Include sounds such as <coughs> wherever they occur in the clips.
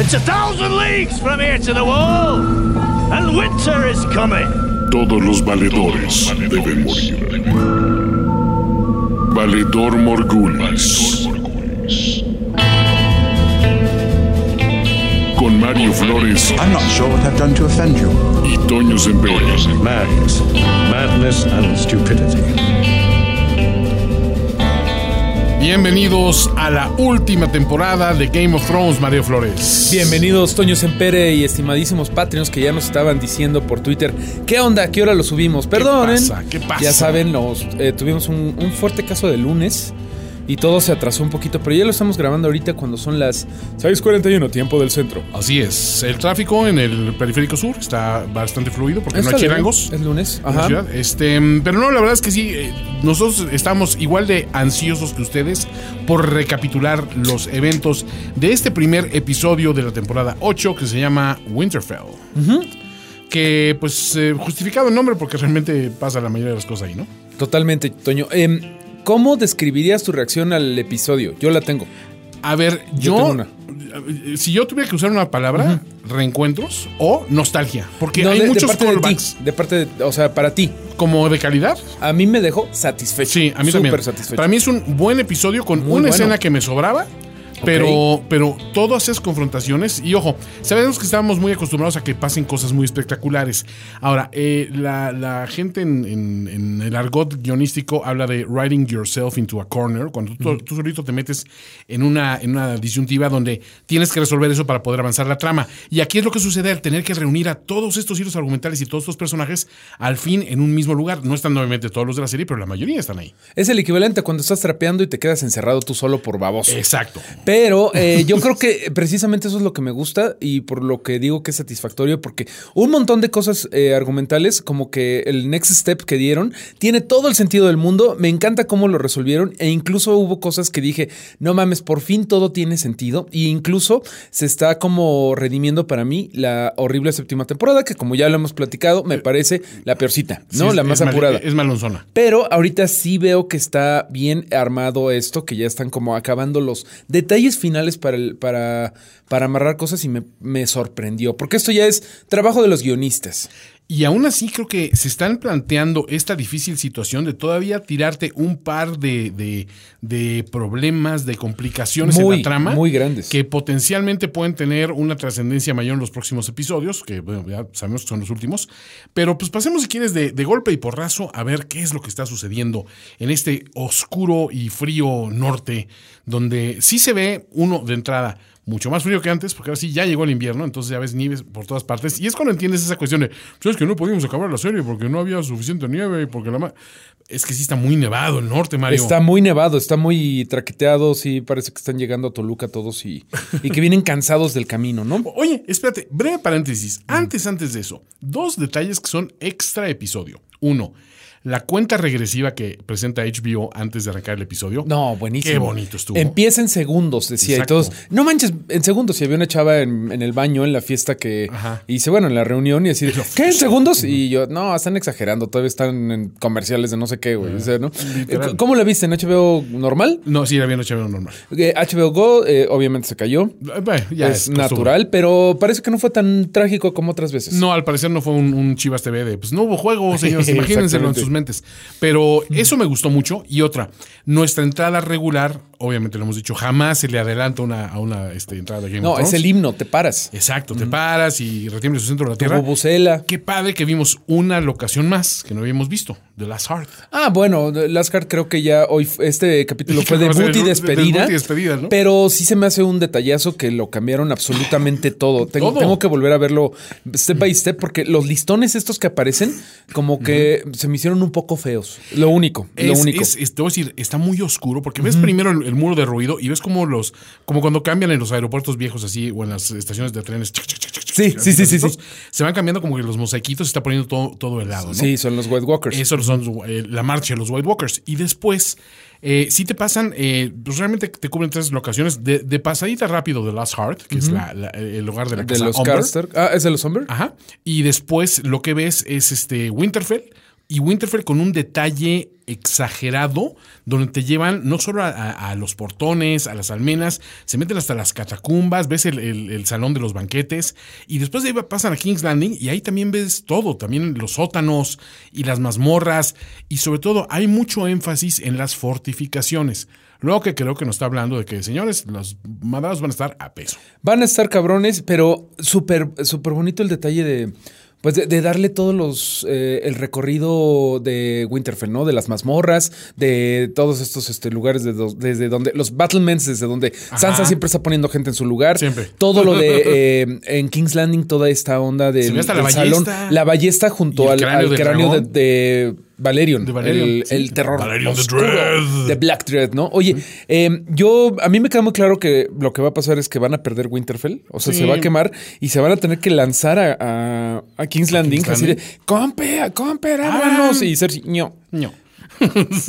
It's a thousand leagues from here to the wall, and winter is coming. Todos los valedores deben morir. Valedor Morgulis. Con Mario Flores I'm not sure what I've done to offend you. y Toño Sempere. Madness. Madness and stupidity. Bienvenidos a la última temporada de Game of Thrones, Mario Flores. Bienvenidos Toño Sempere y estimadísimos Patreons que ya nos estaban diciendo por Twitter ¿Qué onda? ¿A qué hora lo subimos? Perdonen. pasa? ¿Qué pasa? Ya saben, nos, eh, tuvimos un, un fuerte caso de lunes y todo se atrasó un poquito, pero ya lo estamos grabando ahorita cuando son las 6.41 tiempo del centro. Así es, el tráfico en el periférico sur está bastante fluido porque no hay chirangos. Es lunes. Ajá. Este, pero no, la verdad es que sí, eh, nosotros estamos igual de ansiosos que ustedes por recapitular los eventos de este primer episodio de la temporada 8 que se llama Winterfell. Que pues eh, justificado el nombre porque realmente pasa la mayoría de las cosas ahí, ¿no? Totalmente, Toño. Em, ¿Cómo describirías tu reacción al episodio? Yo la tengo. A ver, Yo yo, tengo una. eh, si yo tuviera que usar una palabra, reencuentros o nostalgia, porque No, hay de, de muchos de callbacks ti. De parte de, o sea, para ti. como de calidad. A mí me dejó satisfecho. Sí, a mí Súper también. satisfecho. Para mí es un buen episodio con Muy una bueno. escena que me sobraba. Pero, pero todas esas confrontaciones, y ojo, sabemos que estábamos muy acostumbrados a que pasen cosas muy espectaculares. Ahora, eh, la, la gente en, en- en el argot guionístico habla de writing yourself into a corner, cuando tú, tú solito te metes en una, en una disyuntiva donde tienes que resolver eso para poder avanzar la trama. Y aquí es lo que sucede al tener que reunir a todos estos hilos argumentales y todos estos personajes al fin en un mismo lugar. No están obviamente todos los de la serie, pero la mayoría están ahí. Es el equivalente a cuando estás trapeando y te quedas encerrado tú solo por baboso. Exacto. Pero eh, <laughs> yo creo que precisamente eso es lo que me gusta y por lo que digo que es satisfactorio, porque un montón de cosas eh, argumentales, como que el next step que dieron, tiene todo el sentido del mundo. Me encanta cómo lo resolvieron e incluso hubo cosas que dije, no mames, por fin todo tiene sentido. Y incluso se está como redimiendo para mí la horrible séptima temporada, que como ya lo hemos platicado, me parece la peorcita, ¿no? Sí, es- la más es mal- apurada. es malonzona. Pero ahorita sí veo que está bien armado esto, que ya están como acabando los detalles finales para, el- para, para amarrar cosas y me sorprendió, porque esto ya es trabajo de los guionistas. Y aún así creo que se están planteando esta difícil situación de todavía tirarte un par de, de- de problemas, de complicaciones en la trama. muy grandes. Que potencialmente pueden tener una trascendencia mayor en los próximos episodios, que bueno, ya sabemos que son los últimos. Pero pues pasemos si quieres de, de golpe y porrazo a ver qué es lo que está sucediendo en este oscuro y frío norte, donde sí se ve uno de entrada mucho más frío que antes, porque ahora sí ya llegó el invierno, entonces ya ves nieves por todas partes. Y es cuando entiendes esa cuestión de, pues es que no pudimos acabar la serie porque no había suficiente nieve y porque la... ma-". Es que sí está muy nevado el norte, Mario. Está muy nevado, está muy traqueteado, sí, parece que están llegando a Toluca todos y, y que vienen cansados del camino, ¿no? <laughs> Oye, espérate, breve paréntesis. Antes, antes de eso, dos detalles que son extra episodio. Uno, la cuenta regresiva que presenta HBO antes de arrancar el episodio. No, buenísimo. Qué bonito estuvo. Empieza en segundos, decía. Exacto. Y todos, no manches, en segundos. Y había una chava en, en el baño, en la fiesta que Ajá. hice, bueno, en la reunión y así, de, ¿qué? ¿En segundos? Y yo, no, están exagerando. Todavía están en comerciales de no sé qué, güey. O sea, ¿no? Eh, ¿Cómo la viste? ¿En HBO normal? No, sí, era bien HBO normal. Eh, HBO Go, eh, obviamente se cayó. Eh, Bueno, ya es, natural, pero parece que no fue tan trágico como otras veces. No, al parecer no fue un, un Chivas TV de, pues no hubo juego, señores, <laughs> imagínenselo en sus mentes. Pero eso me gustó mucho. Y otra, nuestra entrada regular, obviamente lo hemos dicho, jamás se le adelanta una, a una este, entrada de Game No, of es Thrones. el himno, te paras. Exacto, te paras y retiemblas su centro de la tierra. bubucela. Qué padre que vimos una locación más que no habíamos visto, The Last Heart. Ah, bueno, Lascard creo que ya hoy este capítulo <laughs> fue debut ser y despedida. ¿no? Pero sí se me hace un detallazo que lo cambiaron absolutamente <laughs> todo. Tengo, Todo. tengo que volver a verlo step by step porque los listones estos que aparecen como que se me hicieron un poco feos. Lo único, lo Es, único. es- es- te voy a decir, está muy oscuro porque ves primero el, el muro de ruido y ves como los, como cuando cambian en los aeropuertos viejos así o en las estaciones de trenes. Sí, sí, sí, sí. Se van cambiando como que los mosaiquitos se está poniendo todo, todo helado, ¿no? Sí, son los White Walkers. Eso son eh, la marcha de los White Walkers. Y después, eh, si te pasan, eh, pues realmente te cubren tres locaciones. De, de pasadita rápido de Last Heart, que es la- la- el lugar de la de casa los Umber. Ah, ¿es de los Umber? Ajá. Y después lo que ves es este Winterfell y Winterfell con un detalle exagerado, donde te llevan no solo a, los portones, a las almenas, se meten hasta las catacumbas, ves el, salón de los banquetes, y después de ahí pasan a King's Landing, y ahí también ves todo, también los sótanos y las mazmorras, y sobre todo hay mucho énfasis en las fortificaciones. Luego que creo que nos está hablando de que, señores, los mandados van a estar a peso. Van a estar cabrones, pero súper súper bonito el detalle de. Pues de, de darle todos los. eh, el recorrido de Winterfell, ¿no? De las mazmorras, de todos estos este, lugares de do- desde donde. Los battlements, desde donde Sansa siempre está poniendo gente en su lugar. Siempre. Todo lo de. <laughs> eh, en King's Landing, toda esta onda hasta la del salón. ballesta. La ballesta junto al, cráneo al de, de Valerion. De Valerion, el, sí. el terror. Valerion the oscuro Dread. De Black Dread, ¿no? Oye, eh, yo, a mí me queda muy claro que lo que va a pasar es que van a perder Winterfell. O sea, Sí. se va a quemar y se van a tener que lanzar a, a- a King's Landing, King's así de, compe. Ah. Y Cersei, no. No.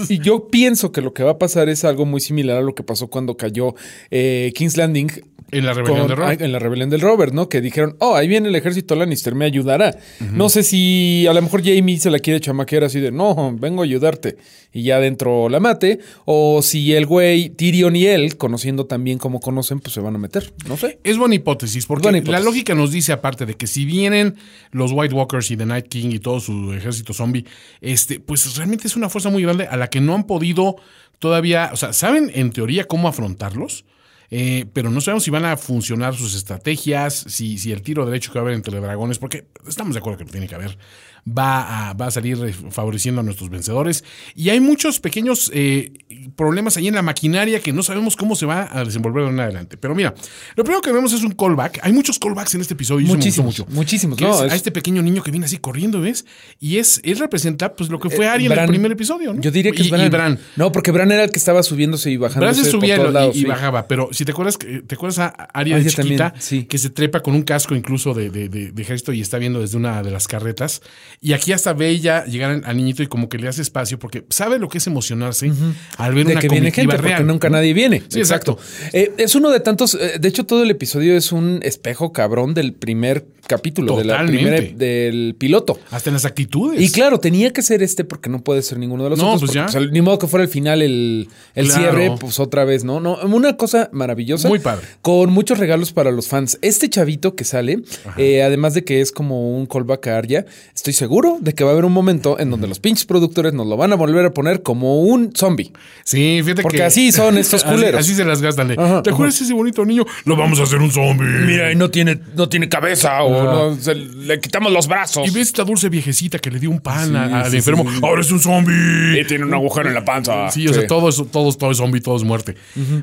Y yo pienso que lo que va a pasar es algo muy similar a lo que pasó cuando cayó eh, King's Landing. En la rebelión con- de Robert. En la rebelión del Robert, ¿no? Que dijeron, oh, ahí viene el ejército Lannister, me ayudará. No sé si a lo mejor Jamie se la quiere chamaquear así de, no, vengo a ayudarte. Y ya adentro la mate. O si el güey, Tyrion y él, conociendo también como conocen, pues se van a meter. No sé. Es buena hipótesis, porque Buena hipótesis. la lógica nos dice, aparte de que si vienen los White Walkers y The Night King y todo su ejército zombie, este, pues realmente es una fuerza muy grande a la que no han podido todavía, o sea, saben en teoría cómo afrontarlos, eh, pero no sabemos si van a funcionar sus estrategias, si, si el tiro derecho que va a haber entre dragones, porque estamos de acuerdo que lo tiene que haber, va a, va a salir eh, favoreciendo a nuestros vencedores. Y hay muchos pequeños eh, problemas ahí en la maquinaria que no sabemos cómo se va a desenvolver de en adelante. Pero mira, lo primero que vemos es un callback. Hay muchos callbacks en este episodio. Muchísimos, mucho. muchísimos. Que No, es es- A este pequeño niño que viene así corriendo, ¿ves? Y es él representa pues lo que fue en Eh, Bran. el primer episodio, ¿no? Yo diría que y, es Bran. y Bran. No, porque Bran era el que estaba subiéndose y Bran bajándose se por subía todos y- lados. y, sí. bajaba, pero si te acuerdas, ¿te acuerdas a Arya de chiquita también, sí. que se trepa con un casco incluso de, de- de- de ejército y está viendo desde una de las carretas? Y aquí hasta ve ella llegar al, al niñito y como que le hace espacio porque sabe lo que es emocionarse al ver de una que viene gente, real. porque nunca nadie viene. Sí, exacto. Eh, es uno de tantos. eh, de hecho, todo el episodio es un espejo cabrón del primer capítulo, de la primera, del piloto. Hasta en las actitudes. Y claro, tenía que ser este porque no puede ser ninguno de los No, otros. pues porque, ya. o sea, ni modo que fuera el final, el, el Claro. cierre, pues otra vez, ¿no? No, una cosa maravillosa. Muy padre. Con muchos regalos para los fans. Este chavito que sale, eh, además de que es como un callback a Arya, estoy seguro de que va a haber un momento en donde los pinches productores nos lo van a volver a poner como un zombie. Sí, fíjate Porque que. así son estos <laughs> culeros. Así, se las gastan. Ajá, ¿Te acuerdas ese bonito niño? Lo vamos a hacer un zombie. Mira, y no tiene, no tiene cabeza o no, se- le quitamos los brazos. Y ves esta dulce viejecita que le dio un pan a- al sí, enfermo. sí. Ahora es un zombie. Y tiene un agujero en la panza. Sí, o sea, todo es, todo, es- todo es zombie, todo es muerte.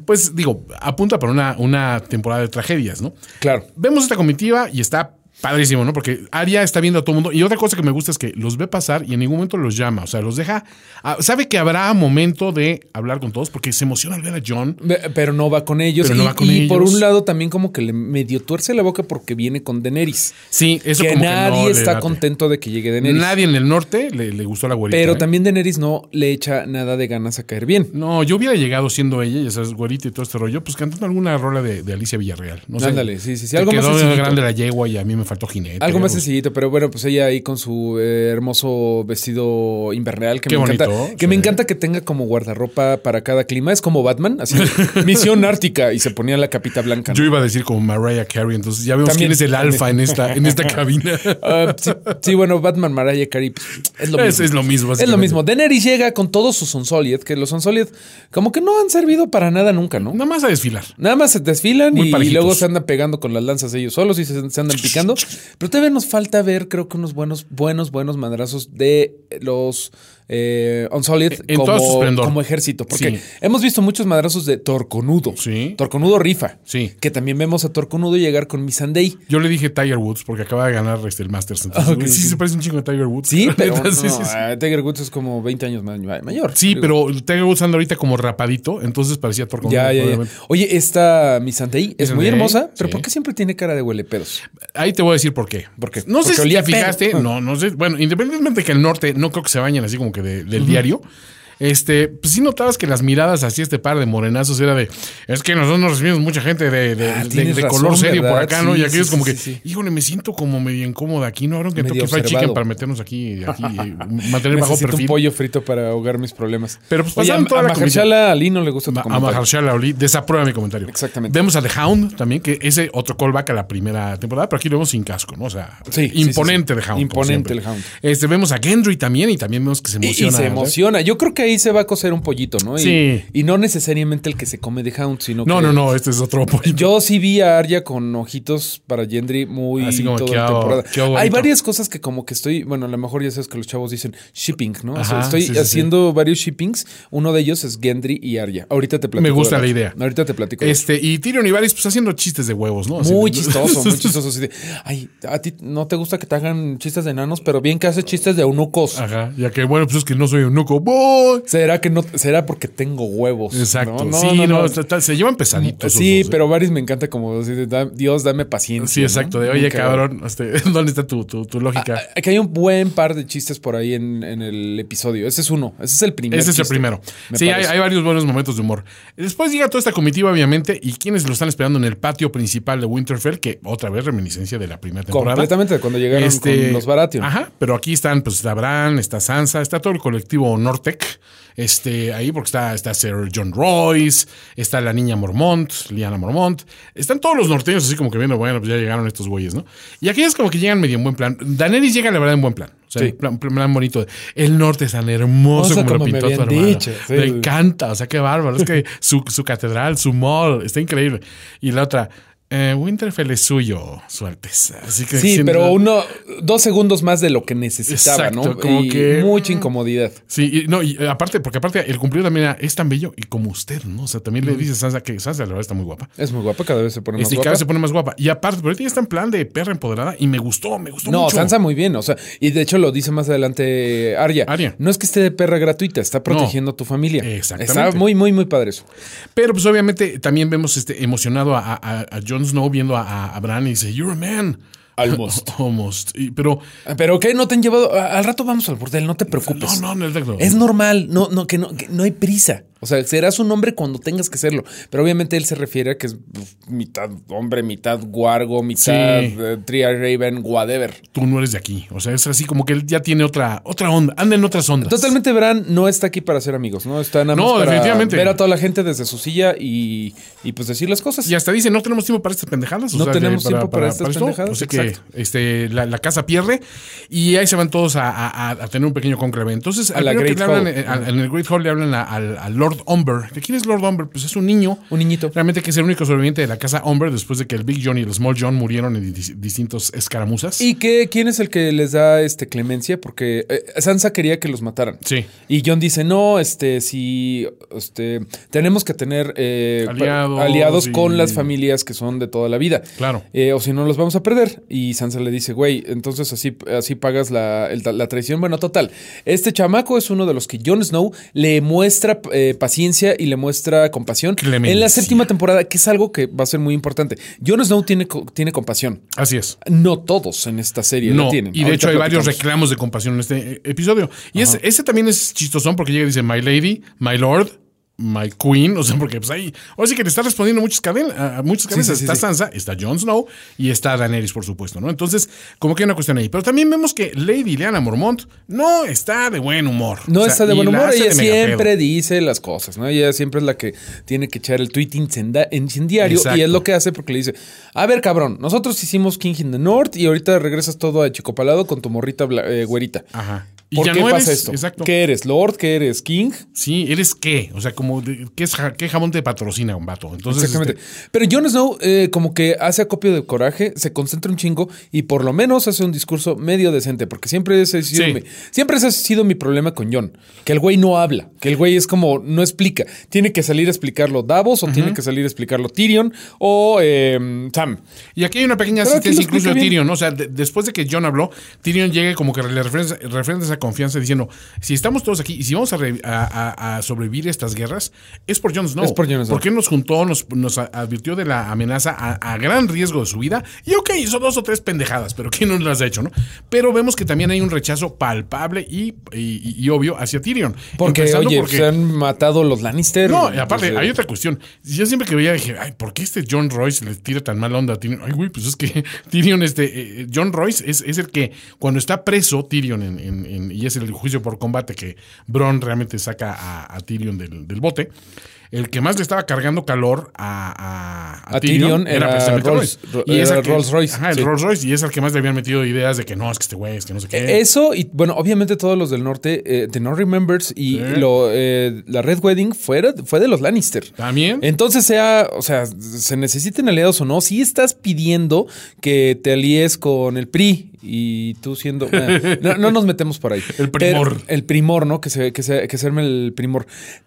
Pues digo, apunta para una, una temporada de tragedias, ¿no? Claro. Vemos esta comitiva y está padrísimo, ¿no? Porque Arya está viendo a todo el mundo. Y otra cosa que me gusta es que los ve pasar y en ningún momento los llama. O sea, los deja. ah, sabe que habrá momento de hablar con todos porque se emociona al ver a John. Pero no va con ellos. Pero no va con y por un lado también como que le medio tuerce la boca porque viene con Daenerys. Sí, eso que como nadie que no está contento de que llegue Daenerys. Nadie en el norte le, le gustó la güerita. Pero ¿eh? también Daenerys no le echa nada de ganas a caer bien. No, yo hubiera llegado siendo ella, ya sabes, güerita y todo este rollo, pues cantando alguna rola de, de Alicia Villarreal. No sé. Ándale, sí, sí, sí, algo más quedó grande la yegua y a mí me faltó jinete. Algo más sencillito, pero bueno, pues ella ahí con su eh, hermoso vestido invernal que Qué me encanta. bonito, Que me sí. encanta que tenga como guardarropa para cada clima. Es como Batman, así <laughs> misión ártica y se ponía la capita blanca. ¿no? Yo iba a decir como Mariah Carey, entonces ya vemos También- quién es el alfa en esta, en esta <laughs> cabina. Ah, sí, sí, bueno, Batman, Mariah Carey, pues, es lo mismo. Es- es lo mismo, Es lo mismo. Daenerys llega con todos sus Unsolid, que los Unsolid como que no han servido para nada nunca, ¿no? Nada más a desfilar. Nada más se desfilan y, luego se andan pegando con las lanzas ellos solos y se, se andan picando. Pero todavía nos falta ver, creo que unos buenos, buenos, buenos madrazos de los eh, Unsolid En como, como ejército. Porque Sí. hemos visto muchos madrazos de Torconudo. Sí. Torconudo rifa. Sí. Que también vemos a Torconudo llegar con Missandei. Yo le dije Tiger Woods porque acaba de ganar este, el Masters. Entonces, Ah, sí, se parece un chingo de Tiger Woods. Sí, <laughs> pero Neta, sí, no, sí, sí. ah, Tiger Woods es como 20 años ma- mayor. Sí, Digo, pero Tiger Woods anda ahorita como rapadito, entonces parecía Torco. Ya, ya, ya. Oye, esta Missandei es muy hermosa, pero. ¿por qué siempre tiene cara de huele pedos? Ahí te voy a decir por qué. ¿Por qué? No sé Porque si te fijaste, pedo. no, no sé. Bueno, independientemente de que el norte no creo que se bañen así como que de- del diario. Este, pues sí notabas que las miradas así este par de morenazos era de, es que nosotros nos recibimos mucha gente de, de, Ah, de- tienes de razón, color serio por acá, ¿no? Y aquí sí, como que, híjole, me siento como medio incómoda aquí, ¿no? Ahora que toque fried chicken para meternos aquí, aquí eh, mantener bajo perfil. un pollo frito para ahogar mis problemas. Pero, pues, pasaron a, toda a la Mahershala Ali no le gusta tu Ma- A comentario. Mahershala Ali desaprueba mi comentario. Exactamente. Vemos a The Hound también, que ese otro callback a la primera temporada, pero aquí lo vemos sin casco, ¿no? O sea, Sí, imponente. The Hound. Imponente el Hound. Este, vemos a Gendry también y también vemos que se emociona. y, se emociona. Yo creo que ahí se va a cocer un pollito, ¿no? Y, Sí. Y no necesariamente el que se come de Hound, sino No, que. no, no, este es otro pollito. Yo sí vi a Arya con ojitos para Gendry muy Así como, toda la temporada. Hay varias cosas que como que estoy, bueno, a lo mejor ya sabes que los chavos dicen shipping, ¿no? O sea, estoy sí, sí, haciendo varios shippings. Uno de ellos es Gendry y Arya. Ahorita te platico. Me gusta la idea. Ahorita te platico. Este, y Tyrion y Varys, pues haciendo chistes de huevos, ¿no? Así Muy de- chistoso, muy <laughs> chistoso. así de, Ay, a ti no te gusta que te hagan chistes de enanos, pero bien que haces chistes de eunucos. Ajá, ya que bueno, pues es que no soy eunuco. ¿Será que no? ¿Será porque tengo huevos? Exacto. No, no, sí, no, se llevan pesaditos. Sí, dos, ¿eh? pero Varys me encanta como así de, "Da- Dios, dame paciencia. Sí, exacto. De, oye, cabrón, este, <laughs> ¿dónde está tu, tu, tu lógica? Ah, Que hay un buen par de chistes por ahí en, en el episodio. Ese es uno. Ese es el primer. Ese es el primero. me Sí, hay, varios buenos momentos de humor. Después llega toda esta comitiva, obviamente, y quienes lo están esperando en el patio principal de Winterfell, que otra vez reminiscencia de la primera temporada. Completamente de cuando llegaron con los Baratheon. Ajá, pero aquí están, pues está Bran, está Sansa, está todo el colectivo Nortec. Este, ahí porque está, está Sir John Royce, está la niña Mormont, Liana Mormont. Están todos los norteños así como que viendo, bueno, pues ya llegaron estos güeyes, ¿no? Y aquí es como que llegan medio en buen plan. Daenerys llega, la verdad, en buen plan. O sea, Sí. plan, plan bonito. El norte es tan hermoso O sea, como, lo me pintó tu hermano. dicho, sí. Me encanta, o sea, qué bárbaro. Es que <laughs> su, su catedral, su mall, está increíble. Y la otra, eh, Winterfell es suyo, su alteza. Así que Sí, siendo- pero uno, dos segundos más de lo que necesitaba, Exacto, ¿no? como Y que- mucha incomodidad. Sí, y, no, y aparte, porque aparte el cumplido también era, es tan bello y como usted, ¿no? O sea, también le dice a Sansa que Sansa la verdad está muy guapa. Es muy guapa, cada vez se pone más y guapa. cada vez se pone más guapa. Y aparte, pero ella está en plan de perra empoderada y me gustó, me gustó No, mucho. Sansa muy bien, o sea, y de hecho lo dice más adelante Arya. Arya. No es que esté de perra gratuita, está protegiendo a tu familia. Exactamente. Está muy, muy, muy padre eso. Pero pues obviamente también vemos este emocionado a, a, a Jon Snow viendo a, a, Bran y dice, You're a man. Almost. <laughs> Almost. Y- pero Pero ¿qué? ¿No te han llevado? Al rato vamos al bordel, no te preocupes. no, no, no, no. Es normal, no, no, que no, que no hay prisa. O sea, serás un hombre cuando tengas que serlo. Pero obviamente él se refiere a que es pues, mitad hombre, mitad guargo, mitad Sí. eh, Tria Raven, whatever. tú no eres de aquí. O sea, es así como que él ya tiene otra, otra onda, anda en otras ondas. Totalmente Bran no está aquí para ser amigos, ¿no? Está nada más No, para definitivamente. ver a toda la gente desde su silla y, y pues decir las cosas. Y hasta dice, no tenemos tiempo para estas pendejadas. o No sea, tenemos que tiempo para estas pendejadas, O sea que exacto. este, la, la casa pierde y ahí se van todos a, a- a- a tener un pequeño conclave. Entonces, A al la que Great le hablan, Hall. eh, en el Great Hall le hablan al, al Lord Umber. ¿Que ¿Quién es Lord Umber? Pues es un niño. Un niñito. Realmente que es el único sobreviviente de la casa Umber después de que el Big John y el Small John murieron en dis- distintos escaramuzas. ¿Y qué, quién es el que les da este clemencia? Porque eh, Sansa quería que los mataran. Sí. Y John dice, no, este, si este, tenemos que tener eh, Aliados aliados y- con las familias que son de toda la vida. Claro. Eh, o si no, los vamos a perder. Y Sansa le dice, güey, entonces así, así pagas la, el- la traición. Bueno, total. Este chamaco es uno de los que Jon Snow le muestra eh, paciencia y le muestra compasión Clemencia. en la séptima temporada, que es algo que va a ser muy importante. Jon Snow tiene, tiene compasión. Así es. No todos en esta serie No, tienen. y de Ahorita hecho hay varios reclamos de compasión en este eh, episodio. Y es- ese también es chistosón porque llega y dice, My Lady, My Lord, My Queen. O sea, porque pues ahí, ahora sí que le está respondiendo muchas cadenas. A muchas cabezas. sí, está sí. Sansa, está Jon Snow y está Daenerys, por supuesto, ¿no? Entonces, como que hay una cuestión ahí. Pero también vemos que Lady Leana Mormont no está de buen humor. No O sea, está de buen humor, ella siempre dice las cosas, ¿no? Ella siempre es la que tiene que echar el tweet incendiario Exacto. y es lo que hace porque le dice, a ver cabrón, nosotros hicimos King in the North y ahorita regresas todo a Chicopalado con tu morrita eh, güerita. Ajá. Y ¿Por ya qué no pasa eres- esto? Exacto. ¿Qué eres? ¿Lord? ¿Qué eres? ¿King? Sí, ¿eres qué? O sea, como, de- ¿qué, es, ¿qué jamón te patrocina un vato? Entonces, Exactamente. este, Pero Jon Snow eh, como que hace acopio de coraje, se concentra un chingo y por lo menos hace un discurso medio decente, porque siempre ese ha sido, Sí. mi, siempre ese ha sido mi problema con Jon, que el güey no habla, que el güey es como no explica. Tiene que salir a explicarlo Davos o tiene que salir a explicarlo Tyrion o eh, Sam. Y aquí hay una pequeña asistencia incluso de. Tyrion, ¿no? O sea, de- después de que John habló, Tyrion llega como que le referencia, referencia confianza diciendo, si estamos todos aquí y si vamos a, re- a- a- a sobrevivir a estas guerras, es por Jon Snow. Es por Jon Snow. Porque él nos juntó, nos, nos advirtió de la amenaza a, gran riesgo de su vida. Y ok, hizo dos o tres pendejadas, pero ¿quién no las ha hecho, no? Pero vemos que también hay un rechazo palpable y, y- y obvio hacia Tyrion. Porque, oye, porque- se han matado los Lannister. no, y aparte, hay otra cuestión. Yo siempre que veía dije, ay, ¿por qué este John Royce le tira tan mala onda a Tyrion? Ay, güey, pues es que <laughs> Tyrion, este, eh, John Royce es, es el que cuando está preso Tyrion en, en- en- y es el juicio por combate que Bron realmente saca a, Tyrion del bote. El que más le estaba cargando calor a, a, A Tyrion era precisamente Rolls- Royce. Ro- Y es era que- Rolls Royce, Ajá, el sí. Rolls Royce. Y es al que más le habían metido ideas de que no, es que este güey, es que no sé qué. Eso, y bueno, obviamente todos los del norte, eh, The No Remembers y lo, eh, la Red Wedding fuera, fue de los Lannister. También. Entonces, sea, o sea, se necesiten aliados o no, si estás pidiendo que te alíes con el PRI y tú siendo. eh, <laughs> no, no nos metemos por ahí. El primor. Pero- el primor, ¿no? Que se, que se, que se arme el primor.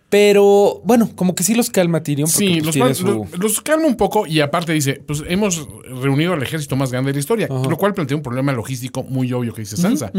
Pero bueno, como que sí los calma Tyrion. Porque Sí, pues, los, su- los- los calma un poco y aparte dice, pues hemos reunido al ejército más grande de la historia, lo cual plantea un problema logístico muy obvio que dice Sansa.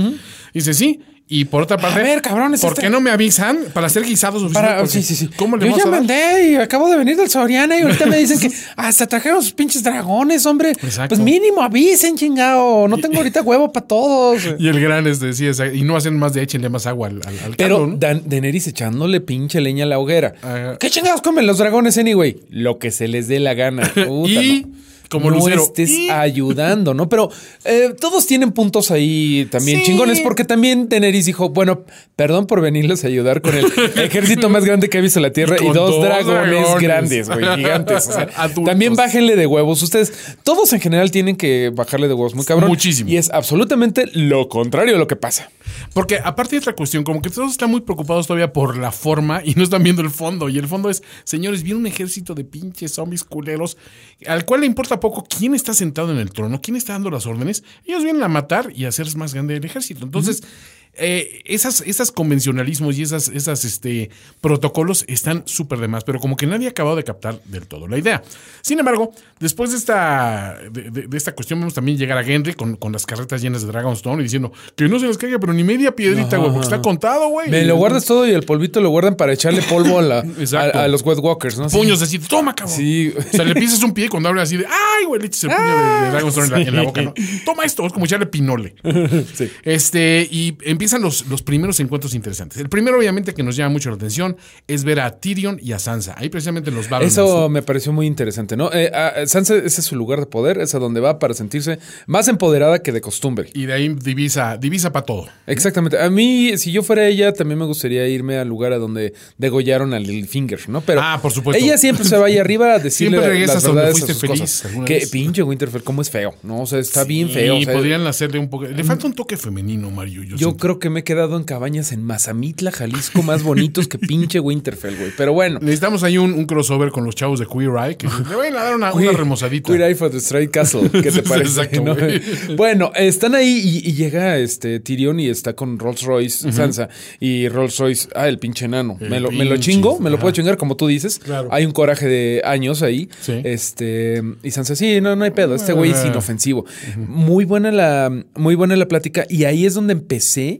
Dice, sí, y por otra parte, A ver, cabrones, ¿por este- qué no me avisan para hacer guisados oficiales? Para, sí, sí, sí. ¿Cómo le Yo ya mandé y acabo de venir del Soriana y ahorita me dicen que <laughs> hasta trajeron sus pinches dragones, hombre. Exacto. Pues mínimo avisen, chingado. No tengo <laughs> ahorita huevo para todos. Y el gran es decía, y no hacen más de échenle más agua al, al, al Pero caldo, ¿no? Dan- Daenerys echándole pinche leña a la hoguera. Ajá. ¿Qué chingados comen los dragones, anyway? Lo que se les dé la gana. <laughs> Puta, Y, no. Como no Lucero, estés y- ayudando, ¿no? Pero eh, todos tienen puntos ahí también Sí. chingones, porque también Daenerys dijo, bueno, perdón por venirles a ayudar con el <laughs> ejército más grande que ha visto la Tierra Y dos, dos dragones, dragones. grandes, güey, gigantes. O sea, <laughs> Adultos. también bájenle de huevos. Ustedes, todos en general tienen que bajarle de huevos muy cabrón. Muchísimo. Y es absolutamente lo contrario de lo que pasa. Porque aparte de otra cuestión, como que todos están muy preocupados todavía por la forma y no están viendo el fondo. Y el fondo es, señores, viene un ejército de pinches zombies culeros al cual le importa poco quién está sentado en el trono, quién está dando las órdenes. Ellos vienen a matar y a hacer más grande el ejército. Entonces, eh, esas, esas convencionalismos y esas, esas este, protocolos están súper de más, pero como que nadie ha acabado de captar del todo la idea. Sin embargo, después de esta, de, de- de esta cuestión, vemos también llegar a Henry con, con las carretas llenas de Dragonstone y diciendo que no se les caiga, pero ni media piedrita, güey, porque está contado, güey. Me lo guardas todo y el polvito lo guardan para echarle polvo a, la, <laughs> Exacto. a, a los Wet Walkers, ¿no? Puños así, toma, cabrón. Sí. O sea, le pisas un pie cuando abre así de, ay, güey, le echas el puño de, de Dragonstone en, la, en la boca, ¿no? Toma esto, es como echarle pinole. <laughs> Sí. Este, y empiezan los, los primeros encuentros interesantes. El primero, obviamente, que nos llama mucho la atención es ver a Tyrion y a Sansa. Ahí precisamente en los barrios. Eso me pareció muy interesante, ¿no? Eh, a- Sansa, ese es su lugar de poder, es a donde va para sentirse más empoderada que de costumbre. Y de ahí divisa, divisa para todo. Exactamente. A mí, si yo fuera ella, también me gustaría irme al lugar a donde degollaron a Littlefinger, ¿no? Pero Ah, por supuesto. ella siempre se va ahí arriba a <laughs> decirle Siempre regresas las a donde verdades a fuiste sus feliz Que pinche Winterfell, cómo es feo, ¿no? O sea, está bien feo. Y o sea, podrían hacerle un poco. Le falta un toque femenino, Mario. Yo, Yo siento. Que me he quedado en cabañas en Mazamitla, Jalisco, más bonitos que pinche Winterfell, güey. Pero bueno. Necesitamos ahí un, un crossover con los chavos de Queer Eye que le vayan a dar una, una remozadita. Queer Eye for the Straight Castle. ¿Qué te <laughs> parece? Exacto. Bueno, están ahí y, y llega este Tyrion y está con Rolls Royce, Sansa. Y Rolls Royce, ah, el pinche enano. El me lo, me lo chingo, me lo puedo chingar, como tú dices. Claro. Hay un coraje de años ahí. Sí. Este, y Sansa, sí, no, no hay pedo. Este güey es Ah. inofensivo. Muy buena la, muy buena la plática. Y ahí es donde empecé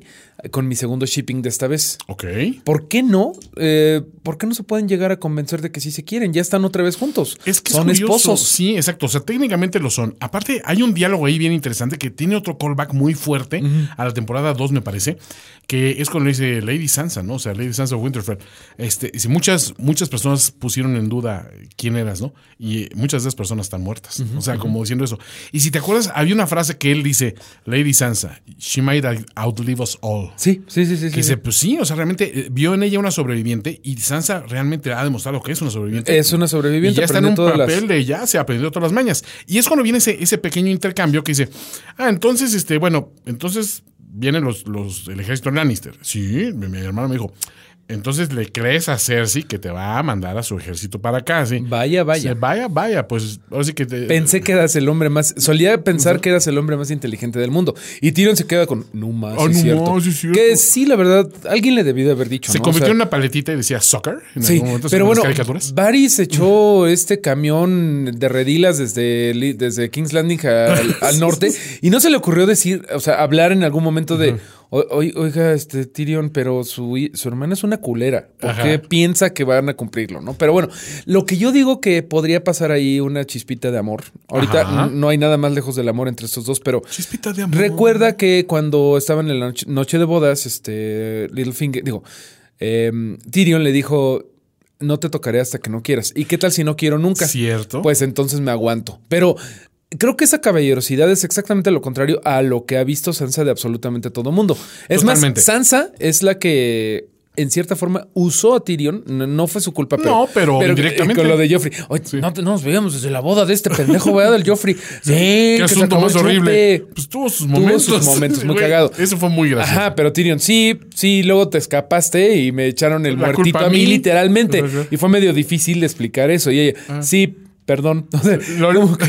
con mi segundo shipping de esta vez. Ok. ¿Por qué no? Eh, ¿Por qué no se pueden llegar a convencer de que sí se quieren? Ya están otra vez juntos. Es que son esposos. Sí, exacto. O sea, técnicamente lo son. Aparte, hay un diálogo ahí bien interesante que tiene otro callback muy fuerte a la temporada 2, me parece, que es cuando le dice Lady Sansa, ¿no? O sea, Lady Sansa Winterfell. Este, si muchas, muchas personas pusieron en duda quién eras, ¿no? Y muchas de esas personas están muertas. O sea, como diciendo eso. Y si te acuerdas, había una frase que él dice, Lady Sansa, she might outlive us all. Sí, sí, sí, sí. Que sí, dice, sí. pues sí, o sea, realmente eh, vio en ella una sobreviviente y Sansa realmente ha demostrado que es una sobreviviente. Es una sobreviviente, Y ya está en un papel las- de ya se aprendió todas las mañas. Y es cuando viene ese, ese pequeño intercambio que dice, ah, entonces, este, bueno, entonces vienen los, los, el ejército Lannister. Sí, mi, mi hermano me dijo, entonces le crees a Cersei que te va a mandar a su ejército para acá, ¿sí? Vaya, vaya. Vaya, vaya, pues ahora sí que te... Pensé que eras el hombre más. Solía pensar que eras el hombre más inteligente del mundo. Y Tyrion se queda con. No más. Sí es no cierto. más, sí es cierto. Que sí, la verdad, alguien le debió de haber dicho. se ¿no? O convirtió sea, en una paletita y decía soccer en Sí, algún momento, pero bueno, caricaturas. Varys echó este camión de redilas desde, desde King's Landing al, al norte <laughs> y no se le ocurrió decir, o sea, hablar en algún momento de, O- Oiga, este Tyrion, pero su, su hermana es una culera. ¿Por Ajá. qué piensa que van a cumplirlo? ¿no? Pero bueno, lo que yo digo que podría pasar ahí una chispita de amor. Ahorita no hay nada más lejos del amor entre estos dos, pero Chispita de amor. recuerda que cuando estaban en la noche, noche de bodas, este Littlefinger, digo, em, Tyrion le dijo. No te tocaré hasta que no quieras. ¿Y qué tal si no quiero nunca? Cierto. Pues entonces me aguanto. Pero creo que esa caballerosidad es exactamente lo contrario a lo que ha visto Sansa de absolutamente todo mundo. Es Totalmente. más, Sansa es la que en cierta forma usó a Tyrion. No, fue su culpa, pero. No, pero indirectamente. Con lo de Joffrey. Oye, no, nos veíamos desde la boda de este pendejo, ¿verdad? Del Joffrey. <laughs> Sí, Qué que asunto más horrible. Pues tuvo sus Tuvo momentos. sus momentos, muy Güey, cagado. Eso fue muy gracioso. Ajá, pero Tyrion, sí, sí, luego te escapaste y me echaron el La muertito a mí, literalmente. Y fue medio difícil de explicar eso. Y ella, sí, perdón. <laughs> O sea, como, que,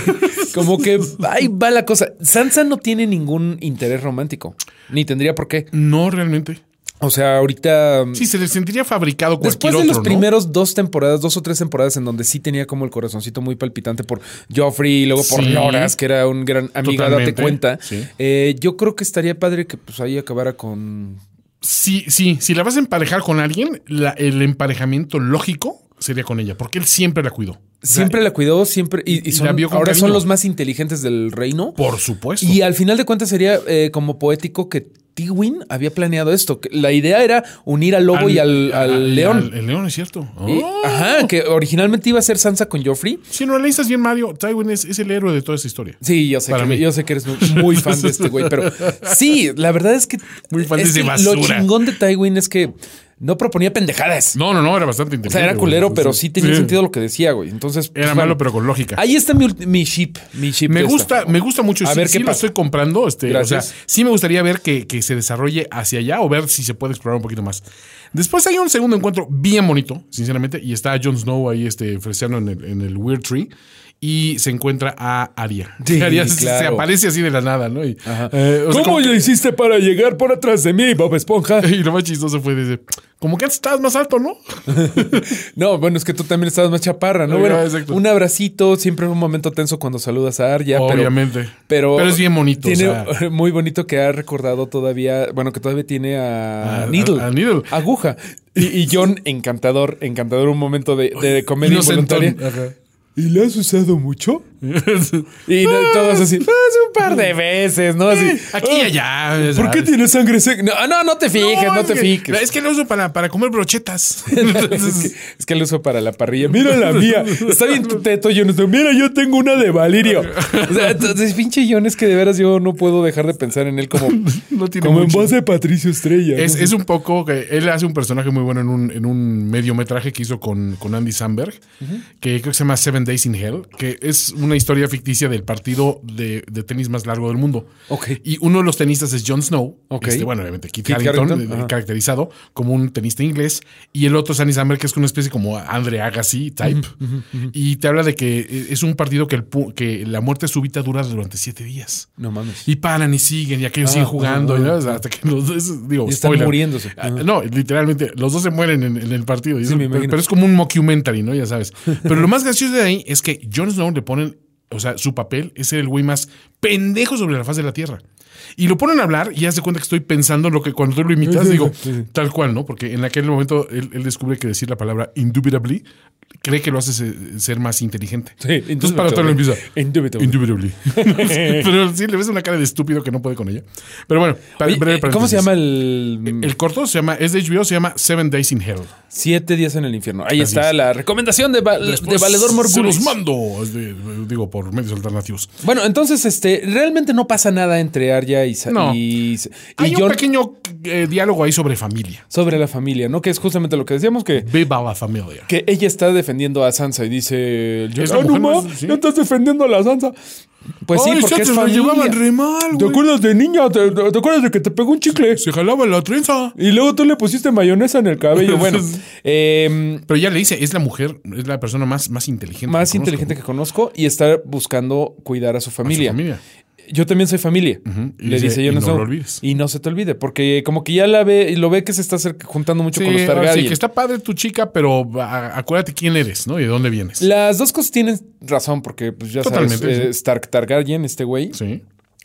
como que ahí va la cosa. Sansa no tiene ningún interés romántico, ni tendría por qué. No, realmente. O sea, ahorita. Sí, se le sentiría fabricado cualquier Después de otro, los ¿no? primeros dos temporadas, dos o tres temporadas en donde sí tenía como el corazoncito muy palpitante por Joffrey y luego por Sí. Loras, que era un gran amiga, date cuenta. Sí. Eh, yo creo que estaría padre que pues ahí acabara con Sí, sí. Si la vas a emparejar con alguien, la- el emparejamiento lógico sería con ella, porque él siempre la cuidó. O sea, Siempre la cuidó, siempre. Y, la ahora son los más inteligentes del reino. Por supuesto. Y al final de cuentas sería eh, como poético que Tywin había planeado esto. que la idea era unir al lobo y al, al león. el león, es cierto. Y- Oh. ajá, que originalmente iba a ser Sansa con Joffrey. Si no analizas bien, Mario, Tywin es, es el héroe de toda esta historia. Sí, yo sé, Para que, mí. yo sé que eres muy, fan de este güey, pero <laughs> sí, la verdad es que, Muy fan de es ese que basura. lo chingón de Tywin es que no proponía pendejadas. No, no, no, era bastante o inteligente. sea, era güey. culero, pero sí tenía sentido lo que decía, güey. Entonces, Era pues, malo, bueno. pero con lógica. Ahí está mi, mi ship, mi ship. Me esta. gusta, me gusta mucho. A sí, ver sí lo estoy comprando. Este, o sea, Gracias. sí me gustaría ver que, que se desarrolle hacia allá o ver si se puede explorar un poquito más. Después hay un segundo encuentro bien bonito, sinceramente, y está Jon Snow ahí este, freseando en el, en el Weird Tree. Y se encuentra a Arya. Sí, <laughs> Arya se- aparece así de la nada, ¿no? Y, eh, o sea, ¿Cómo le hiciste para llegar por atrás de mí, Bob Esponja? <laughs> y lo más chistoso fue desde, como que antes estabas más alto, ¿no? <laughs> No, bueno, es que tú también estabas más chaparra, ¿no? Bueno, exacto. un abracito, siempre es un momento tenso cuando saludas a Arya. Obviamente. Pero, Pero es bien bonito, Tiene o sea. <laughs> muy bonito que ha recordado todavía, bueno, que todavía tiene a, A- Needle. a- a Needle. Aguja. Y, y John, encantador, encantador, un momento de, de comedia involuntaria. Ajá. ¿Y le has usado mucho? <laughs> Y no, todos así, pues un par de veces, ¿no? Así. <laughs> Aquí y "Ah, allá. ¿Por qué tiene sangre seca? No, no, no te fijes, no, te que- fijes. Es que lo uso para, para comer brochetas. <laughs> es, que, es que lo uso para la parrilla. Mira la mía. Está bien tu teto, John. Mira, yo tengo una de Valirio. O sea, entonces, pinche John, es que de veras yo no puedo dejar de pensar en él como, No tiene como en voz de Patricio Estrella. Es, ¿no? es un poco que él hace un personaje muy bueno en un, en un mediometraje que hizo con, con Andy Samberg, que creo que se llama Seven Days in Hell, que es una historia ficticia del partido de, de tenis más largo del mundo. Ok. Y uno de los tenistas es Jon Snow, Ok. este, bueno, obviamente Kit, Kit Harington, Harington, ajá. caracterizado como un tenista inglés, y el otro es Andy Samberg, que es una especie como Andre Agassi type, y te habla de que eh, es un partido que, el, pu- que la muerte súbita dura durante siete días. No mames. Y paran y siguen, y aquellos siguen jugando, y, ¿no? O sea, hasta que los dos, digo, Y están spoiler. muriéndose. Ah, No, literalmente, los dos se mueren en, en el partido. y Sí, eso- me pero, pero es como un mockumentary, ¿no? Ya sabes. <laughs> Pero lo más gracioso de ahí es que Jon Snow le ponen, o sea, su papel es ser el güey más pendejo sobre la faz de la tierra. Y lo ponen a hablar y hace cuenta que estoy pensando en lo que cuando tú lo imitas, digo, tal cual, ¿no? Porque en aquel momento él, él descubre que decir la palabra indubitably cree que lo hace se- ser más inteligente. Sí, Entonces para todo lo empieza. Indubitably. Indubitably. <laughs> <laughs> Pero sí, le ves una cara de estúpido que no puede con ella. Pero bueno, para, Oye, breve eh, ¿Cómo se llama el, El corto se llama, es de HBO, se llama Seven Days in Hell. Siete días en el infierno? Ahí Así está es. la recomendación de, Val- de Valedor Se Morgulis. los mando, digo, por medios alternativos. Bueno, entonces, este, realmente no pasa nada entre Arya y, No. y, y Hay un pequeño eh, diálogo ahí sobre familia. sobre la familia, ¿no? Que es justamente lo que decíamos que Viva la familia. que ella está defendiendo a Sansa y dice, Es "Ah, la no, mujer ma, más- sí. no estás defendiendo a la Sansa. Pues sí, Ay, porque se es familia. llevaban re mal, ¿Te acuerdas de niña? ¿Te, te acuerdas de que te pegó un chicle? Se jalaba la trenza. Y luego tú le pusiste mayonesa en el cabello. Bueno, <laughs> em, Pero ya le dice, es la mujer, es la persona más, más inteligente. más que inteligente que conozco y está buscando cuidar a su A su familia. Yo también soy familia. Le dice, dice, "Y yo no Snow". lo olvides. Y no se te olvide, porque como que ya la ve y lo ve que se está juntando mucho Sí, con los ahora sí, Targaryen. que está padre tu chica, pero a- acuérdate quién eres, ¿no? Y de dónde vienes. Las dos cosas tienen razón, porque pues ya Totalmente, sabes, sí. eh, Stark Targaryen, este güey. Sí.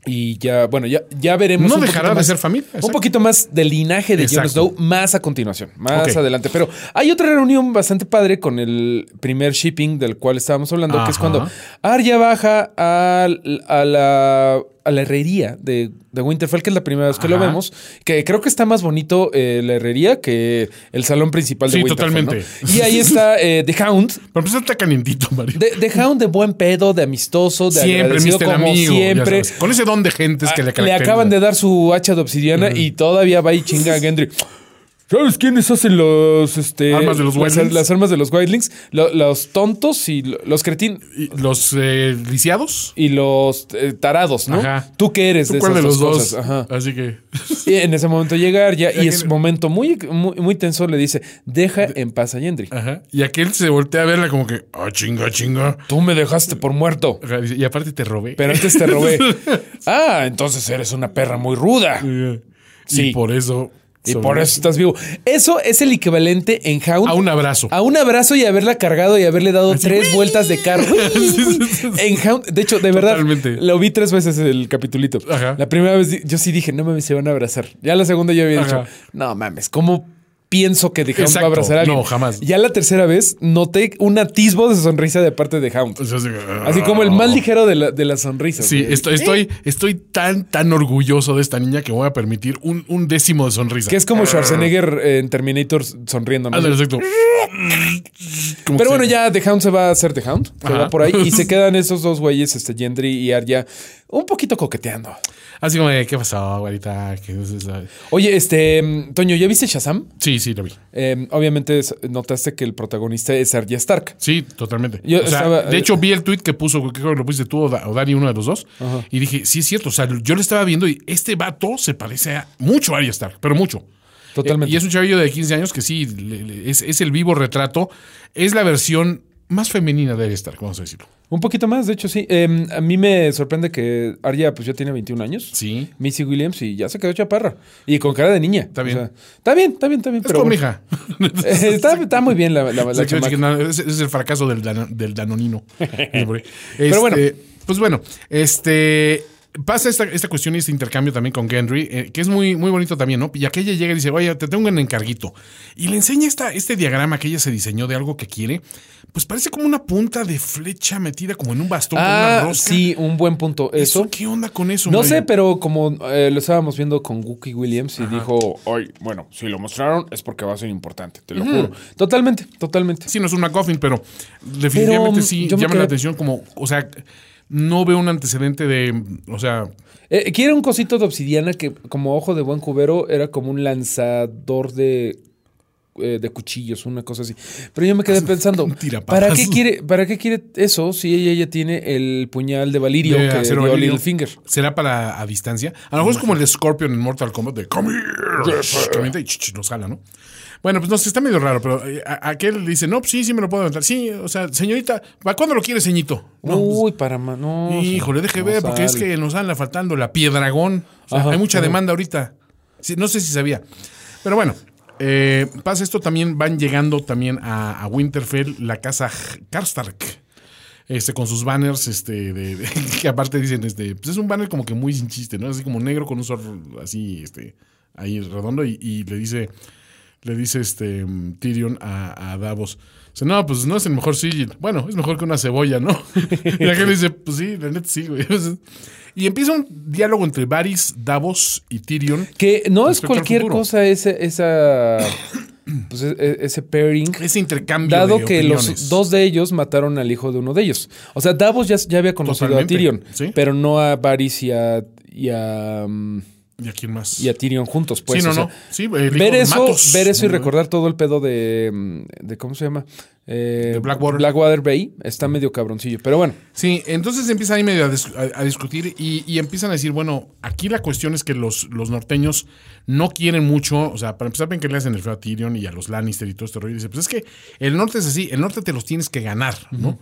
Y ya, bueno, ya, ya veremos. No dejará de más- ser familia, Un poquito más del linaje de Jon. Snow más a continuación, más adelante. Pero hay otra reunión bastante padre con el primer shipping del cual estábamos hablando, que es cuando Arya baja al- a, la, a la herrería de, de Winterfell, que es la primera vez que lo vemos. Que creo que está más bonito eh, la herrería que el salón principal de Sí, Winterfell. totalmente. ¿no? Y ahí <laughs> está eh, The Hound. Pero empezar está calientito, Mario. The, The Hound de buen pedo, de amistoso, de siempre, agradecido como Amigo. siempre. Con ese don de gentes que le Ah, le acaban de dar su hacha de obsidiana y todavía va y chinga a Gendry. ¿Sabes quiénes hacen los este, Armas de los las, las armas de los Wildlings? Lo- los tontos y lo- los cretin Y Los eh, lisiados. y los eh, tarados, ¿no? Ajá. ¿Tú qué eres ¿Tú de cuál esas de los dos cosas? Ajá. Así que. Y en ese momento llega Arya y Ya es momento muy, muy, muy tenso. Le dice, deja en paz a Gendry. Ajá. Y aquel se voltea a verla como que. Ah, chinga, chinga. Tú me dejaste por muerto. Y aparte te robé. Pero antes te robé. <laughs> ah, entonces eres una perra muy ruda. Y Sí. por eso. Y sobre- por eso estás vivo. Eso es el equivalente en Hound A un abrazo. A un abrazo y haberla cargado y haberle dado tres vueltas de carro. <laughs> en Hound, de hecho, de verdad, Totalmente. lo vi tres veces el capitulito. Ajá. La primera vez yo sí dije, no mames, se van a abrazar. Ya la segunda yo había Ajá. dicho, no mames, ¿cómo pienso que The Hound va a abrazar a alguien? No, jamás. Ya la tercera vez noté un atisbo de sonrisa de parte de Hound. Así, como el más ligero de la, de la sonrisa. Sí, estoy, estoy, estoy tan, tan orgulloso de esta niña que voy a permitir un, un décimo de sonrisa. Que es como Schwarzenegger en Terminator sonriendo. ¿no? Exacto. Pero bueno, ya The Hound se va a hacer The Hound. Se Ajá. va por ahí y se <laughs> quedan esos dos güeyes, este Gendry y Arya, un poquito coqueteando. Así como, de, ¿qué pasó, güerita? Oye, este, Toño, ¿ya viste Shazam? Sí, sí, lo vi. Eh, obviamente notaste que el protagonista es Arya Stark. Sí, totalmente. Yo O sea, estaba- de hecho, vi el tweet que puso, creo que lo pusiste tú o Da- o Dani, uno de los dos. Y dije, sí, es cierto. O sea, yo lo estaba viendo y este vato se parece a mucho a Arya Stark, pero mucho. Totalmente. Eh, y es un chavillo de 15 años que sí, le- le- es, es el vivo retrato. Es la versión más femenina de Arya Stark, vamos a decirlo. Un poquito más, de hecho, sí. Eh, a mí me sorprende que Arya pues ya tiene 21 años. Sí. Missy Williams y ya se quedó chaparra. Y con cara de niña. Está bien. está bien, está bien, está bien. Es pero bueno. hija. <laughs> Eh, está, está muy bien la, la, la Sí, es el fracaso del, dano- del danonino. <laughs> Este, Pero bueno. Pues bueno, este. Pasa esta, esta cuestión y este intercambio también con Gendry, eh, que es muy, muy bonito también, ¿no? Y aquella llega y dice, oye, te tengo un encarguito. Y le enseña esta, este diagrama que ella se diseñó de algo que quiere. Pues parece como una punta de flecha metida como en un bastón con una Ah, rosca. sí, un buen punto. Eso. ¿Qué onda con eso? No Mario? sé, pero como eh, lo estábamos viendo con Wookie Williams y dijo, ay, bueno, si lo mostraron es porque va a ser importante, te lo juro. Totalmente, totalmente. Sí, no es un McGuffin, pero definitivamente Pero, sí llama quedé- la atención como, o sea, no veo un antecedente de, o sea, Eh, quiere un cosito de obsidiana que, como ojo de buen cubero, era como un lanzador de, eh, de cuchillos, una cosa así. Pero yo me quedé <laughs> pensando. <laughs> ¿para qué, quiere, ¿para qué quiere eso si ella ya tiene el puñal de Valirio de que acero dio valirio. Littlefinger? ¿Será para a distancia? A lo mejor es como el de Scorpion en Mortal Kombat de Come here. <laughs> Y lo jala, ¿no? Bueno, pues no sé, está medio raro, pero eh, aquel le dice, no, pues sí, sí me lo puedo aventar. Sí, o sea, señorita, ¿para cuándo lo quiere, ceñito? No, Uy, para ma- no, pues, híjole, deje ver, porque es que nos anda faltando la piedragón. O sea, hay mucha demanda ahorita. Sí, no sé si sabía. Pero bueno, eh, pasa esto, también van llegando también a, Winterfell, la casa Karstark. Este, con sus banners, este, de, <laughs> que aparte dicen, este, pues es un banner como que muy chiste, ¿no? Así como negro con un sol así, este, ahí redondo, y, le dice, le dice este Tyrion a Davos. Dice, no, pues no es el mejor sigil. Bueno, es mejor que una cebolla, ¿no? <laughs> y aquel dice, pues sí, la neta sí, güey. y empieza un diálogo entre Varys, Davos y Tyrion. Que no es cualquier cosa ese, esa, <coughs> pues, e- e- ese pairing. Ese intercambio Dado de que opiniones. los dos de ellos mataron al hijo de uno de ellos. O sea, Davos ya, ya había conocido Totalmente, a Tyrion, sí. pero no a Varys y a, y a, mm, ¿Y a quién más? y a Tyrion juntos. Pues, sí, no, o sea, no. Sí, el ver eso, Matos. ver eso y recordar todo el pedo de, mm, de ¿cómo se llama? Eh, De Blackwater. Bay está medio cabroncillo. Pero bueno, Sí, entonces empiezan ahí medio a, dis- a- a discutir y, y empiezan a decir, bueno, aquí la cuestión es que los, los norteños no quieren mucho, o sea, para empezar ven que le hacen el feo a Tyrion y a los Lannister y todo este rollo. Y dice, pues es que el norte es así, el norte te los tienes que ganar, ¿no?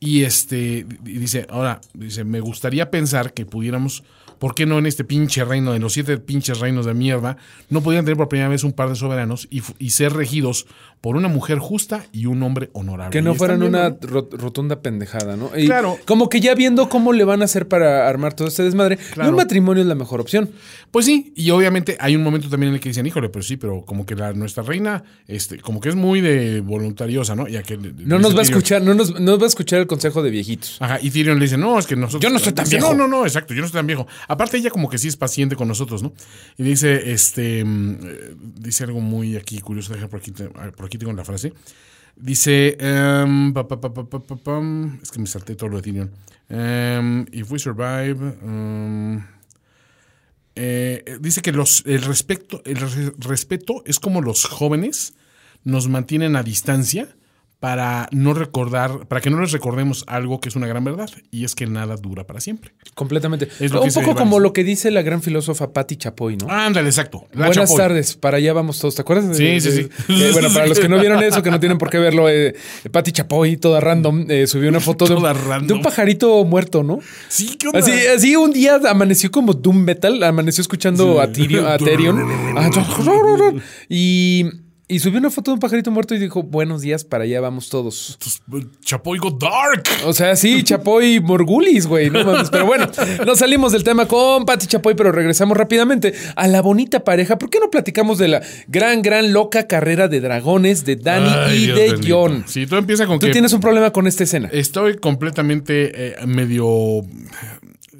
Y este, y dice, ahora, dice, me gustaría pensar que pudiéramos, ¿por qué no en este pinche reino, en los siete pinches reinos de mierda, no podían tener por primera vez un par de soberanos y, y ser regidos por una mujer justa y un hombre honorable. Que no fueran una rotunda pendejada, ¿no? Y Claro. Como que ya viendo cómo le van a hacer para armar todo este desmadre, y Claro. un matrimonio es la mejor opción. Pues sí, y obviamente hay un momento también en el que dicen, híjole, pero sí, pero como que la, nuestra reina, este, como que es muy de voluntariosa, ¿no? Ya que No nos va a escuchar, no nos, no nos va a escuchar el consejo de viejitos. Ajá, y Tyrion le dice, no, es que nosotros... Yo no soy tan Dice, viejo. No, no, no, exacto, yo no soy tan viejo. Aparte ella como que sí es paciente con nosotros, ¿no? Y dice, este, mm, eh, dice algo muy aquí curioso, deja por aquí, por aquí tengo la frase. Dice, em, es que me salté todo lo de Tyrion. Em, if we survive... em, eh, dice que los, el, respeto, el re- respeto es como los jóvenes nos mantienen a distancia para no recordar, para que no les recordemos algo que es una gran verdad, y es que nada dura para siempre. Completamente. Es lo un poco como lo que dice la gran filósofa Patti Chapoy, ¿no? Ándale, exacto. La Buenas Chapoy. tardes, para allá vamos todos. ¿Te acuerdas? Sí, sí, sí. eh, bueno, para los que no vieron eso, que no tienen por qué verlo, eh, Patti Chapoy, toda random, eh, subió una foto de un, de un pajarito muerto, ¿no? Sí, ¿qué onda? Así, así un día amaneció como Doom Metal, amaneció escuchando a, Tyrion, a Tyrion. <laughs> Ah, <laughs> y, y subió una foto de un pajarito muerto y dijo, buenos días, para allá vamos todos. Pues, Chapoy go dark. O sea, sí, <laughs> Chapoy y Morgulis, güey. No mames. <laughs> Pero bueno, nos salimos del tema con Pati Chapoy, pero regresamos rápidamente a la bonita pareja. ¿Por qué no platicamos de la gran, gran loca carrera de dragones de Dani Ay, y Dios de bendito. John? Sí, todo empieza con Tú que tienes un problema con esta escena. estoy completamente eh, medio...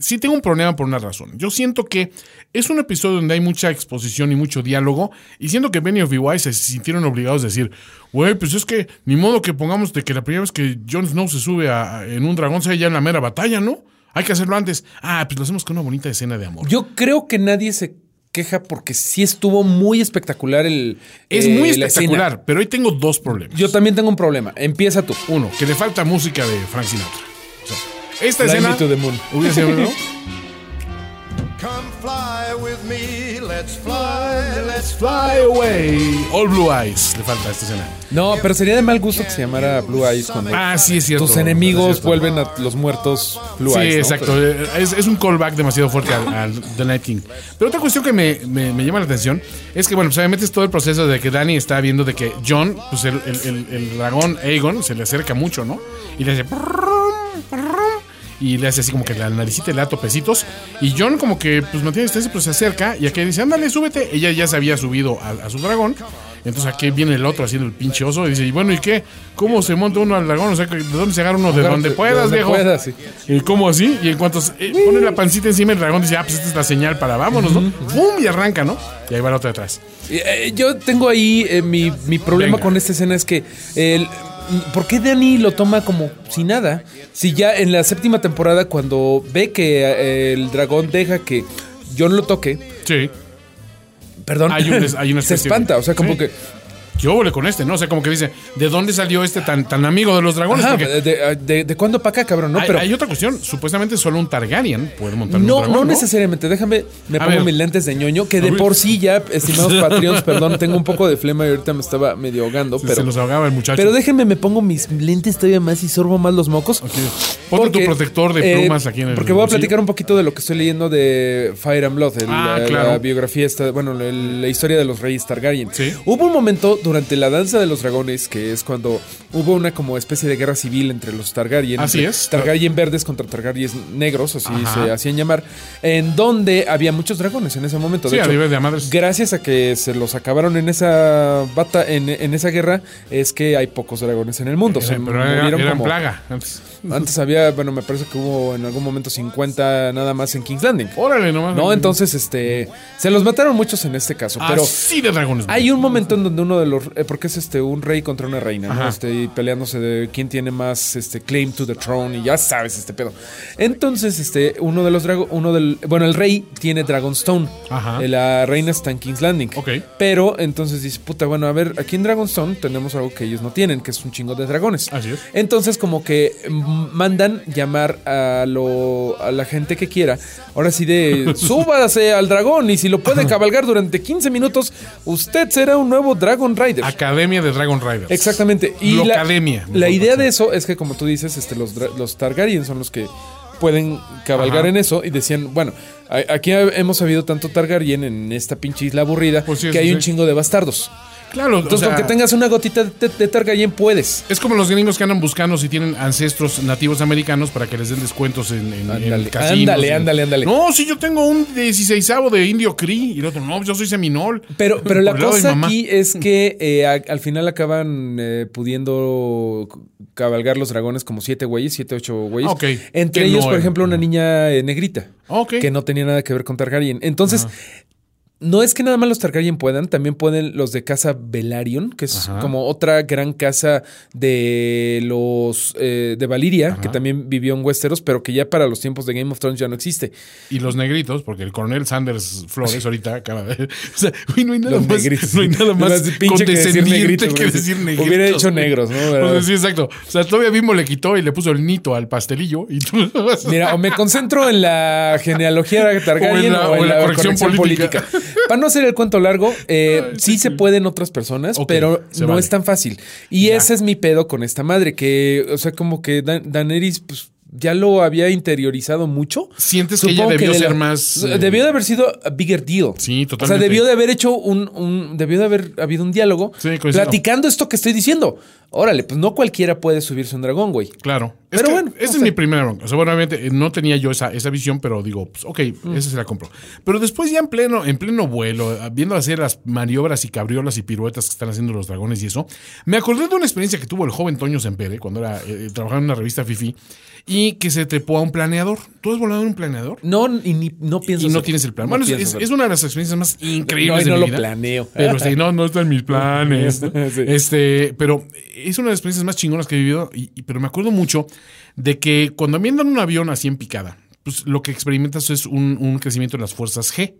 Sí tengo un problema por una razón. Yo siento que es un episodio donde hay mucha exposición y mucho diálogo y siento que Benny of Wise se sintieron obligados a decir, güey, pues es que ni modo que pongamos de que la primera vez que Jon Snow se sube a- a- en un dragón sea ya en la mera batalla, ¿no? Hay que hacerlo antes. Ah, pues lo hacemos con una bonita escena de amor. Yo creo que nadie se queja porque sí estuvo muy espectacular el. es eh, muy la espectacular, pero hoy tengo dos problemas. Yo también tengo un problema. Empieza tú. Uno, que le falta música de Frank Sinatra. O sea, esta Fly escena me to the moon. hubiera sido, ¿no? <laughs> Fly with me, let's fly, let's Fly away. All Blue Eyes. Le falta esta escena. No, pero sería de mal gusto que se llamara Blue Eyes cuando Ah, sí, es cierto. tus enemigos Es cierto. vuelven a los muertos Blue sí, Eyes. ¿no? exacto. Pero- Es, es un callback demasiado fuerte al, al The Night King. Pero otra cuestión que me, me- me llama la atención es que, bueno, pues obviamente es todo el proceso de que Danny está viendo de que John, pues el, el- el- el dragón Aegon, se le acerca mucho, ¿no? Y le hace. Y le hace así como que la naricita le da topecitos. Y John, como que pues mantiene distancia, pero se acerca. Y aquí dice: Ándale, súbete. Ella ya se había subido a, a su dragón. Entonces aquí viene el otro haciendo el pinche oso. Y dice: Y bueno, ¿y qué? ¿Cómo se monta uno al dragón? O sea, ¿de dónde se agarra uno? De donde de puedas, donde viejo. puedas, sí. ¿Y cómo así? Y en cuanto eh, pone la pancita encima el dragón, dice, ah, pues esta es la señal para vámonos, ¿no? ¡Bum! Y arranca, ¿no? Y ahí va la otra detrás. Eh, Yo tengo ahí eh, mi, mi problema Venga. con esta escena es que el, ¿por qué Danny lo toma como si nada? Si ya en la séptima temporada cuando ve que eh, el dragón deja que John lo toque, Sí. perdón, Hay un- hay una <laughs> se espanta, o sea, como sí. que ¿Qué óvole con este, no? O sea, como que dice, ¿de dónde salió este tan, tan amigo de los dragones? ajá, Porque de, de- de cuándo para acá, cabrón, ¿no? hay, Pero hay otra cuestión. Supuestamente solo un Targaryen puede montar un no, dragón, no necesariamente, déjame, me A pongo ver. mis lentes de ñoño, que de por sí ya, estimados <laughs> Patreons, perdón, tengo un poco de flema y ahorita me estaba medio ahogando, pero... se los ahogaba el muchacho. Pero déjenme, me pongo mis lentes todavía más y sorbo más los mocos. Ponte tu protector de eh, plumas aquí en el Porque voy a platicar un poquito de lo que estoy leyendo de Fire and Blood, el- Ah, la, claro. la biografía esta, bueno, el- la historia de los reyes Targaryen. Sí. Hubo un momento durante la danza de los dragones, que es cuando hubo una como especie de guerra civil entre los Targaryen. Así es. Targaryen verdes contra Targaryen negros, así Ajá. se hacían llamar, en donde había muchos dragones en ese momento. Sí, de a hecho, nivel de madres. Gracias a que se los acabaron en esa bata, en, en esa guerra, es que hay pocos dragones en el mundo. Se Eh, era, eran como- plaga. antes. <laughs> antes había, bueno, me parece que hubo en algún momento 50 nada más en King's Landing. Órale, nomás. No, entonces, este, se los mataron muchos en este caso, pero Así de dragones. hay un momento en donde uno de los, eh, porque es este, un rey contra una reina. Este, y peleándose de quién tiene más, este, claim to the throne y ya sabes este pedo. Entonces, este, uno de los dragos, uno del, bueno, el rey tiene Dragonstone, Ajá. Eh, la reina está en King's Landing. Ok. Pero entonces dice, puta, bueno, a ver, aquí en Dragonstone tenemos algo que ellos no tienen, que es un chingo de dragones. Así es. Entonces, como que mandan llamar a, lo, a la gente que quiera. Ahora sí de, <laughs> súbase al dragón y si lo puede cabalgar durante 15 minutos, usted será un nuevo Dragon Rider. Academia de Dragon Riders. Exactamente. Y la, Locademia. la idea de eso es que, como tú dices, este, los, los Targaryen son los que pueden cabalgar Ajá. en eso y decían, bueno, aquí hemos sabido tanto Targaryen en esta pinche isla aburrida Pues sí, que hay sí. un chingo de bastardos. Claro, Entonces, o sea, con que tengas una gotita de, de Targaryen, puedes. Es como los gringos que andan buscando si tienen ancestros nativos americanos para que les den descuentos en, en, en Ándale, casinos, ándale, en- ándale, ándale. No, sí, yo tengo un 16 de indio Cree. Y el otro, no, yo soy seminol. Pero, pero la cosa aquí es que eh, a- al final acaban eh, pudiendo cabalgar los dragones como siete güeyes, siete, ocho güeyes. Ah, ok. Entre Que ellos, no por ejemplo, una niña eh, negrita. Ok. Que no tenía nada que ver con Targaryen. Entonces, no es que nada más los Targaryen puedan, también pueden los de casa Velaryon, que es Ajá. como otra gran casa de los eh, de Valiria, que también vivió en Westeros, pero que ya para los tiempos de Game of Thrones ya no existe. Y los negritos, porque el coronel Sanders Flores ahorita acaba de. <laughs> O sea, güey, no hay nada Los más. negritos. No hay nada más pinche que decir negritos, que decir negritos. Hubiera hecho negros, ¿no? O sí, exacto. O sea, todavía mismo le quitó y le puso el nito al pastelillo. Y tú. <laughs> Mira, o me concentro en la genealogía Targaryen o en la, corrección, política. Para no hacer el cuento largo, eh, sí se pueden otras personas, pero no vale. es tan fácil. Y ese es mi pedo con esta madre, que, o sea, como que Dan- Daenerys, pues ya lo había interiorizado mucho. Sientes que ella debió de ser la- más, eh, Debió de haber sido a bigger deal. Sí, O sea, totalmente. debió de haber hecho un, un- Debió de haber habido un diálogo Sí, platicando esto que estoy diciendo. Órale, pues no cualquiera puede subirse a un dragón, güey. Claro. Pero Es que bueno, Esa es mi primera bronca. O sea, bueno, obviamente eh, no tenía yo esa, esa visión, pero digo, pues, ok, Mm. esa se la compro. Pero después ya en pleno, en pleno vuelo, eh, viendo hacer las maniobras y cabriolas y piruetas que están haciendo los dragones y eso, me acordé de una experiencia que tuvo el joven Toño Sempere cuando era eh, trabajaba en una revista Fifi y que se trepó a un planeador. ¿Tú has volado en un planeador? No, y ni, no pienso y no tienes el plan. No bueno, es, una de las experiencias más increíbles No, y no de mi lo vida. planeo. <laughs> Pero sí, no, no está en mis planes. ¿no? <laughs> Sí. Este, pero es una de las experiencias más chingonas que he vivido. Y, y- pero me acuerdo mucho de que cuando a mí andan un avión así en picada, pues lo que experimentas es un, un crecimiento en las fuerzas G.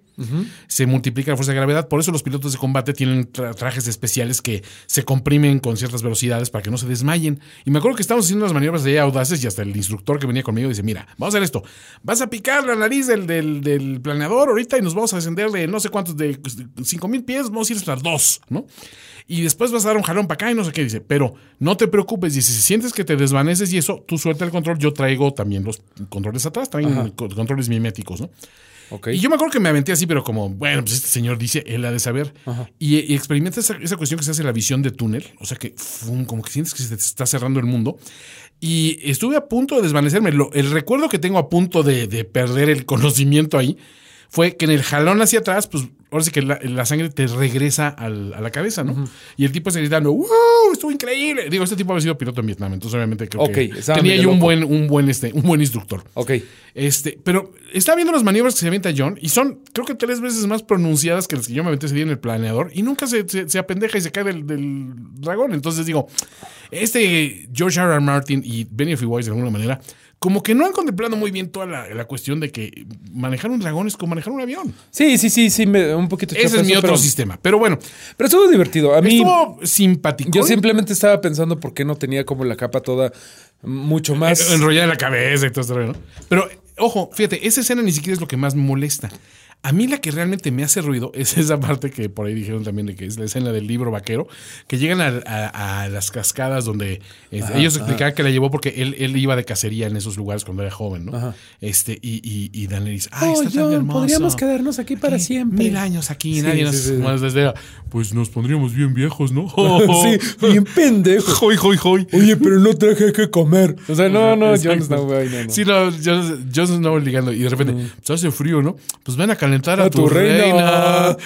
Se multiplica la fuerza de gravedad. Por eso los pilotos de combate tienen tra- trajes especiales que se comprimen con ciertas velocidades para que no se desmayen. Y me acuerdo que estábamos haciendo unas maniobras de audaces y hasta el instructor que venía conmigo dice, mira, vamos a hacer esto. Vas a picar la nariz del, del, del planeador ahorita y nos vamos a descender de no sé cuántos, de 5 mil pies, vamos a ir hasta dos, ¿no? Y después vas a dar un jalón para acá y no sé qué dice. Pero no te preocupes, dice, si sientes que te desvaneces y eso, tú suelta el control. Yo traigo también los controles atrás, traen co- controles miméticos, ¿no? Ok. Y yo me acuerdo que me aventé así, pero como, bueno, pues este señor dice, él ha de saber. Y, y experimenta esa, esa cuestión que se hace la visión de túnel. O sea que, fum, como que sientes que se te está cerrando el mundo. Y estuve a punto de desvanecerme. Lo- el recuerdo que tengo a punto de, de perder el conocimiento ahí fue que en el jalón hacia atrás, pues ahora sí que la, la sangre te regresa al- a la cabeza, ¿no? Y el tipo está gritando, ¡Wow! Estuvo increíble. Digo, este tipo había sido piloto en Vietnam, entonces obviamente creo que tenía yo un buen, un buen, este, un buen instructor. Ok. Este, pero está viendo las maniobras que se avienta John y son, creo que tres veces más pronunciadas que las que yo me aventé ese día en el planeador y nunca se, se, se apendeja y se cae del, del dragón. Entonces digo, este George R. R. Martin y Benioff y Weiss de alguna manera, como que no han contemplado muy bien toda la, la cuestión de que manejar un dragón es como manejar un avión. Sí, sí, sí, sí, me- un poquito Ese es mi eso, otro pero, sistema. Pero bueno, pero estuvo divertido. A mí, estuvo simpático. yo simplemente estaba pensando por qué no tenía como la capa toda mucho más. enrollada en la cabeza y todo esto, ¿no? Pero, ojo, fíjate, esa escena ni siquiera es lo que más molesta. A mí la que realmente me hace ruido es esa parte que por ahí dijeron también de que es la escena del libro vaquero, que llegan a, a- a las cascadas donde ellos explicaban que la llevó porque él, él iba de cacería en esos lugares cuando era joven, ¿no? Este, y, y, y Daenerys, ¡ay, Oh, está tan John, hermoso! podríamos quedarnos aquí para Sí, siempre. Mil años aquí, Sí, nadie nos sí, sí, sí. más desde Pues nos pondríamos bien viejos, ¿no? <laughs> sí, bien <laughs> pendejo. Hoy, hoy, hoy. Oye, pero no traje que comer. O sea, no, no, Jon. Snow, ay, no, no. Sí, no, Jon Snow ligando. Y de repente, pues hace frío, ¿no? Pues van a calentar a, A tu reina.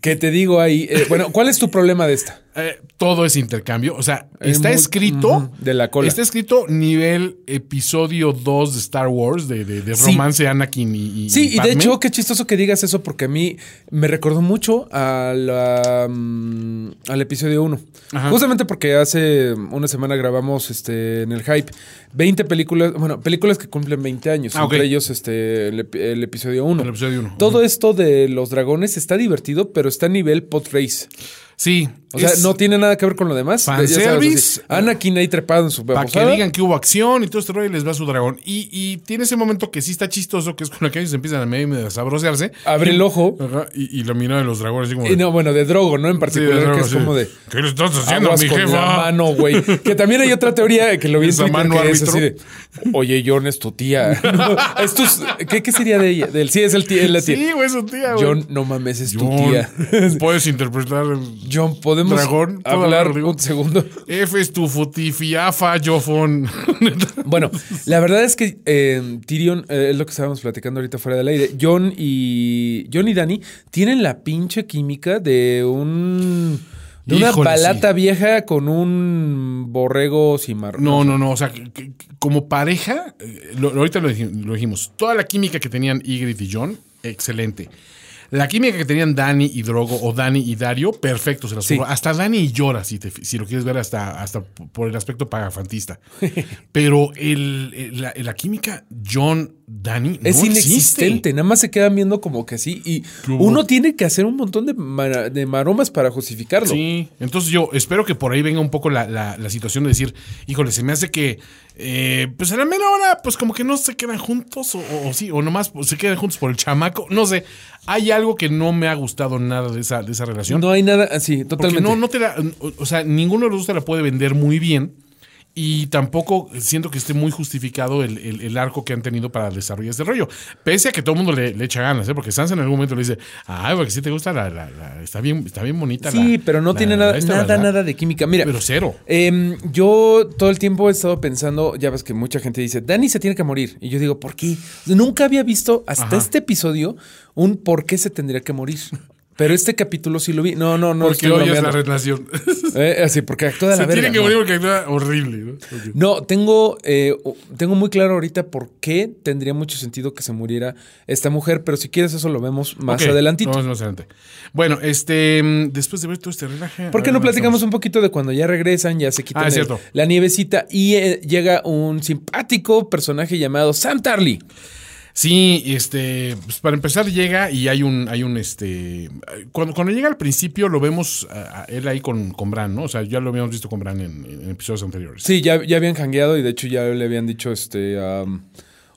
¿Qué te digo ahí? Eh, bueno, ¿cuál es tu problema de esta? Eh, todo es intercambio. O sea, Es está muy- escrito. de la cola. Está escrito nivel episodio 2 de Star Wars, de, de, de Sí. romance Anakin y. y Sí, y de hecho, qué chistoso que digas eso porque a mí me recordó mucho a la, mm, al episodio 1. Ajá. Justamente porque hace una semana grabamos este, en el Hype 20 películas, bueno, películas que cumplen 20 años, Ah, entre ellos este, el, ep- el episodio 1. El episodio uno. Todo esto de los dragones está divertido, pero está a nivel race. Sí. O sea, es no tiene nada que ver con lo demás. Fanservice. Anakin ahí trepado en su Para que digan que hubo acción y todo este rollo y les va su dragón. Y, y tiene ese momento que sí está chistoso, que es con el que ellos empiezan a medio, medio a sabrosearse. Abre el ojo. Ajá, y, y la mirada de los dragones así como. Y no, bueno, de Drogo, ¿no? En Sí, particular, de que es sí. como de. ¿Qué le estás haciendo a mi con jefa? la mano, güey. Que también hay otra teoría que lo vi en Twitter mano que es así de, oye, John es tu tía. <laughs> No, es ¿qué, qué sería de ella? Del, sí, es el tía, es la tía. Sí, güey, su tía, güey. John, no mames, es tu tía. Puedes interpretar John, ¿podemos Dragón, ¿puedo hablar un segundo? F es tu futifiafa, Jofon. <laughs> Bueno, la verdad es que eh, Tyrion, eh, es lo que estábamos platicando ahorita fuera del aire. John y John y Dani tienen la pinche química de un de una Híjole, balata sí. vieja con un borrego cimarrón. No, no, no. O sea, que- que- como pareja, eh, lo, ahorita lo dijimos. Toda la química que tenían Ygritte y John, excelente. La química que tenían Dani y Drogo o Dani y Dario, perfecto. Se las Sí. Hasta Dani llora, si, te- si lo quieres ver, hasta, hasta por el aspecto pagafantista. <laughs> Pero el, el- la, la química John, Dani, Es no inexistente, existe. nada más se quedan viendo como que así. Y uno tiene que hacer un montón de, de maromas para justificarlo. Sí, entonces yo espero que por ahí venga un poco la, la- la situación de decir, híjole, se me hace que, eh, pues a la mera hora, pues como que no se quedan juntos, o, o- o sí, o nomás se quedan juntos por el chamaco, no sé. Hay algo que no me ha gustado nada de esa, de esa relación. No hay nada así, porque totalmente. no, no te la, o, o sea, ninguno de los dos te la puede vender muy bien. Y tampoco siento que esté muy justificado el, el- el arco que han tenido para desarrollar este rollo. Pese a que todo el mundo le, le echa ganas, ¿eh? porque Sansa en algún momento le dice, ay, porque si te gusta la, la- la- está bien, está bien bonita la- Sí, pero no tiene nada, esta, nada, ¿verdad?". nada de química. Mira, Pero cero. Em, yo todo el tiempo he estado pensando, ya ves que mucha gente dice, Dani se tiene que morir. Y yo digo, ¿por qué? Nunca había visto hasta Ajá. este episodio un por qué se tendría que morir. <laughs> Pero este capítulo sí lo vi. No, no, no. Porque odias la relación. <laughs> Eh, así, porque actúa de la Se verga. tienen que no. morir porque actúa horrible. ¿no? No, tengo, eh, tengo muy claro ahorita por qué tendría mucho sentido que se muriera esta mujer, pero si quieres eso lo vemos más Ok, adelantito. vamos más adelante. Bueno, este, mm, después de ver todo este relaje. ¿Por qué no platicamos un poquito de cuando ya regresan, ya se quitan Ah, el- la nievecita y eh, llega un simpático personaje llamado Sam Tarly? Sí, este, pues para empezar llega y hay un, hay un, este, cuando, cuando llega al principio lo vemos él ahí con, con Bran, ¿no? O sea, ya lo habíamos visto con Bran en, en episodios anteriores. Sí, ya, ya habían jangueado y de hecho ya le habían dicho, este,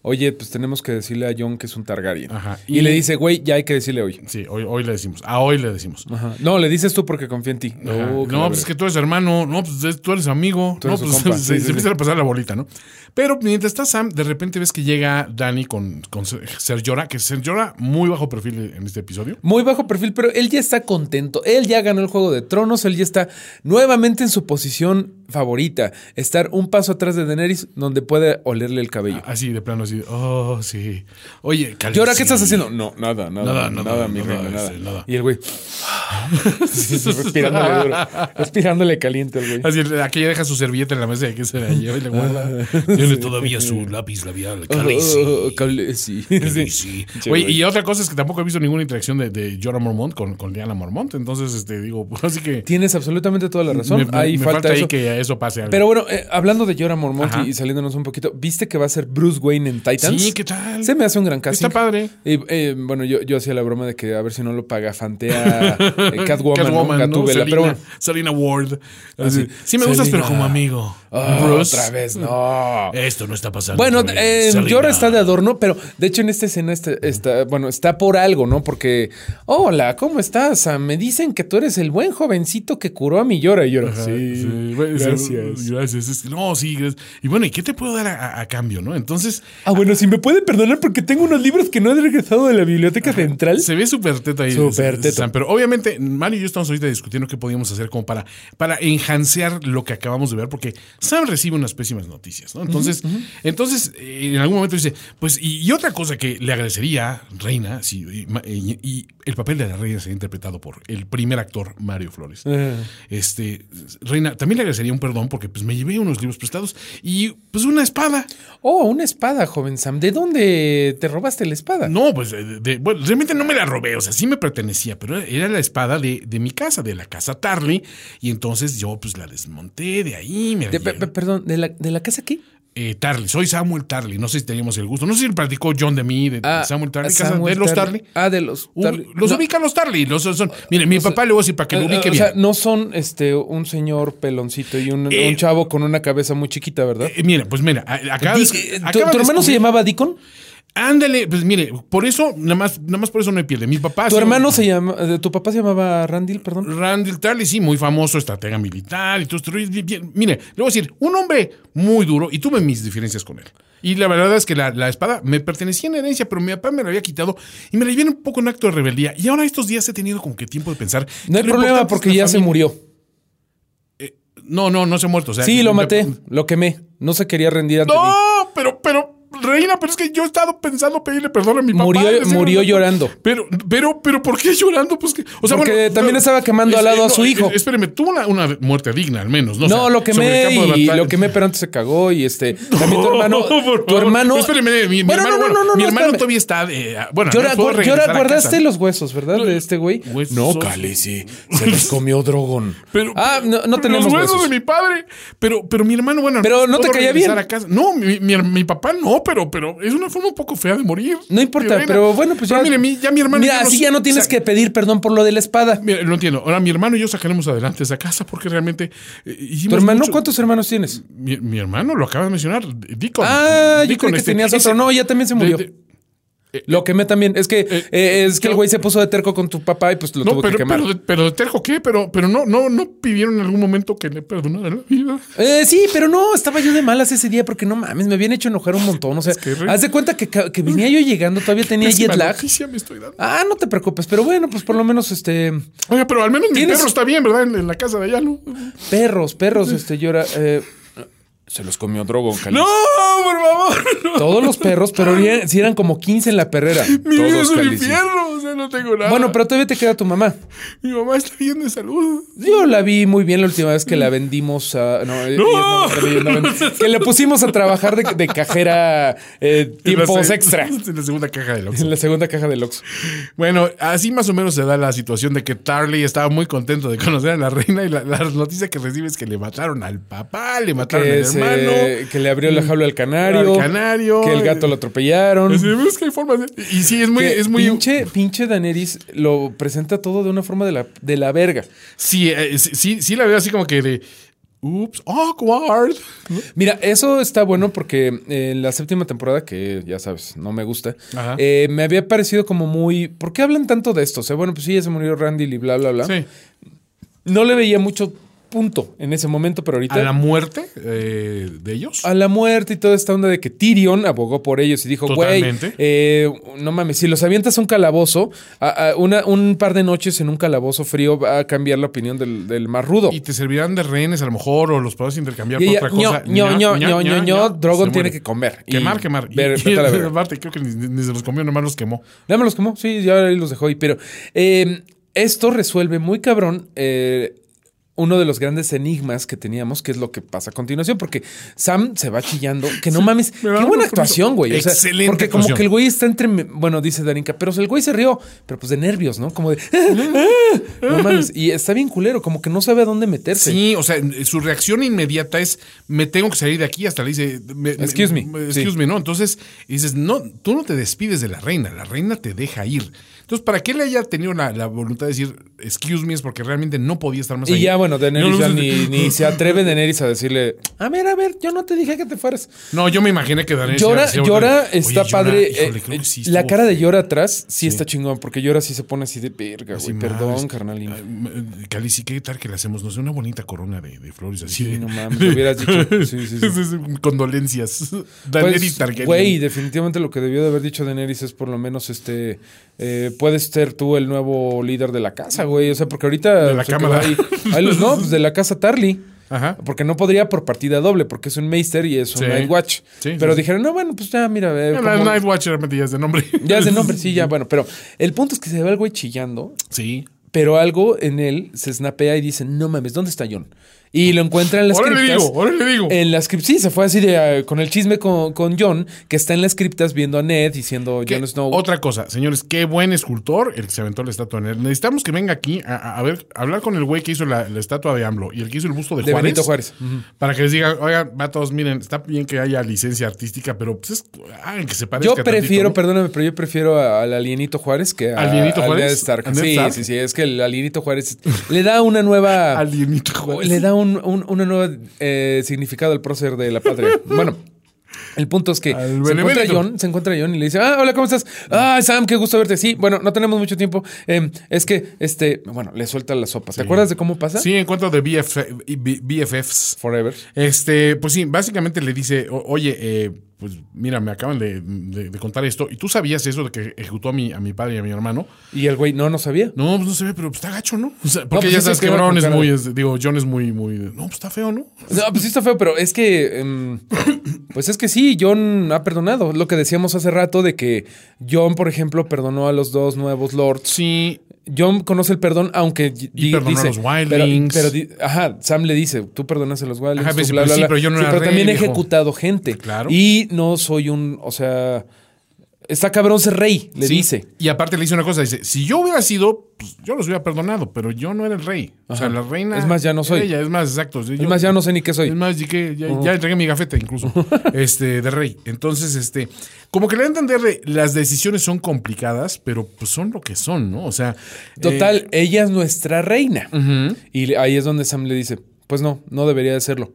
oye, pues tenemos que decirle a John que es un Targaryen. Ajá. Y, Y- le dice, güey, ya hay que decirle hoy. Sí, hoy, hoy le decimos, a hoy le decimos. Ajá. No, le dices tú porque confía en ti. Oh, no, pues es que tú eres hermano, no, pues es- tú eres amigo, Tú no, eres pues <laughs> se, Sí, sí, se sí. empieza a pasar la bolita, ¿no? Pero mientras está Sam, de repente ves que llega Dani con, con Ser Llora, que Ser Llora muy bajo perfil en este episodio. Muy bajo perfil, pero él ya está contento. Él ya ganó el Juego de Tronos. Él ya está nuevamente en su posición favorita. Estar un paso atrás de Daenerys donde puede olerle el cabello. Así, de plano, así, oh, sí. Oye, ¿Y ahora qué estás haciendo? No, nada, nada, Nada, nada, mi reina, nada. este. Y el güey. <laughs> respirándole duro. Respirándole caliente el güey. Así, aquí deja su servilleta en la mesa y que se la lleva y le guarda. Tiene todavía su lápiz labial. Sí, Oye, y otra cosa es que tampoco he visto ninguna interacción de, de Jorah Mormont con, con Liana Mormont. Entonces, este, digo, <laughs> así que. Tienes absolutamente toda la razón. Ahí falta, ahí eso. que eso pase algo. Pero bueno, eh, hablando de Jorah Mormont y saliéndonos un poquito, ¿viste que va a ser Bruce Wayne en Titans? Sí, ¿qué tal? Se me hace un gran casting. Está padre. Y, eh, bueno, yo, yo hacía la broma de que a ver si no lo paga fantea eh, Catwoman, <laughs> Catwoman, ¿no? Gatúbela, Selina, pero bueno. Selina Ward. Así. Así, Sí, me gustas, pero como amigo. Ah, Bruce. Otra vez, no. Esto no está pasando. Bueno, eh. Jorah está de adorno, pero de hecho en esta escena está, está- bueno, está por algo, ¿no? Porque, hola, ¿cómo estás? Ah, Me dicen que tú eres el buen jovencito que curó a mi Llora. Y Llora, sí, Sí, gracias. Gracias. No, sí. gracias. Y bueno, ¿y qué te puedo dar a, cambio, no? Entonces, Ah, bueno, si me puede perdonar porque tengo unos libros que no he regresado de la biblioteca central. Se ve súper teto ahí. Súper teto. Pero obviamente, Mario y yo estamos ahorita discutiendo qué podíamos hacer como para, para enhancear lo que acabamos de ver, porque Sam recibe unas pésimas noticias, ¿no? Entonces, entonces eh, en algún momento dice, pues, y, y otra cosa que le agradecería, Reina, si, y, ma- y- y el papel de la Reina sería interpretado por el primer actor, Mario Flores. Este, Reina, también le agradecería un perdón porque pues me llevé unos libros prestados y pues una espada. Oh, una espada, joven Sam. ¿De dónde te robaste la espada? No, pues de- de- bueno, realmente no me la robé, o sea, sí me pertenecía, pero era la espada de, de mi casa, de la casa Tarly, y entonces yo pues la desmonté de ahí, me la De- perdón, ¿de la, ¿de la casa qué? Eh, Tarly, soy Samuel Tarly, no sé si teníamos el gusto, no sé si platicó John de mí, de Ah, Samuel Tarly, Samuel de los Tarly. Ah, de los Uh, Tarly. los No, ubican los Tarly, los son, son- mire, mi papá le voy a decir para que lo eh, ubique o bien. sea, no son este un señor peloncito y un, Eh, un chavo con una cabeza muy chiquita, ¿verdad? Eh, mira, pues mira, a- acaba Di- de- eh, ¿Tu, tu hermano se llamaba Deacon? Ándale, pues mire, por eso, nada más, nada más por eso no hay pierde. Mi papá. Tu hermano se llama, eh, tu papá se llamaba Randall, perdón. Randall Tarley, sí, muy famoso, estratega militar y todo esto. Mire, le voy a decir, un hombre muy duro, y tuve mis diferencias con él. Y la verdad es que la, la espada me pertenecía en herencia, pero mi papá me la había quitado y me la llevé un poco en acto de rebeldía. Y ahora estos días he tenido como que tiempo de pensar. No hay problema porque ya se murió. No, no, no se ha muerto. o sea, Sí, lo me- maté, lo quemé. No se quería rendir ante mí. No, pero, pero, reina, pero es que yo he estado pensando pedirle perdón a mi papá. Murió- decirle, murió no, llorando. Pero, pero, pero, ¿por qué llorando? Pues que, o sea, Porque bueno, también no, estaba quemando al lado a su hijo. eh, Espéreme, tuvo una, una muerte digna, al menos, ¿no? No, O sea, lo quemé y lo quemé, pero antes se cagó y este. <laughs> También tu hermano. No, por tu hermano. Espéreme, mi, mi Bueno, hermano, no, no, bueno, no, no, mi hermano todavía está. eh, bueno, Llora, no puedo gu- regresar llora- a guardaste los huesos, ¿verdad? De este güey. Huesos. No, Calici. Se los <laughs> comió Drogon. Pero, ah, no, no tenemos los huesos, huesos. de mi padre. Pero, pero mi hermano, bueno. Pero no te caía bien. a casa. No, mi, mi, mi papá no, pero, pero es una forma un poco fea de morir. No importa, pero bueno, pues ya. Pero mire, mi- ya mi hermano. Mira, yo así ya no tienes que pedir perdón por lo de la espada. Mira, lo entiendo. Ahora mi hermano y yo sacaremos adelante esa casa porque realmente eh, hicimos ¿Tu hermano mucho- cuántos hermanos tienes? Mi, mi hermano lo acaba de mencionar, Deacon. Ah, yo Deacon, creí que este, tenías ese- otro. No, ya también se de- murió. De- Lo quemé también. Es que, eh, es que el güey se puso de terco con tu papá y pues lo no, tuvo pero, que quemar. pero, de- pero de terco qué, pero, pero no, no, no pidieron en algún momento que le perdonara la vida. Eh, sí, pero no, estaba yo de malas ese día porque no mames, me habían hecho enojar un montón. O sea, que haz de cuenta que, que venía yo llegando, todavía tenía jet lag. me estoy dando. Ah, no te preocupes, pero bueno, pues por lo menos este. Oiga, pero al menos mi ¿Tienes- perro está bien, ¿verdad? En, en la casa de allá, ¿no? Perros, perros, este, llora. Se los comió Drogon, Calici. ¡No, por favor! no. Todos los perros, pero sí eran como 15 en la perrera. Mi Todos, es un infierno, no tengo nada. Bueno, pero todavía te queda tu mamá. Mi mamá está bien de salud. Yo la vi muy bien la última vez que la vendimos a. No, ella ¡No! no, ella no <laughs> que le pusimos a trabajar de, de cajera eh, tiempos En extra. <laughs> En la segunda caja de Oxxo. En la segunda caja del Oxxo. Bueno, así más o menos se da la situación de que Tarley estaba muy contento de conocer a la reina y la, la noticia que recibe es que le mataron al papá, le mataron Que, al se- hermano. que le abrió la jaula al canario. Al canario. Que el gato lo atropellaron. Es, es que hay formas de- Y sí, es muy... Que Es muy pinche, pinche Daenerys lo presenta todo de una forma de la, de la verga. sí, eh, sí, sí, sí la veo así como que de... Ups, awkward. Mira, eso está bueno porque en la séptima temporada, que ya sabes, no me gusta, eh, me había parecido como muy. ¿Por qué hablan tanto de esto? O sea, bueno, pues sí, ya se murió Randy y bla, bla, bla. Sí. No le veía mucho punto en ese momento, pero ahorita. A la muerte eh, de ellos. a la muerte y toda esta onda de que Tyrion abogó por ellos y dijo, güey, eh, no mames, si los avientas a un calabozo, a- a una- un par de noches en un calabozo frío va a cambiar la opinión del, del más rudo. Y te servirán de rehenes a lo mejor o los puedes intercambiar Y por otra cosa. ño, ño, ño, ño, ño, Drogon tiene que comer. y Quemar, quemar. <laughs> ver- y, <laughs> verga. aparte, creo que ni, ni se los comió, nomás los quemó. Ya me los quemó, sí, ya los dejó ahí. Pero eh, esto resuelve muy cabrón eh, uno de los grandes enigmas que teníamos, que es lo que pasa a continuación, porque Sam se va chillando, que no mames, qué buena actuación, güey. O sea, Excelente Porque como actuación. que el güey está entre, bueno, dice Darinka, pero el güey se rió, pero pues de nervios, ¿no? Como de, no mames, y está bien culero, como que no sabe a dónde meterse. Sí, o sea, su reacción inmediata es, me tengo que salir de aquí, hasta le dice, me- Excuse me. excuse Sí. me, ¿no? Entonces dices, no, tú no te despides de la reina, la reina te deja ir. Entonces, ¿para qué le haya tenido la, la voluntad de decir, excuse me, es porque realmente no podía estar más Y ahí? ya, bueno, Daenerys No, ya no, ni, ni se atreve Daenerys a decirle, a ver, a ver, yo no te dije que te fueras. No, yo me imaginé que Daenerys Llora, llora, "Oye, está Llora, padre. híjole, eh, que sí la cara de feo". Llora atrás sí, está chingón, porque Llora sí se pone así de verga, güey. Perdón, carnalín. M- Cali, sí, ¿qué tal que le hacemos? No sé, una bonita corona de, de flores así. Sí, de- no mames, <laughs> lo hubieras dicho. Sí, sí, sí. <laughs> Condolencias. Daenerys Pues, Targaryen. güey, definitivamente lo que debió de haber dicho Daenerys es por lo menos este. eh, puedes ser tú el nuevo líder de la casa, güey. O sea, porque ahorita. De la cámara. ahí los- <laughs> no, pues de la casa Tarly. Ajá. Porque no podría por partida doble, porque es un Meister y es un Sí. Night Watch. Sí, pero sí, dijeron, no, bueno, pues ya, mira, eh, La como- Night Watch realmente ya es de nombre. <laughs> ya es de nombre, sí, ya, <laughs> bueno. Pero el punto es que se ve al güey chillando. Sí. Pero algo en él se snapea y dice, no mames, ¿dónde está John? Y lo encuentra en las Ahora le criptas. digo, ahora le digo. En las criptas, sí, se fue así de, ah, con el chisme con, con John, que está en las criptas viendo a Ned diciendo ¿Qué- Jon Snow. Otra cosa, señores, qué buen escultor el que se aventó la estatua de Ned. Necesitamos que venga aquí a, a- ver, a hablar con el güey que hizo la, la estatua de AMLO y el que hizo el busto de, De Juárez. Benito Juárez. Para que les diga, oigan, vatos, miren, está bien que haya licencia artística, pero pues es, hagan que se parezca Yo tantito, prefiero, ¿no? perdóname, pero yo prefiero al alienito Juárez que a, ¿Al Alienito al Juárez? Ned Stark. ¿A Ned Sí, Stark? sí, sí, es que el alienito Juárez le da una nueva... <laughs> Alienito Juárez. Le da un, un- una nueva eh, significado al prócer de la patria. <laughs> bueno, El punto es que se encuentra. John, se encuentra John y le dice, ah, hola, ¿cómo estás? Ah, Sam, qué gusto verte. Sí, bueno, no tenemos mucho tiempo. Eh, es que, este, bueno, le suelta la sopa. ¿Te acuerdas de cómo pasa? Sí, encuentro de BF, BFFs. Forever. Este, pues sí, básicamente le dice, "O- oye, eh, pues mira, me acaban de, de- de contar esto. ¿Y tú sabías eso de que ejecutó a mi, a mi padre y a mi hermano? Y el güey, no, no sabía. No, pues no ve, pero pues, está gacho, ¿no? O sea, porque pues ya sabes que Brown es muy, es- digo, John es muy, muy, no, pues está feo, ¿no? <laughs> No, pues sí está feo, pero es que. em, pues es que sí, John ha perdonado. Lo que decíamos hace rato de que John, por ejemplo, perdonó a los dos nuevos lords. Sí, John conoce el perdón, aunque Y perdonó a dice, los wildlings. Pero, pero ajá, Sam le dice, tú perdonas a los wildlings, Ajá, tú pues sí, bla, pero bla, sí, bla. pero yo no era pero rey, también he ejecutado gente. Claro. Y no soy un, o sea, está cabrón ser rey, le sí. dice. Y aparte le dice una cosa, dice, si yo hubiera sido, pues yo los hubiera perdonado, pero yo no era el rey. O sea, la reina... Es más, ya no soy. Ella, es más, exacto. Es más, ya no sé ni qué soy. Es más, ya, ya entregué mi gafete incluso, <laughs> este, de rey. Entonces, este, como que le entender de las decisiones son complicadas, pero pues son lo que son, ¿no? O sea, Total, eh, ella es nuestra reina. Y ahí es donde Sam le dice, pues no, no debería de serlo.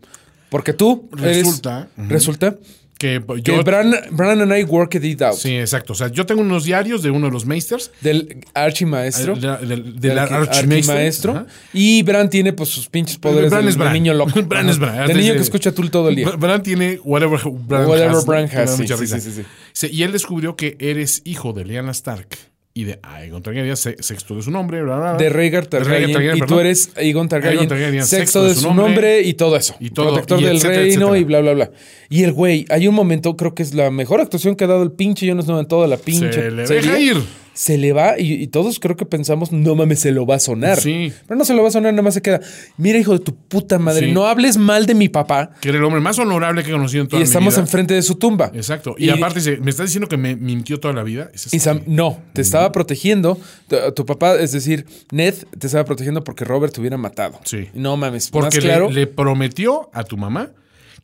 Porque tú eres- Resulta, resulta que Bran, Bran and I worked it out. sí, exacto. O sea, yo tengo unos diarios de uno de los meisters, Del archimaestro. Eh, del, del, del archimaestro. Y Bran tiene pues sus pinches poderes Bran del, es Bran. niño loco. <laughs> Bran es Bran. Del niño que escucha tú todo el día. Bran- tiene whatever Bran Whatever has. Bran has, sí, mucha sí, risa. sí, sí, sí. Sí, Y él descubrió que eres hijo de Lyanna Stark y de Aegon Targaryen, se- sexto de su nombre, bla, bla, bla. De Rhaegar De Targaryen. Y tú eres Aegon Targaryen, Aegon Targaryen, sexto de su nombre, y todo eso. Y todo, Protector y del etcétera, reino etcétera. y bla, bla, bla. Y el güey, hay un momento, creo que es la mejor actuación que ha dado el pinche Jon Snow en toda la pinche Se le serie. deja ir. Se le va y, y todos creo que pensamos, no mames, se lo va a sonar. Sí. Pero no se lo va a sonar, nada más se queda. Mira, hijo de tu puta madre, Sí. no hables mal de mi papá. Que era el hombre más honorable que he conocido en toda Y mi estamos vida. enfrente de su tumba. Exacto. Y, aparte, dice, me estás diciendo que me mintió toda la vida. Es Y así. Sam, no, te estaba protegiendo. Tu, tu papá, es decir, Ned, te estaba protegiendo porque Robert te hubiera matado. Sí. No mames, Porque más le, prometió a tu mamá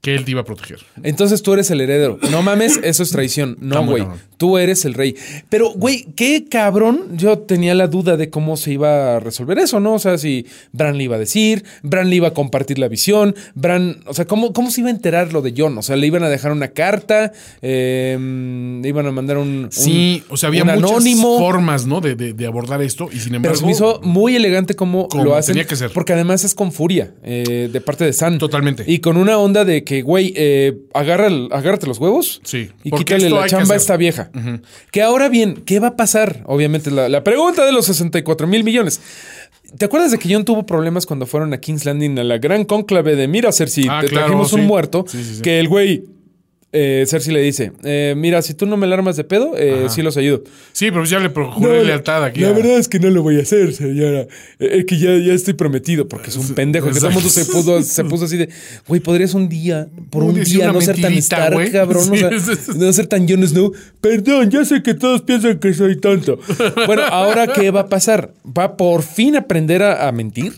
que él te iba a proteger. Entonces tú eres el heredero. No mames, eso es traición. No, güey. Tú eres el rey. Pero, güey, qué cabrón. Yo tenía la duda de cómo se iba a resolver eso, ¿no? O sea, si Bran le iba a decir, Bran le iba a compartir la visión, Bran, o sea, ¿cómo, cómo se iba a enterar lo de John? O sea, le iban a dejar una carta, eh, le iban a mandar un. un- Sí, o sea, había muchas anónimo. formas, ¿no? De, de- de abordar esto. Y sin embargo. Pero se me hizo muy elegante cómo, Como lo hacen. tenía que ser. Porque además es con furia eh, de parte de San. Totalmente. Y con una onda de que, güey, eh, agarra el- agárrate los huevos. Sí, Y quítale la chamba a esta vieja. Que ahora bien, ¿qué va a pasar? Obviamente, la, la pregunta de los 64 mil millones. ¿Te acuerdas de que John tuvo problemas cuando fueron a King's Landing a la gran cónclave de mira, Cersei, Ah, te claro, trajimos un muerto? Sí, sí, sí. Que el güey, eh, Cersei le dice, eh, mira, si tú no me la armas de pedo, eh, sí los ayudo. Sí, pero ya le pro- juré No, lealtad aquí. La a- verdad es que no lo voy a hacer, señora. Eh, Es que ya, ya estoy prometido, porque es un pendejo. Que todo el mundo se puso, se puso así de, güey, podrías un día, por un día, no ser tan Stark, cabrón. Sí, o sea, sí, sí. no ser tan Jon Snow. Perdón, ya sé que todos piensan que soy tonto. Bueno, ahora, ¿qué va a pasar? ¿Va por fin a aprender a, a mentir?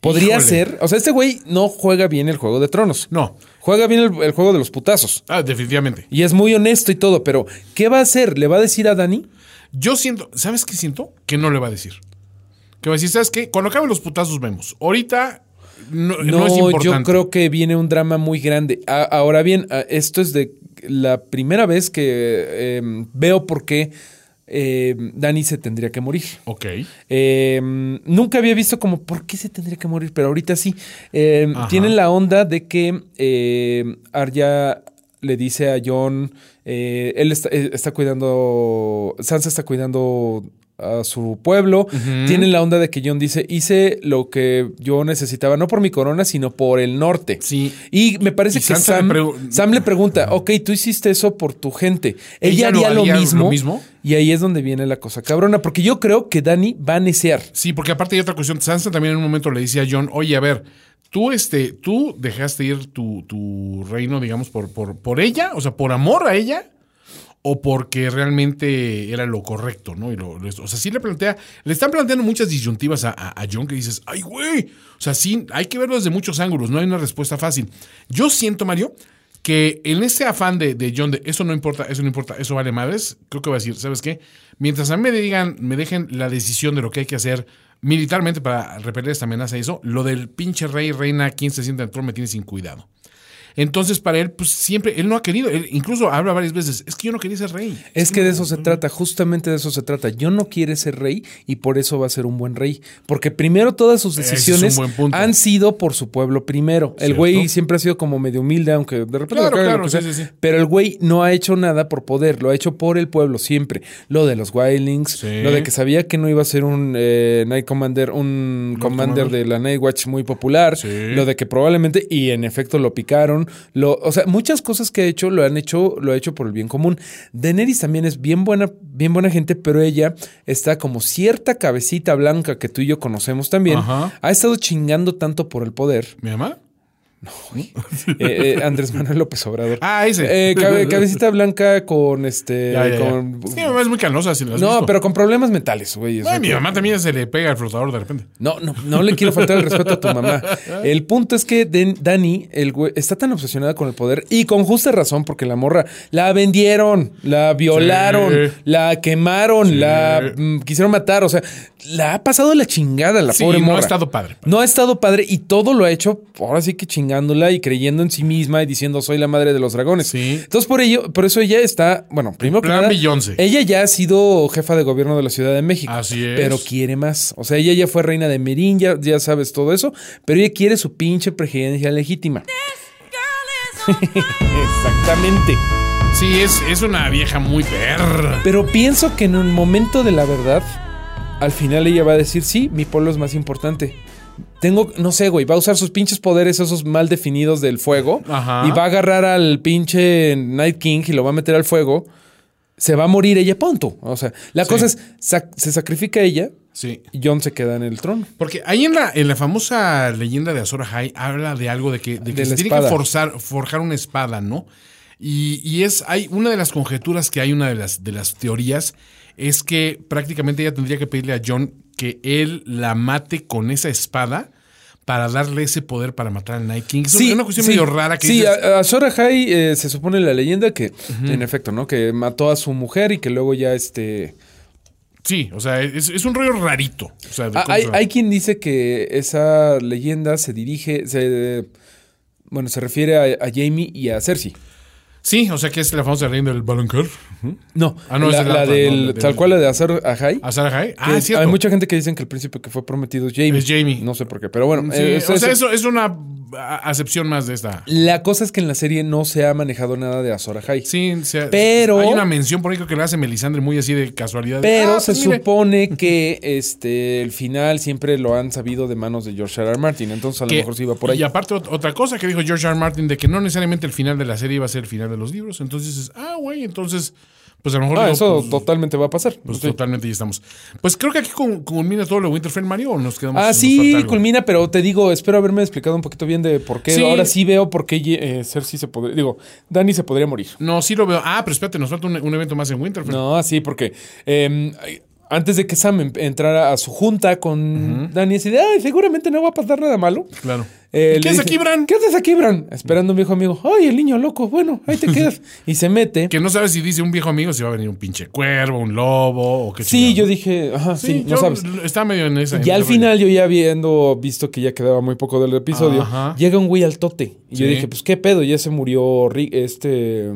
Podría Híjole. ser. O sea, este güey no juega bien el juego de tronos. No. Juega bien el, el juego de los putazos. Ah, definitivamente. Y es muy honesto y todo, pero ¿qué va a hacer? ¿Le va a decir a Dani? Yo siento, ¿sabes qué siento? Que no le va a decir. Que va a decir, ¿sabes qué? Cuando acaben los putazos vemos. Ahorita no, no No, es importante. yo creo que viene un drama muy grande. A- ahora bien, esto es de la primera vez que eh, veo por qué eh, Dani se tendría que morir. Ok. Eh, nunca había visto como por qué se tendría que morir, pero ahorita sí. Eh, tienen la onda de que eh, Arya le dice a John, eh, él está, está cuidando, Sansa está cuidando a su pueblo. Tienen la onda de que John dice, hice lo que yo necesitaba, no por mi corona, sino por el norte. Sí. Y me parece Y que Sam, le Sam le pregunta, ok, tú hiciste eso por tu gente. ¿Ella haría lo haría lo mismo, mismo? Y ahí es donde viene la cosa cabrona, porque yo creo que Dani va a necear. Sí, porque aparte hay otra cuestión. Sansa también en un momento le dice a John, oye, a ver, tú, este, tú dejaste ir tu, tu reino, digamos, por, por, por ella, o sea, por amor a ella, o porque realmente era lo correcto, ¿no? Y lo, o sea, sí le plantea, le están planteando muchas disyuntivas a, John que dices, ay, güey, o sea, sí, hay que verlo desde muchos ángulos, no hay una respuesta fácil. Yo siento, Mario, que en ese afán de, de John de eso no importa, eso no importa, eso vale madres, creo que va a decir, ¿sabes qué? Mientras a mí me digan, me dejen la decisión de lo que hay que hacer militarmente para repeler esta amenaza y eso, lo del pinche rey, reina, quien se sienta en trono me tiene sin cuidado. Entonces, para él, pues siempre, él no ha querido, él incluso habla varias veces, es que yo no quería ser rey. Es que de eso se trata, justamente de eso se trata. Yo no quiere ser rey y por eso va a ser un buen rey. Porque primero todas sus decisiones han sido por su pueblo primero. El güey siempre ha sido como medio humilde, aunque de repente Claro, claro, sea. sí, sí, sí. Pero el güey no ha hecho nada por poder, lo ha hecho por el pueblo siempre. Lo de los Wildlings, lo de que sabía que no iba a ser un eh, Night Commander, un Commander de la Night Watch muy popular. Lo de que probablemente, y en efecto lo picaron. Lo, o sea, muchas cosas que ha hecho lo han hecho, lo ha hecho por el bien común. Daenerys también es bien buena, bien buena gente, pero ella está como cierta cabecita blanca que tú y yo conocemos también. Ajá. Ha estado chingando tanto por el poder. ¿Mi mamá? Eh, eh, Andrés Manuel López Obrador. Ah, ese. Eh, cabe- cabecita blanca con este. Ya, ya, ya. con- Es que mi mamá es muy canosa, si lo has no, visto. pero con problemas mentales, güey. mi mamá también se le pega el flotador de repente. No, no, no le quiero faltar el respeto a tu mamá. <laughs> El punto es que Dani, el güey, está tan obsesionada con el poder y con justa razón, porque la morra la vendieron, la violaron, Sí. la quemaron, la mm, quisieron matar. O sea, la ha pasado la chingada la Sí, pobre no ha morra. estado padre. No ha estado padre y todo lo ha hecho, ahora sí que chingándola y creyendo en sí misma y diciendo soy la madre de los dragones. Sí. Entonces por ello, por eso ella está, bueno, primero que nada, ella ya ha sido jefa de gobierno de la Ciudad de México. Así es. Pero quiere más. O sea, ella ya fue reina de Merín, ya, ya sabes todo eso, pero ella quiere su pinche presidencia legítima. <laughs> Exactamente. Sí, es, es una vieja muy perra. Pero pienso que en un momento de la verdad, al final ella va a decir, sí, mi pueblo es más importante. Tengo, no sé, güey, va a usar sus pinches poderes, esos mal definidos del fuego, Ajá. y va a agarrar al pinche Night King y lo va a meter al fuego. Se va a morir ella, punto. O sea, la Sí. cosa es, sac- se sacrifica ella Sí. y John se queda en el trono. Porque ahí en la, en la famosa leyenda de Azor Ahai habla de algo de que, de que De se tiene espada. que forzar, forjar una espada, ¿no? Y, y es, hay una de las conjeturas que hay, una de las, de las teorías, es que prácticamente ella tendría que pedirle a John que él la mate con esa espada para darle ese poder para matar al Night King. Es una cuestión sí. medio rara que Sí, dices, a, a Ahai, eh, se supone la leyenda que, en efecto, ¿no? Que mató a su mujer y que luego ya este. sí, o sea, es, es un rollo rarito. O sea, de Ah, hay, hay quien dice que esa leyenda se dirige, se, bueno, se refiere a, a Jamie y a Cersei. Sí, o sea que es la famosa leyenda del Baloncar. No, Ah, no, la, es de la la otra, del, no, de- tal cual la de Azor Ahai. Azor Ahai. Ah, es cierto. hay mucha gente que dicen que el príncipe que fue prometido es Jamie. Es Jaime. No sé por qué, pero bueno. Sí, eh, o sea, eso- eso es una acepción más de esta. La cosa es que en la serie no se ha manejado nada de Azor Ahai. Sí, se- Pero- hay una mención por ahí que le hace Melisandre muy así de casualidad. Pero Ah, se pues mire. supone que este el final siempre lo han sabido de manos de George R. R. Martin. Entonces a lo Que- mejor se iba por ahí. Y aparte ot- otra cosa que dijo George R. R. Martin de que no necesariamente el final de la serie iba a ser el final de los libros. Entonces dices, ah, güey, entonces, pues a lo mejor... Ah, eso pues, totalmente va a pasar. pues Sí. totalmente ya estamos. Pues creo que aquí culmina todo lo de Winterfell, Mario, o nos quedamos... Ah, nos sí, culmina, pero te digo, espero haberme explicado un poquito bien de por qué. Sí. Ahora sí veo por qué eh, Cersei se podría. Digo, Dani se podría morir. No, sí lo veo. Ah, pero espérate, nos falta un, un evento más en Winterfell. No, sí, porque eh, antes de que Sam em- entrara a su junta con Dani, así de, ay, seguramente no va a pasar nada malo. Claro. Eh, ¿Qué haces aquí, Bran? ¿Qué haces aquí, Bran? Esperando un viejo amigo. Ay, el niño loco. Bueno, ahí te quedas. <laughs> y se mete. Que no sabes si dice un viejo amigo si va a venir un pinche cuervo, un lobo o qué Sí, chingado. yo dije, ajá, sí, Sí, no sabes. Estaba medio en esa. Y al final, yo ya habiendo visto que ya quedaba muy poco del episodio, Ajá. llega un güey al tote. Y yo dije, pues qué pedo, ya se murió Rick, este.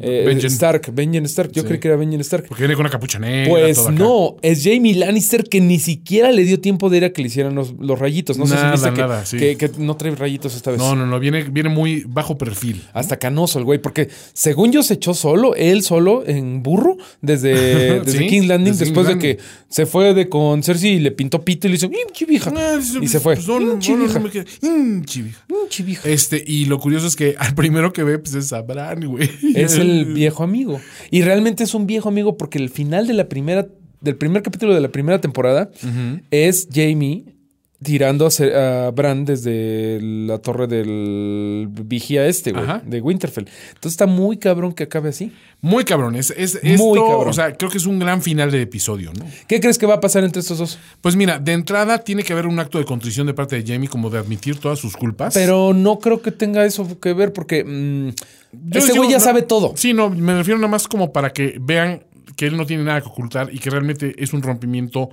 Eh, Benjen. Stark, Benjen Stark. Yo Sí. creí que era Benjen Stark. Porque viene con una capucha negra. Pues acá. no, es Jamie Lannister que ni siquiera le dio tiempo de ir a que le hicieran los, los rayitos. No sé Nada, si viste que- nada, sí. que, que no trae rayitos esta vez. No, no, no, viene, viene muy bajo perfil. Hasta canoso el güey, porque según yo se echó solo, él solo en burro, desde, <laughs> desde Sí, King's Landing, desde después de que se fue de con Cersei y le pintó pito y le hizo, "Pinche vieja. Ah, y se fue. pues, no, no, "Pinche no, no, vieja, no me queda- Pinche vieja. pinche vieja". Este, y lo curioso es que <laughs> al primero que ve, pues es a Bran, güey. Es el <laughs> viejo amigo. Y realmente es un viejo amigo porque el final de la primera, del primer capítulo de la primera temporada es Jamie tirando a, Bran desde la torre del vigía este, güey, de Winterfell. Entonces está muy cabrón que acabe así. Muy cabrón. Es, es Muy esto, cabrón. O sea, creo que es un gran final de episodio, ¿no? ¿Qué crees que va a pasar entre estos dos? Pues mira, de entrada tiene que haber un acto de contrición de parte de Jamie, como de admitir todas sus culpas. Pero no creo que tenga eso que ver porque mm, Yo ese güey ya no- sabe todo. Sí, no, me refiero nada más como para que vean que él no tiene nada que ocultar y que realmente es un rompimiento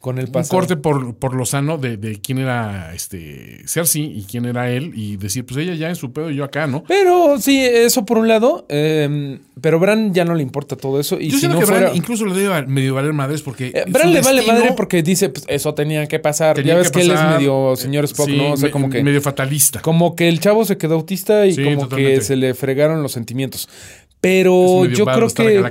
con el un pasado. corte por, por lo sano de, de quién era este Cersei y quién era él y decir, pues ella ya en su pedo y yo acá, ¿no? Pero sí, eso por un lado. eh, pero Bran ya no le importa todo eso. Y yo si siento no que Bran incluso le debe medio valer madres porque. Eh, Bran le vale madre porque dice, pues eso tenía que pasar. tenía ya ves que, él es medio eh, señor Spock, sí, ¿no? O sea, como que. Medio fatalista. Como que el chavo se quedó autista y Sí, como totalmente. que se le fregaron los sentimientos. Pero yo creo que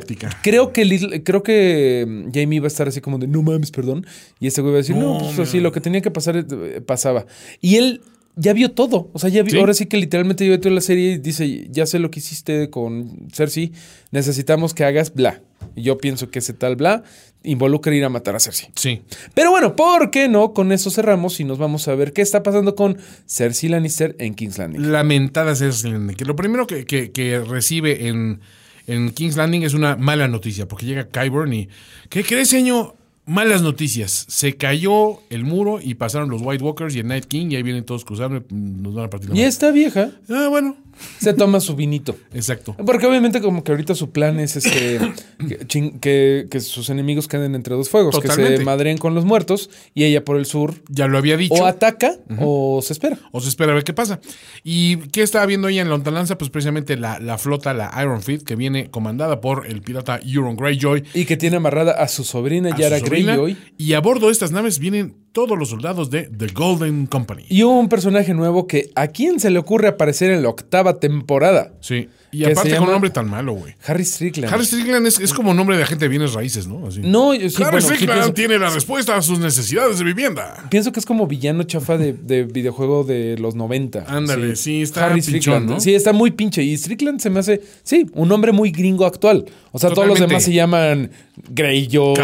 creo que Lil- creo que Jamie va a estar así como de no mames, perdón. Y este güey va a decir, no, No, pues así lo que tenía que pasar eh, pasaba. Y él ya vio todo. O sea, ya vio, Sí. ahora sí que literalmente vio toda la serie y dice, ya sé lo que hiciste con Cersei, necesitamos que hagas bla. Y yo pienso que ese tal bla involucra ir a matar a Cersei. Sí. Pero bueno, ¿por qué no? Con eso cerramos y nos vamos a ver qué está pasando con Cersei Lannister en King's Landing. Lamentada Cersei Landing. Que lo primero que, que- que recibe en, en King's Landing es una mala noticia, porque llega Kyburn y. ¿Qué crees, señor? Malas noticias. Se cayó el muro y pasaron los White Walkers y el Night King, y ahí vienen todos cruzando y nos van a partir la Y esta vieja Ah, bueno. Se toma su vinito. Exacto. Porque obviamente como que ahorita su plan es este <coughs> que, chin- que- que sus enemigos queden entre dos fuegos, que se madreen con los muertos y ella por el sur Ya lo había dicho. o ataca o se espera. O se espera a ver qué pasa. ¿Y qué estaba viendo ella en la lontananza? Pues precisamente la, la flota, la Iron Fleet, que viene comandada por el pirata Euron Greyjoy. Y que tiene amarrada a su sobrina a Yara su sobrina, Greyjoy. Y a bordo de estas naves vienen todos los soldados de The Golden Company. Y un personaje nuevo que a quién se le ocurre aparecer en la octava temporada. Sí. Y aparte con un nombre tan malo, güey. Harry Strickland. Harry Strickland es, es como nombre de agente de bienes raíces, ¿no? Así. No, yo sí, Harry bueno, sí Strickland pienso- tiene la respuesta a sus necesidades de vivienda. Pienso que es como villano chafa de, de videojuego de los 90. Ándale, sí, está Harry pinchón, Strickland. ¿no? Sí, está muy pinche. Y Strickland se me hace, sí, un nombre muy gringo actual. O sea, todos los demás se llaman Greyjoy.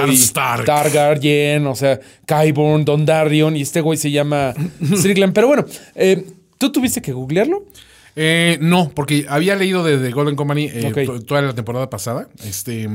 Targaryen, o sea, Qyburn, Dondarrion, y este güey se llama <laughs> Strickland. Pero bueno, eh, ¿tú tuviste que googlearlo? Eh, no, porque había leído de The Golden Company eh, toda la temporada pasada. Este.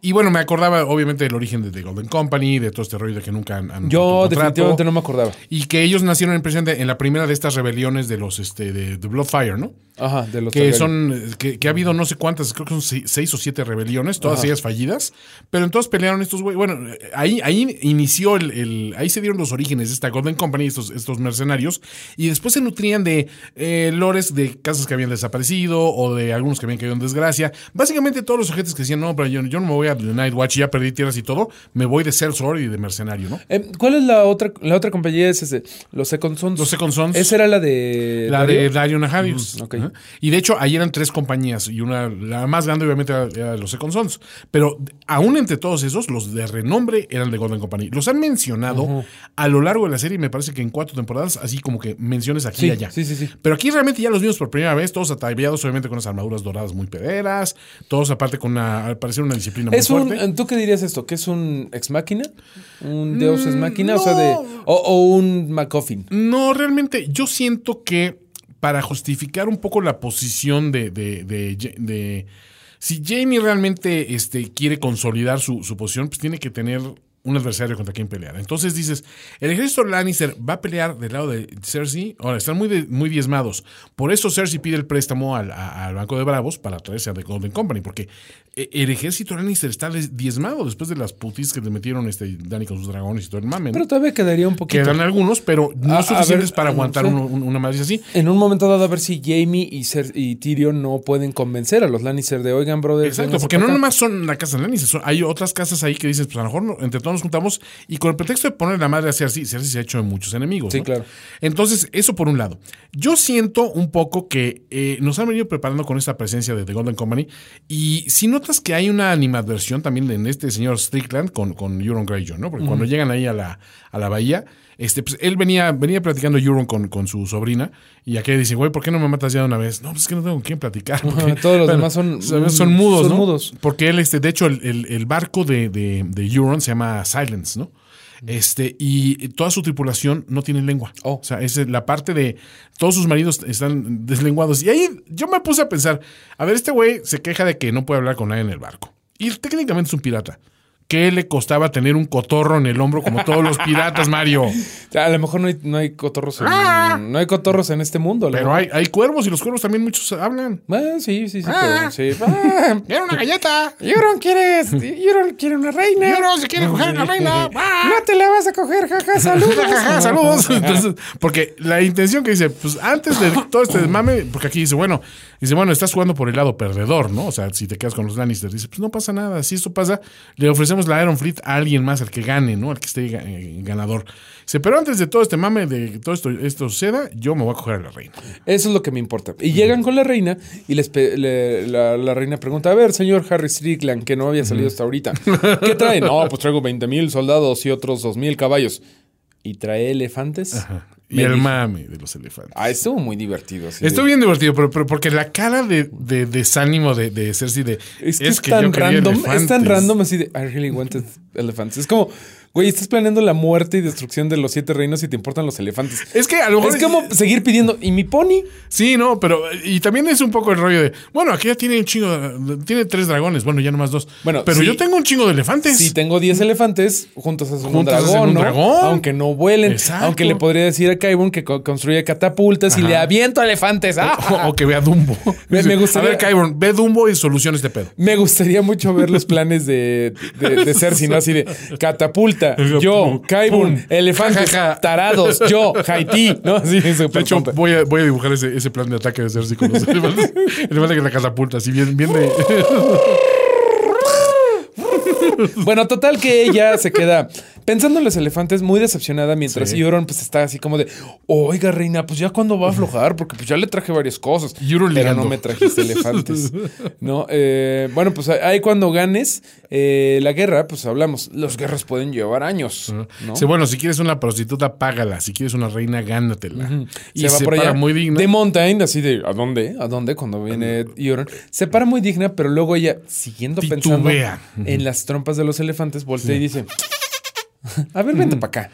Y bueno, me acordaba obviamente del origen de The Golden Company, de todo este rollo de que nunca han, han Yo definitivamente no me acordaba. Y que ellos nacieron en, presente en la primera de estas rebeliones de los este, de, de Bloodfire, ¿no? Ajá, de los que son que, que ha habido no sé cuántas, creo que son seis, seis o siete rebeliones, todas ellas fallidas, pero entonces pelearon estos güeyes. Bueno, ahí, ahí inició el, el- ahí se dieron los orígenes de esta Golden Company, estos, estos mercenarios, y después se nutrían de eh, lores de casas que habían desaparecido o de algunos que habían caído en desgracia. Básicamente todos los objetos que decían, no, pero yo, yo no me voy a The Night Watch, ya perdí tierras y todo, me voy de Sellsword y de mercenario, ¿no? Eh, ¿Cuál es la otra? La otra compañía es ese, los Second Sons. Los Second Sons. Esa era la de. La Dario? de Dario Naharius. Mm. Y de hecho, ahí eran tres compañías. Y una, la más grande, obviamente, era, era los Second Sons. Pero aún entre todos esos, los de renombre eran de Golden Company. Los han mencionado a lo largo de la serie, me parece que en cuatro temporadas, así como que menciones aquí Sí, y allá. sí, sí, sí. Pero aquí realmente ya los vimos por primera vez, todos ataviados, obviamente, con unas armaduras doradas muy pederas. Todos, aparte, con una, al parecer, una disciplina muy Es un, fuerte. ¿Tú qué dirías esto? ¿Que es un ex máquina? ¿Un Deus ex máquina? O sea, de. O, o un MacGuffin. No, realmente, yo siento que para justificar un poco la posición de. de, de, de- de- si Jamie realmente este, quiere consolidar su, su posición, pues tiene que tener un adversario contra quien pelear. Entonces dices, el ejército Lannister va a pelear del lado de Cersei. Ahora, están muy, de- muy diezmados. Por eso Cersei pide el préstamo al, a- al Banco de Bravos para traerse a The Golden Company, porque el ejército Lannister está diezmado después de las putis que le metieron este Dani con sus dragones y todo el mame. ¿no? Pero todavía quedaría un poquito. Quedan algunos, pero no A- a suficientes ver, para a- aguantar uno- una madre así. En un momento dado, a ver si Jamie y, Cer- y Tyrion no pueden convencer a los Lannister de, oigan, brother. Exacto, porque no acá". nomás son la casa de Lannister, son- hay otras casas ahí que dices, pues a lo mejor no- entre todos nos juntamos y con el pretexto de poner la madre a Cersei, Cersei se ha hecho de muchos enemigos. Sí, ¿no? claro. Entonces, eso por un lado. Yo siento un poco que eh, nos han venido preparando con esta presencia de The Golden Company y si notas que hay una animadversión también en este señor Strickland con, con Euron Greyjoy, ¿no? Porque cuando llegan ahí a la, a la bahía, este, pues, él venía, venía platicando Euron con, con su sobrina y aquí dice, güey, ¿por qué no me matas ya de una vez? No, pues es que no tengo con quién platicar. porque- todos los demás son- son mudos, son ¿no? mudos. Porque él, este, de hecho, el, el- el barco de, de, de Euron se llama Silence, ¿no? Este, y toda su tripulación no tiene lengua. Oh. O sea, es la parte de todos sus maridos están deslenguados. Y ahí yo me puse a pensar, a ver, este güey se queja de que no puede hablar con nadie en el barco. Y técnicamente es un pirata. ¿Qué le costaba tener un cotorro en el hombro como todos los <laughs> piratas, Mario? A lo mejor no hay, no hay cotorros en, no hay cotorros en este mundo. Pero hay, hay cuervos y los cuervos también muchos hablan. Ah, sí, sí, sí. sí. Ah, <laughs> ¡Era una galleta! Euron quieres, <laughs> Euron quiere una reina. ¡Euron se quiere coger a la reina! No te la vas a coger, jaja, saludos. Jajaja, Saludos. Entonces, porque la intención que dice, pues antes de todo este desmame, porque aquí dice, bueno, dice, bueno, estás jugando por el lado perdedor, ¿no? O sea, si te quedas con los Lannister, dice, pues no pasa nada. Si esto pasa, le ofrecemos la Iron Fleet a alguien más, al que gane, ¿no? Al que esté eh, ganador. Dice, pero antes de todo este mame, de que todo esto, esto suceda, yo me voy a coger a la reina. Eso es lo que me importa. Y llegan con la reina y les le- la, la reina pregunta, a ver, señor Harry Strickland, que no había salido hasta ahorita, ¿qué trae? No, pues traigo 20 mil soldados y otros 2 mil caballos. ¿Y trae elefantes? Y Me el mame de los elefantes. Ah, estuvo muy divertido. así Estuvo bien divertido, pero, pero porque la cara de, de desánimo de, de Cersei de Es que es, tan random, es tan elefantes". random así de I really wanted elephants. Es como, güey, estás planeando la muerte y destrucción de los siete reinos y te importan los elefantes. Es que a lo mejor Es como seguir pidiendo, ¿y mi pony? Sí, no, pero y también es un poco el rollo de, bueno, aquí ya tiene un chingo, tiene tres dragones, bueno, ya nomás dos. Bueno, pero sí. yo tengo un chingo de elefantes. Si tengo 10 elefantes, juntos hacen un dragón, un ¿no? dragón. Aunque no vuelen. Exacto. Aunque le podría decir a Kaibun que co- construye catapultas y le aviento elefantes. ¡Ah! o, o que vea Dumbo. <laughs> Me- me gustaría- A ver, Kyburn, ve Dumbo y soluciona este pedo. Me gustaría mucho ver los planes de, de, de Cersei, ¿no? Así de <laughs> yo, Kaibun, elefantes, Ja, ja, ja. tarados, yo, Haití, ¿no? Sí, De hecho, voy a, voy a dibujar ese, ese plan de ataque de Cersei con los elefantes. <laughs> Elefante que la catapulta, así bien, bien de. Bueno, total que ella se queda pensando en los elefantes muy decepcionada mientras Sí. Euron pues está así como de, oiga reina, pues ya cuando va a aflojar, porque pues ya le traje varias cosas. Euron pero ligando. no me trajiste elefantes. <laughs> no, eh, bueno, pues ahí cuando ganes eh, la guerra, pues hablamos, las guerras pueden llevar años. ¿no? Dice, bueno, si quieres una prostituta, págala. Si quieres una reina, gánatela. Y se va por para allá muy digna. de Mountain, así de ¿a dónde? ¿A dónde? Cuando viene Euron. Se para muy digna, pero luego ella, siguiendo pensando en las trompas de los elefantes, voltea y dice: <laughs> A ver, vente para acá.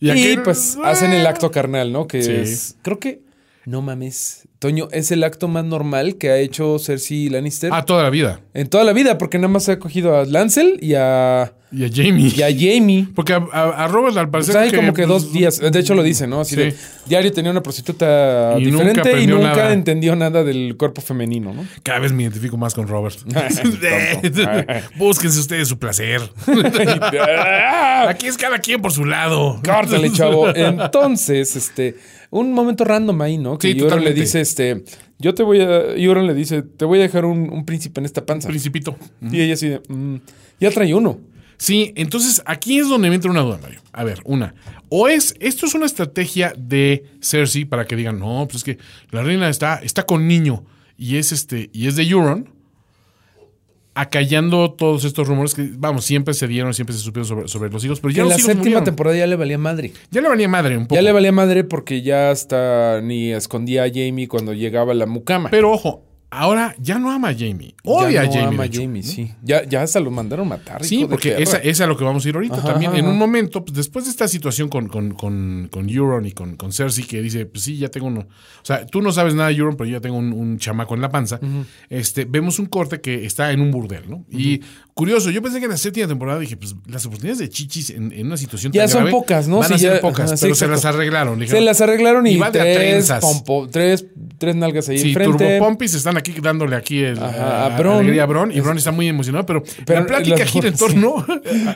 Y Y, pues hacen el acto carnal, ¿no? Que Sí. es. Creo que. No mames. Toño, es el acto más normal que ha hecho Cersei Lannister Ah, toda la vida. en toda la vida, porque nada más se ha cogido a Lancel y a, Y a Jamie. y a Jamie. Porque a, a- a Robert al Pues parecer. hay como que pues, dos días. De hecho, lo dice, ¿no? Así Sí. de diario tenía una prostituta Y nunca diferente y nunca nada. entendió nada del cuerpo femenino, ¿no? Cada vez me identifico más con Robert. <laughs> <laughs> Tonto. Búsquense ustedes su placer. <laughs> Aquí es cada quien por su lado. Córtale, chavo. Entonces, este, un momento random ahí, ¿no? Que Sí, le dice, este, yo te voy a. Euron le dice, te voy a dejar un, un príncipe en esta panza. Principito. Y ella así de, "Mm, ya trae uno. Sí, entonces aquí es donde me entra una duda, Mario. A ver, una. O es, esto es una estrategia de Cersei para que digan, no, pues es que la reina está, está con niño y es este, y es de Euron, acallando todos estos rumores que, vamos, siempre se dieron, siempre se supieron sobre, sobre los hijos, pero ya en los la hijos séptima murieron. temporada ya le valía madre. Ya le valía madre un poco. Ya le valía madre porque ya hasta ni escondía a Jamie cuando llegaba la mucama. Pero ojo, ahora ya no ama a Jamie. ya Odia no a Jamie. ama a. Jamie, sí. Ya, ya hasta lo mandaron matar. Sí, porque esa, esa es a lo que vamos a ir ahorita Ajá, también. ajá, En un momento, pues, después de esta situación con, con, con, con Euron y con, con Cersei, que dice, pues sí, ya tengo uno. O sea, tú no sabes nada de Euron, pero yo ya tengo un, un chamaco en la panza. este, vemos un corte que está en un burdel, ¿no? Y curioso, yo pensé que en la séptima temporada dije, pues las oportunidades de chichis en, en una situación Ya tan son grave pocas, ¿no? Van Sí, a ser ya- pocas, ajá, sí, pero se las arreglaron. Se las arreglaron y, a tres, pompo- tres, tres nalgas ahí Sí, enfrente. Turbo Pompis están aquí dándole aquí el, Ajá, a a, Bron. alegría a Bron y Bron está muy emocionado, pero, Pero la plática los- gira en sí. torno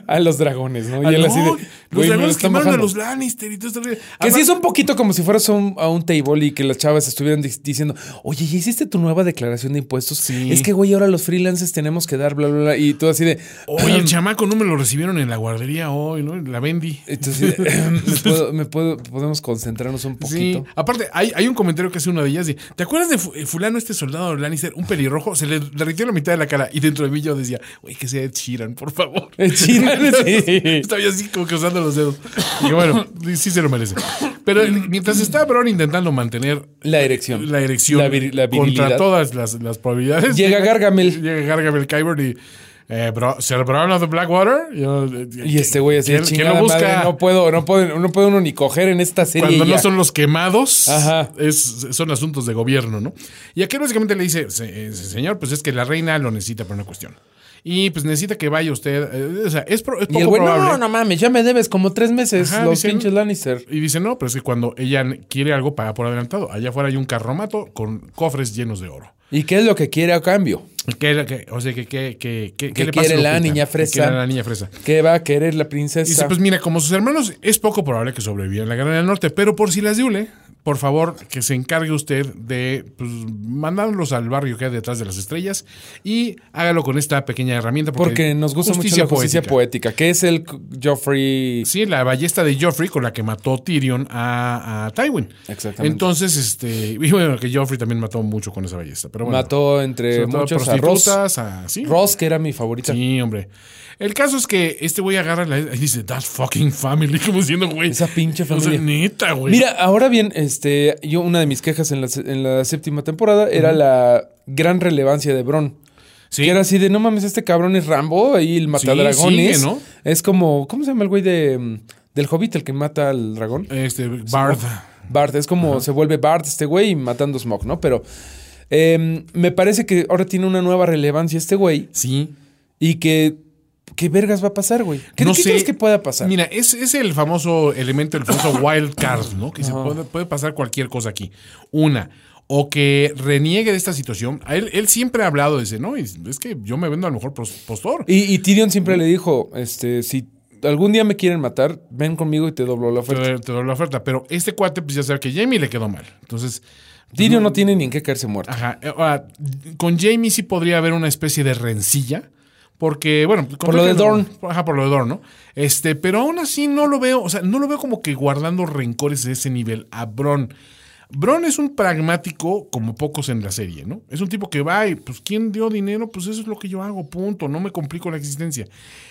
a los dragones, ¿no? Ah, Y él no, así de. los "Güey, me lo dragones quemaron a bajando". los Lannister y todo esto. Que sí es un poquito como si fueras a un, a un table y que las chavas estuvieran di- diciendo, oye, ¿ya hiciste tu nueva declaración de impuestos? Sí. Es que, güey, ahora los freelancers tenemos que dar, bla, bla, bla. Y así de, Oye, el chamaco no me lo recibieron en la guardería hoy, ¿no? La vendí. entonces, <laughs> ¿me puedo, me puedo- podemos concentrarnos un Sí, poquito. aparte, hay, hay un comentario que hace una de ellas. de, ¿Te acuerdas de eh, fulano, este soldado Lannister, un pelirrojo? Se le derritió la mitad de la cara y dentro de mí yo decía, güey, que sea Ed Sheeran, por favor. Ed Sheeran, <laughs> sí. Estaba así como cruzando los dedos. Y bueno, sí se lo merece. Pero mientras está Bron intentando mantener La erección. la erección La la virilidad. contra todas las, las probabilidades. Llega Gargamel. Llega Gargamel Kyber y. Eh, bro, ¿Ser Brown of the Blackwater? Yo, eh, Y este güey así, ¿quién- quién lo busca? madre, no puedo, no puede, no puede uno ni coger en esta serie. Cuando ya. no son los quemados, Ajá. es, son asuntos de gobierno, ¿no? Y aquí básicamente le dice, "Se- eh, señor, pues es que la reina lo necesita por una cuestión. y pues necesita que vaya usted. eh, o sea, es, pro- es Y poco el güey, probable. no, no mames, ya me debes como tres meses Ajá, los pinches Lannister. Y dice, no, pero es que cuando ella quiere algo, paga por adelantado. Allá afuera hay un carromato con cofres llenos de oro. ¿Y qué es lo que quiere a cambio? ¿Qué, qué- o sea, que, que, que, que- ¿Qué qué le pasa quiere la niña ¿Qué fresa? quiere la niña fresa? ¿Qué va a querer la Y princesa? dice, pues mira, como sus hermanos, es poco probable que sobrevivan en la guerra del norte, pero por si las diule, por favor, que se encargue usted de pues, mandarlos al barrio que hay detrás de las estrellas y hágalo con esta pequeña herramienta. Porque, Porque nos gusta mucho la justicia poética, que es el Joffrey. Sí, la ballesta de Joffrey con la que mató Tyrion a, a Tywin. Exactamente. Entonces, este, y bueno, que Joffrey también mató mucho con esa ballesta. Pero bueno, Mató entre todo muchos a Ross. prostitutas, a- sí. Ross, que era mi favorita. Sí, hombre. El caso es que este güey agarra la, y dice, that fucking family, <laughs> como diciendo, güey. Esa pinche O sea, familia. neta, güey. Mira, ahora bien, este, yo una de mis quejas en la, en la séptima temporada era la gran relevancia de Bron. Sí. Que era así de, no mames, este cabrón es Rambo, ahí el matadragones. sigue, ¿no? Es como, ¿cómo se llama el güey de, del Hobbit, el que mata al dragón? Este, Bard. Bart, es como se vuelve Bart este güey matando Smoke, ¿no? Pero em, me parece que ahora tiene una nueva relevancia este güey Sí. y que, ¿qué vergas va a pasar, güey? ¿Qué, No qué crees que pueda pasar? Mira, es, es el famoso elemento, el famoso <laughs> wild card, ¿no? Que se puede, puede pasar cualquier cosa aquí. Una, o que reniegue de esta situación. A él, él siempre ha hablado de ese, ¿no? Y es que yo me vendo al mejor pos- postor. Y, y Tyrion siempre le dijo, este, si algún día me quieren matar, ven conmigo y te doblo la Te, oferta. doy- te doy la oferta. Pero este cuate, pues ya sabe que Jamie le quedó mal. Entonces, Tyrion no tiene ni en qué caerse muerto. ajá. eh, ahora, con Jamie sí podría haber una especie de rencilla. Porque, bueno, con Por lo de que- Dorne. Ajá, por lo de Dorn, ¿no? Este, pero aún así no lo veo, o sea, no lo veo como que guardando rencores de ese nivel a Bron. Bron es un pragmático como pocos en la serie, ¿no? Es un tipo que va y, pues, ¿quién dio dinero? Pues eso es lo que yo hago, punto. No me complico la existencia.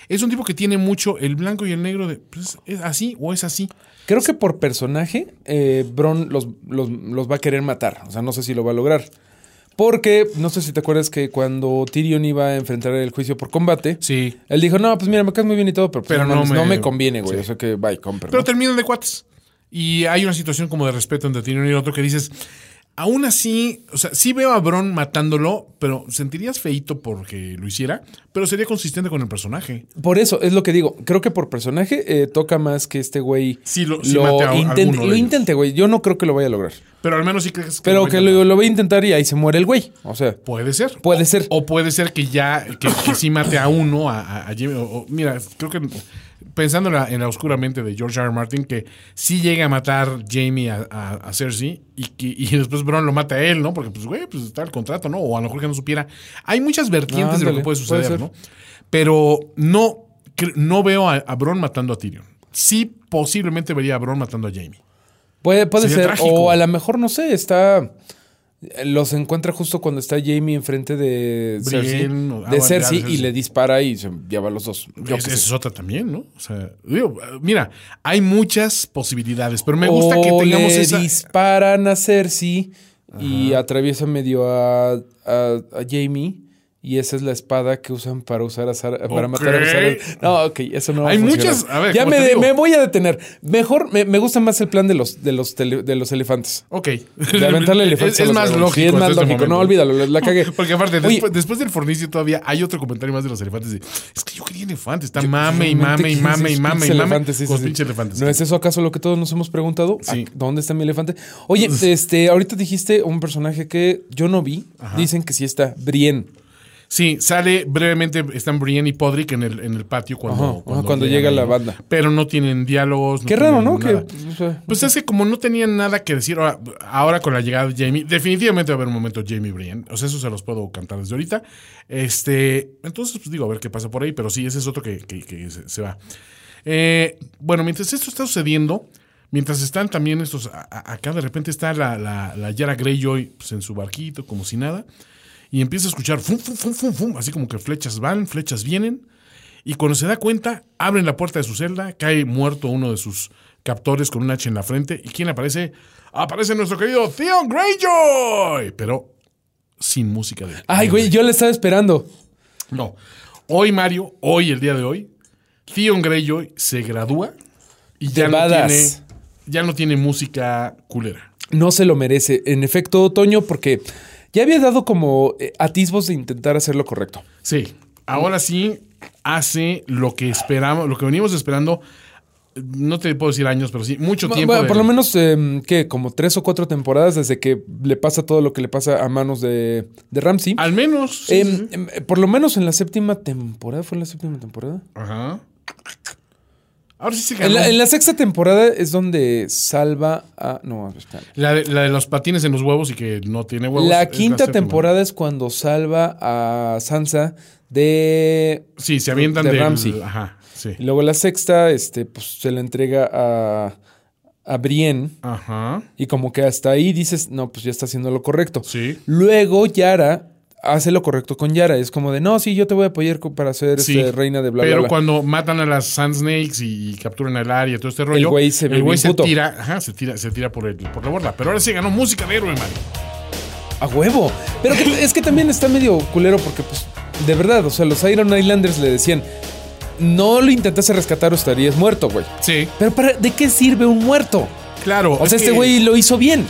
Es un tipo que tiene mucho el blanco y el negro de, pues, es así o es así. Creo que por personaje, eh, Bron los, los- los va a querer matar. O sea, no sé si lo va a lograr. Porque, no sé si te acuerdas que cuando Tyrion iba a enfrentar el juicio por combate, Sí. él dijo, no, pues mira, me caes muy bien y todo, pero, pues, Pero no, me- no me conviene, güey. sí. O sea que, bye, compra. Pero ¿no? terminan de cuates. Y hay una situación como de respeto entre Tyrion y el otro que dices, aún así, o sea, sí veo a Bron matándolo, pero sentirías feito porque lo hiciera, pero sería consistente con el personaje. Por eso, es lo que digo. Creo que por personaje eh, toca más que este güey Sí lo- sí mate a- a intente. Lo intente, güey. Yo no creo que lo vaya a lograr. Pero al menos sí crees que Pero lo que lo, lo va a intentar y ahí se muere el güey. O sea, Puede ser. Puede ser. O puede ser que ya, que, que sí mate a uno, a, a- o- mira, creo que pensando en la, en la oscura mente de George R. R. Martin, que sí llega a matar Jamie a, a- a Cersei y, que, y <laughs> después Bron lo mata a él, ¿no? Porque, pues, güey, pues está el contrato, ¿no? O a lo mejor que no supiera. Hay muchas vertientes de lo que puede suceder. ¿no? Pero no, no veo a, a Bron matando a Tyrion. Sí, posiblemente vería a Bron matando a Jamie. puede, puede Sería ser. trágico. O a lo mejor, no sé, está. Los encuentra justo cuando está Jamie enfrente de Cersei, Brienne, ah, de Cersei y le dispara y se lleva a los dos. Yo Es- sé. es otra también, ¿no? O sea, digo, mira, hay muchas posibilidades, pero me gusta que tengamos le esa. disparan a Cersei y atraviesa medio a, a- a Jamie. Y esa es la espada que usan para usar a Sara- para matar a Sara. No, ok, eso no va Hay muchas- a ver, ya me, me voy a detener. Mejor, me, me gusta más el plan de los, de los, tele- de los elefantes. Ok. De aventarle <laughs> elefantes Es, más lógico. Sí, es más este lógico. momento. No, olvídalo, la, cagué. <laughs> Porque aparte, Oye, después, después del fornicio todavía hay otro comentario más de los elefantes. de, es que yo quería elefantes. Está mame y mame y ¿qué mame y mame y mame. con pinches elefantes. ¿No es eso acaso lo que todos nos hemos preguntado? Sí. ¿A- ¿Dónde está mi elefante? Oye, <laughs> este, ahorita dijiste un personaje que yo no vi. Dicen que sí está. Brienne. Sí, sale brevemente, están Brienne y Podrick en el, en el patio cuando, Ajá, ajá, cuando llega la banda. Pero no tienen diálogos. Qué raro, ¿no? Que, nada. o sea, Pues es que como no tenían nada que decir, ahora, ahora con la llegada de Jamie, definitivamente va a haber un momento Jamie Brienne. O sea, eso se los puedo cantar desde ahorita. Este, entonces, pues digo, a ver qué pasa por ahí, pero sí, ese es otro que, que- que se, se va. Eh, bueno, mientras esto está sucediendo, mientras están también estos, a- a- acá de repente está la, la, la Yara Greyjoy pues, en su barquito, como si nada, y empieza a escuchar fum, fum, fum, fum, fum, así como que flechas van, flechas vienen. Y cuando se da cuenta, abren la puerta de su celda, cae muerto uno de sus captores con un hacha en la frente. ¿Y quién aparece? Aparece nuestro querido Theon Greyjoy, pero sin música de. Ay, güey, yo le estaba esperando. No. Hoy, Mario, hoy, el día de hoy, Theon Greyjoy se gradúa y ya no, tiene, ya no tiene música culera. No se lo merece. En efecto, Toño, porque ya había dado como eh, atisbos de intentar hacer lo correcto. Sí. ahora sí hace lo que esperamos, lo que venimos esperando. No te puedo decir años, pero sí, mucho tiempo. bueno, de- por lo menos, eh, ¿qué? Como tres o cuatro temporadas desde que le pasa todo lo que le pasa a manos de, de Ramsey. Al menos. sí, Em, sí, em, por lo menos en la séptima temporada. ¿Fue la séptima temporada? Ajá. Ahora sí se En ganó. la, en la sexta temporada es donde salva a. No, espera. La, de, la de los patines en los huevos y que no tiene huevos. La quinta temporada es cuando salva a Sansa de. Sí, se avientan de del- Ramsey. Ajá, sí. Y luego la sexta, este, pues se la entrega a. a Brienne. Ajá. Y como que hasta ahí dices, no, pues ya está haciendo lo correcto. Sí. Luego Yara hace lo correcto con Yara. Es como de, no, sí, yo te voy a apoyar para ser Sí. este, reina de bla, Pero bla. cuando matan a las Sand Snakes y, capturan al área y todo este rollo, güey se ve el güey se puto. tira, ajá, se tira, se tira por, el, por la borda. Pero ahora sí ganó música de héroe, man. A huevo. Pero que- es que también está medio culero porque, pues, de verdad, o sea, los Iron Islanders le decían, no lo intentase rescatar o estarías muerto, güey. Sí, Pero para, ¿de qué sirve un muerto? claro. O es sea, este güey lo hizo bien.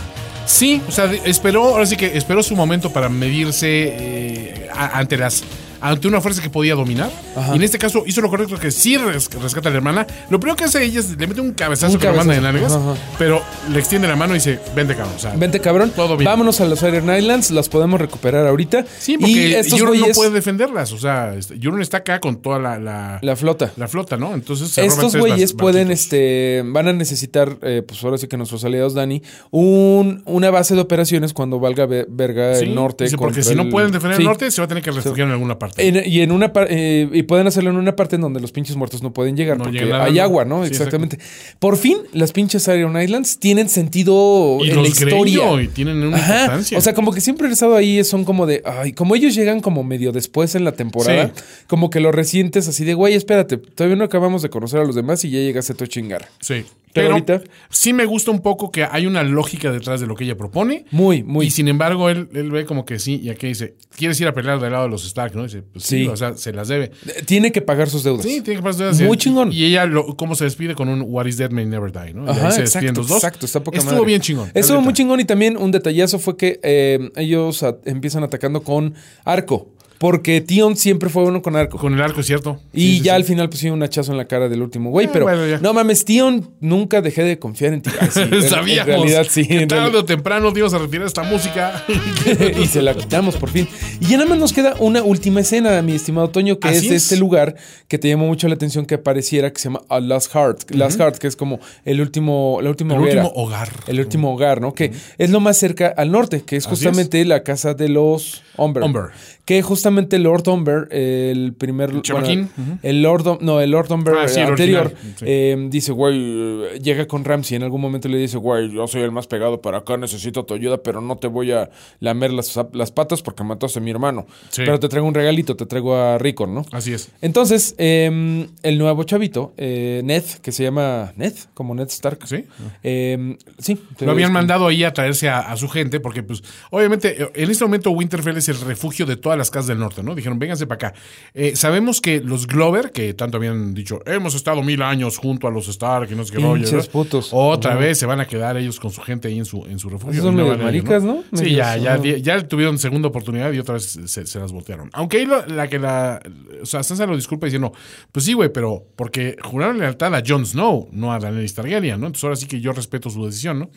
Sí, o sea, esperó, ahora sí que esperó su momento para medirse eh, ante las ante una fuerza que podía dominar. Ajá. Y en este caso hizo lo correcto que sí res- rescata a la hermana. Lo primero que hace ella es le mete un cabezazo Un que lo manda de Ajá. pero le extiende la mano y dice, vente cabrón. O sea, Vente, cabrón. Todo bien. Vámonos a los Iron Islands, las podemos recuperar ahorita. Sí, y porque estos Euron no güeyes, puede defenderlas. O sea, este, Euron está acá con toda la, la, la flota. la flota, ¿no? Entonces se Estos güeyes pueden, este, van a necesitar, eh, pues ahora sí que nuestros aliados, Dani, un, una base de operaciones cuando valga ve- verga Sí, el norte. dice, porque si no pueden defender Sí. el norte, se va a tener que refugiar en alguna parte. En- y en una par- eh, y pueden hacerlo en una parte en donde los pinches muertos no pueden llegar No porque hay agua, ¿no? Sí, Exactamente. Por fin, las pinches Iron Islands tienen sentido y en los la historia. Greyjoy tienen una Ajá. importancia. O sea, como que siempre han estado ahí, son como de, ay, como ellos llegan como medio después en la temporada, Sí. como que lo resientes así de, güey, espérate, todavía no acabamos de conocer a los demás y ya llegaste a tu chingar. sí. Pero Pero, ahorita- sí me gusta un poco que hay una lógica detrás de lo que ella propone. Muy, muy. Y sin embargo, él, él ve como que sí, y aquí dice, ¿quieres ir a pelear del lado de los Stark? ¿no? Dice, pues sí, Sí. o sea, se las debe. Tiene que pagar sus deudas. Sí, tiene que pasar dudas. Muy Y- chingón. Y ella, lo, ¿cómo se despide? Con un What is dead may never die, ¿no? Ajá, se despiden exacto, los dos. exacto, está poca Estuvo madre. bien chingón. Estuvo muy chingón y también un detallazo fue que eh, ellos a- empiezan atacando con arco. Porque Tion siempre fue uno con arco. Con el arco, es cierto. y Sí, ya sí. al final pues sí un hachazo en la cara del último güey. Eh, pero bueno, no mames, Tion, nunca dejé de confiar en ti. Ay, sí, <laughs> en- Sabíamos realidad sí. que tarde o temprano te ibas a retirar esta música. <laughs> y se la quitamos por fin. Y ya nada más nos queda una última escena, mi estimado Toño, que Así es de es. este lugar que te llamó mucho la atención que apareciera, que se llama A Last Heart. Last Heart, que es como el último, la última El hoguera. último hogar. El último hogar, ¿no? Que es lo más cerca al norte, que es Así justamente la casa de los Umber. Umber. Que justamente Lord Umber, el primer. bueno, chamaquín. el Lord, no, el Lord Umber Ah, sí, eh, el anterior sí. eh, dice, güey, eh, llega con Ramsey. En algún momento le dice, güey, yo soy el más pegado para acá, necesito tu ayuda, pero no te voy a lamer las, las patas porque mataste a mi hermano. Sí. Pero te traigo un regalito, te traigo a Rickon, ¿no? Así es. Entonces, eh, el nuevo chavito, eh, Ned, que se llama Ned, como Ned Stark. Sí. Eh, sí. Lo habían mandado ahí a traerse a, a su gente, porque, pues, obviamente, en este momento Winterfell es el refugio de todas las casas del norte, ¿no? Dijeron, vénganse para acá. Eh, sabemos que los Glover, que tanto habían dicho, hemos estado mil años junto a los Stark y no sé qué rollo. Putos. Otra Ajá. vez se van a quedar ellos con su gente ahí en su, en su refugio. Son ir, maricas, ¿no? Sí, ya, ya, ya tuvieron segunda oportunidad y otra vez se, se las voltearon. Aunque ahí la que la. O sea, Sansa lo disculpa diciendo, pues sí, güey, pero porque juraron lealtad a Jon Snow, no a Daenerys Targaryen, ¿no? Entonces ahora sí que yo respeto su decisión, ¿no?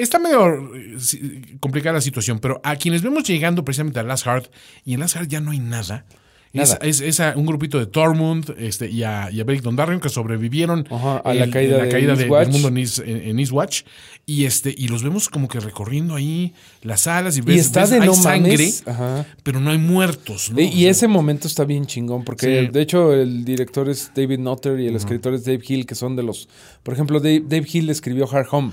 Está medio eh, complicada la situación, pero a quienes vemos llegando precisamente a Last Heart, y en Last Heart ya no hay nada. Es, es- es a un grupito de Tormund este, y a, y a Beric Dondarrion que sobrevivieron Ajá, a la caída la de caída de- del mundo en, East- en- en Eastwatch. Y, este, y los vemos como que recorriendo ahí las salas y ves, Y está ves- de hay no sangre. Ajá. pero no hay muertos. ¿no? Y, ese momento está bien chingón, porque Sí. de hecho el director es David Nutter y el escritor es Dave Hill, que son de los... Por ejemplo, Dave, Dave Hill escribió Hard Home.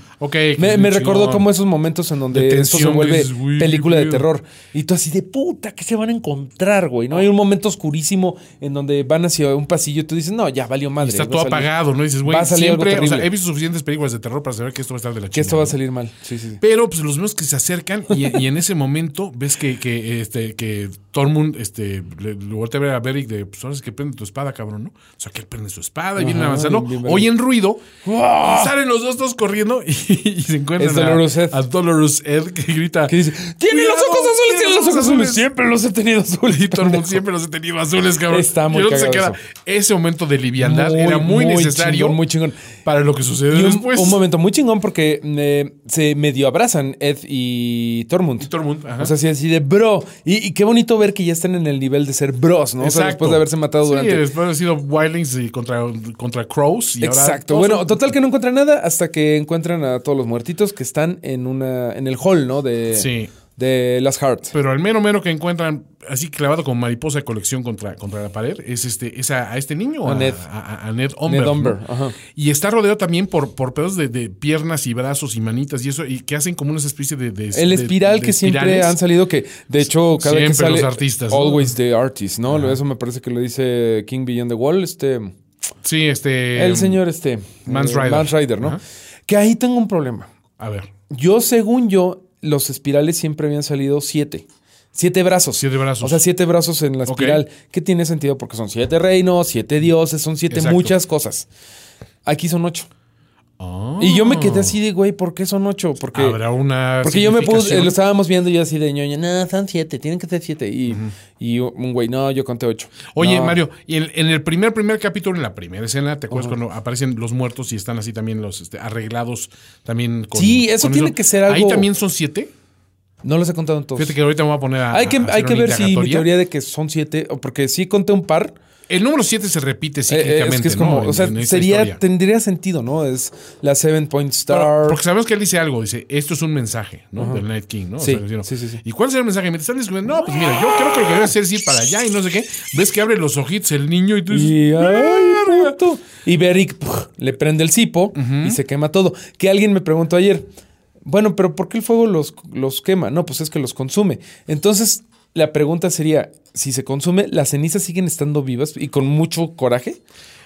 Me, me recordó como esos momentos en donde De esto se tensión, vuelve película de terror. Y tú así de puta, ¿qué se van a encontrar, güey? ¿No? Hay un momento oscurísimo en donde van hacia un pasillo y tú dices, no, ya valió madre. Está va todo salir- apagado, ¿no? Y dices, güey, siempre, o sea, he visto suficientes películas de terror para saber que esto va a estar de la Que esto va a salir mal. Sí, sí, sí. Pero pues los vemos que se acercan y, y en ese momento ves que, que, este, que Tormund este, le, le voltea a ver a Beric de, pues ahora es que prende tu espada, cabrón, ¿no? O sea, que él prende su espada y vienen Ajá, avanzando, oyen ruido, y salen los dos todos corriendo y, <laughs> y se encuentran Dolorous a, Ed. a Dolorous Ed que grita, Que dice, tiene los "Cuidado, ojos azules, tiene los ojos azules. Siempre los he tenido azules. Y Tormund pendejo. siempre los he tenido azules, cabrón. Está muy cagado qué era. Ese momento de liviandad era muy, necesario chingón, muy chingón. para lo que sucedió Y un, después. un momento muy chingón porque eh, se medio abrazan Ed y Tormund. Tormund, ajá. O sea, así, así de bro. Y, y qué bonito ver que ya están en el nivel de ser bros, ¿no? O sea, después de haberse matado Sí, durante. después de haber sido Wildlings y contra, contra Crows. Y Exacto. Bueno, total que no encuentran nada hasta que encuentran a todos los muertitos que están en una en el hall, ¿no? De, Sí. De Las Heart. Pero al mero mero que encuentran así clavado como mariposa de colección contra, contra la pared es este es a, a este niño, A Ned. a, a Ned Umber. Ned Umber, ¿no? ajá. Y está rodeado también por, por pedazos de, de piernas y brazos y manitas y eso, y que hacen como una especie de. de- El espiral de que siempre han salido, que de hecho cada vez que Siempre sale. los artistas, ¿no? Always the artist, ¿no? Eso me parece que lo dice King Beyond the Wall, este. Sí, este. el señor, este. Mans eh, Rider. Mans Rider, ¿no? Ajá. Que ahí tengo un problema. A ver, Yo, según yo, los espirales siempre habían salido siete. Siete brazos. Siete brazos. O sea, siete brazos en la espiral. Que tiene sentido porque son siete reinos, siete dioses, son siete Exacto. muchas cosas. Aquí son ocho. Ah. Y yo me quedé así de, güey, ¿por qué son ocho? Porque, habrá una. porque yo me puse, eh, lo estábamos viendo y yo así de ñoña, no, son siete, tienen que ser siete. Y, y un güey, no, yo conté ocho. Oye, No. Mario, y en, en el primer, primer capítulo, en la primera escena, ¿te acuerdas cuando aparecen los muertos y están así también los este, arreglados también con. Sí, eso con tiene que ser Ahí algo- también son siete. No los he contado en todos. Fíjate que ahorita me voy a poner a. hay que, a hay que ver si mi teoría de que son siete, porque sí conté un par. El número siete se repite Eh, eh, cíclicamente. es que es ¿no? como, En- o sea, en sería, historia. tendría sentido, ¿no? Es la Seven Point Pero- Star. porque sabemos que él dice algo, dice, esto es un mensaje, ¿no? Del Night King, ¿no? O Sí, sea, sí, sí, sí. ¿Y cuál será el mensaje? Me están descubriendo, no, pues mira, yo creo que lo que debe hacer es ir para allá y no sé qué. Ves que abre los ojitos el niño y tú dices, Y, ay, y Beric le prende el cipo y se quema todo. Que alguien me preguntó ayer, bueno, pero ¿por qué el fuego los, los quema? No, pues es que los consume. Entonces, la pregunta sería, si se consume, ¿las cenizas siguen estando vivas y con mucho coraje?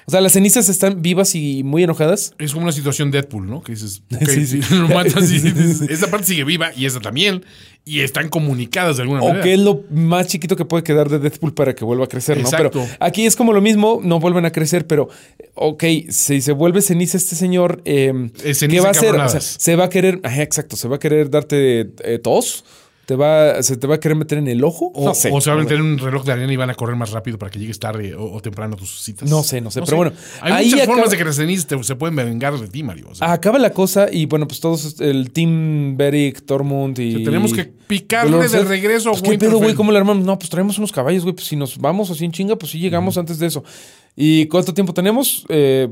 O sea, las cenizas están vivas y muy enojadas. Es como una situación Deadpool, ¿no? Que dices, <laughs> ok, Sí, sí, <laughs> lo matas y <laughs> dices, esta parte sigue viva y esta también. Y están comunicadas de alguna O manera. qué es lo más chiquito que puede quedar de Deadpool para que vuelva a crecer, ¿no? Exacto. Pero aquí es como lo mismo, no vuelven a crecer, pero, ok, si se vuelve ceniza este señor, eh, Es ceniza ¿qué va a hacer? O sea, se va a querer, ajá, exacto, se va a querer darte eh, tos, te va, se te va a querer meter en el ojo, O, no sé. o se van a meter en un reloj de arena y van a correr más rápido para que llegues tarde o, o temprano a tus citas. No sé, no sé, pero bueno, Hay ahí muchas acaba- formas de que las cenizas te- se pueden vengar de ti, Mario. O sea, Acaba la cosa y bueno, pues todos, el team Beric, Tormund y... sea, tenemos que picarle de regreso a Pues, ¿Qué pedo, güey? ¿Cómo le armamos? No, pues traemos unos caballos, güey. Pues si nos vamos así en chinga, pues sí llegamos antes de eso. ¿Y cuánto tiempo tenemos? Eh,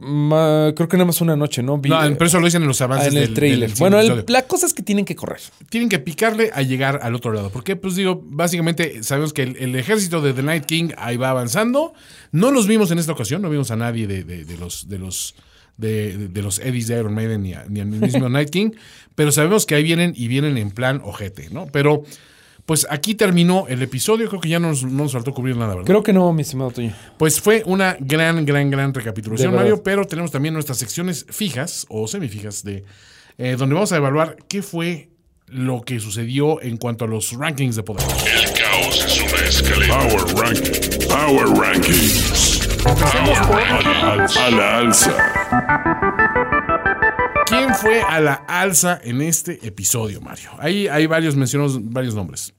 ma- creo que nada más una noche, ¿no? Vi- No, pero eso lo dicen en los ah, avances en el del- trailer. del bueno, el- la cosa es que tienen que correr. tienen que picarle a llegar al otro lado. Porque, pues digo, básicamente sabemos que el, el ejército de The Night King ahí va avanzando. No los vimos en esta ocasión, no vimos a nadie de, de- de los de los de, de- de los Eddies de Iron Maiden ni, a- ni al mismo <laughs> Night King, pero sabemos que ahí vienen y vienen en plan ojete, ¿no? Pero, pues aquí terminó el episodio, creo que ya no nos, no nos faltó cubrir nada, ¿verdad? Creo que no, mi estimado Toño. Pues fue una gran, gran, gran recapitulación. Mario, pero tenemos también nuestras secciones fijas o semifijas de eh, donde vamos a evaluar qué fue lo que sucedió en cuanto a los rankings de poder. El caos es una escalera. Power Ranking. Power Rankings. Power Rankings. A la alza. ¿Quién fue a la alza en este episodio, Mario? Ahí hay varios, mencionamos varios nombres.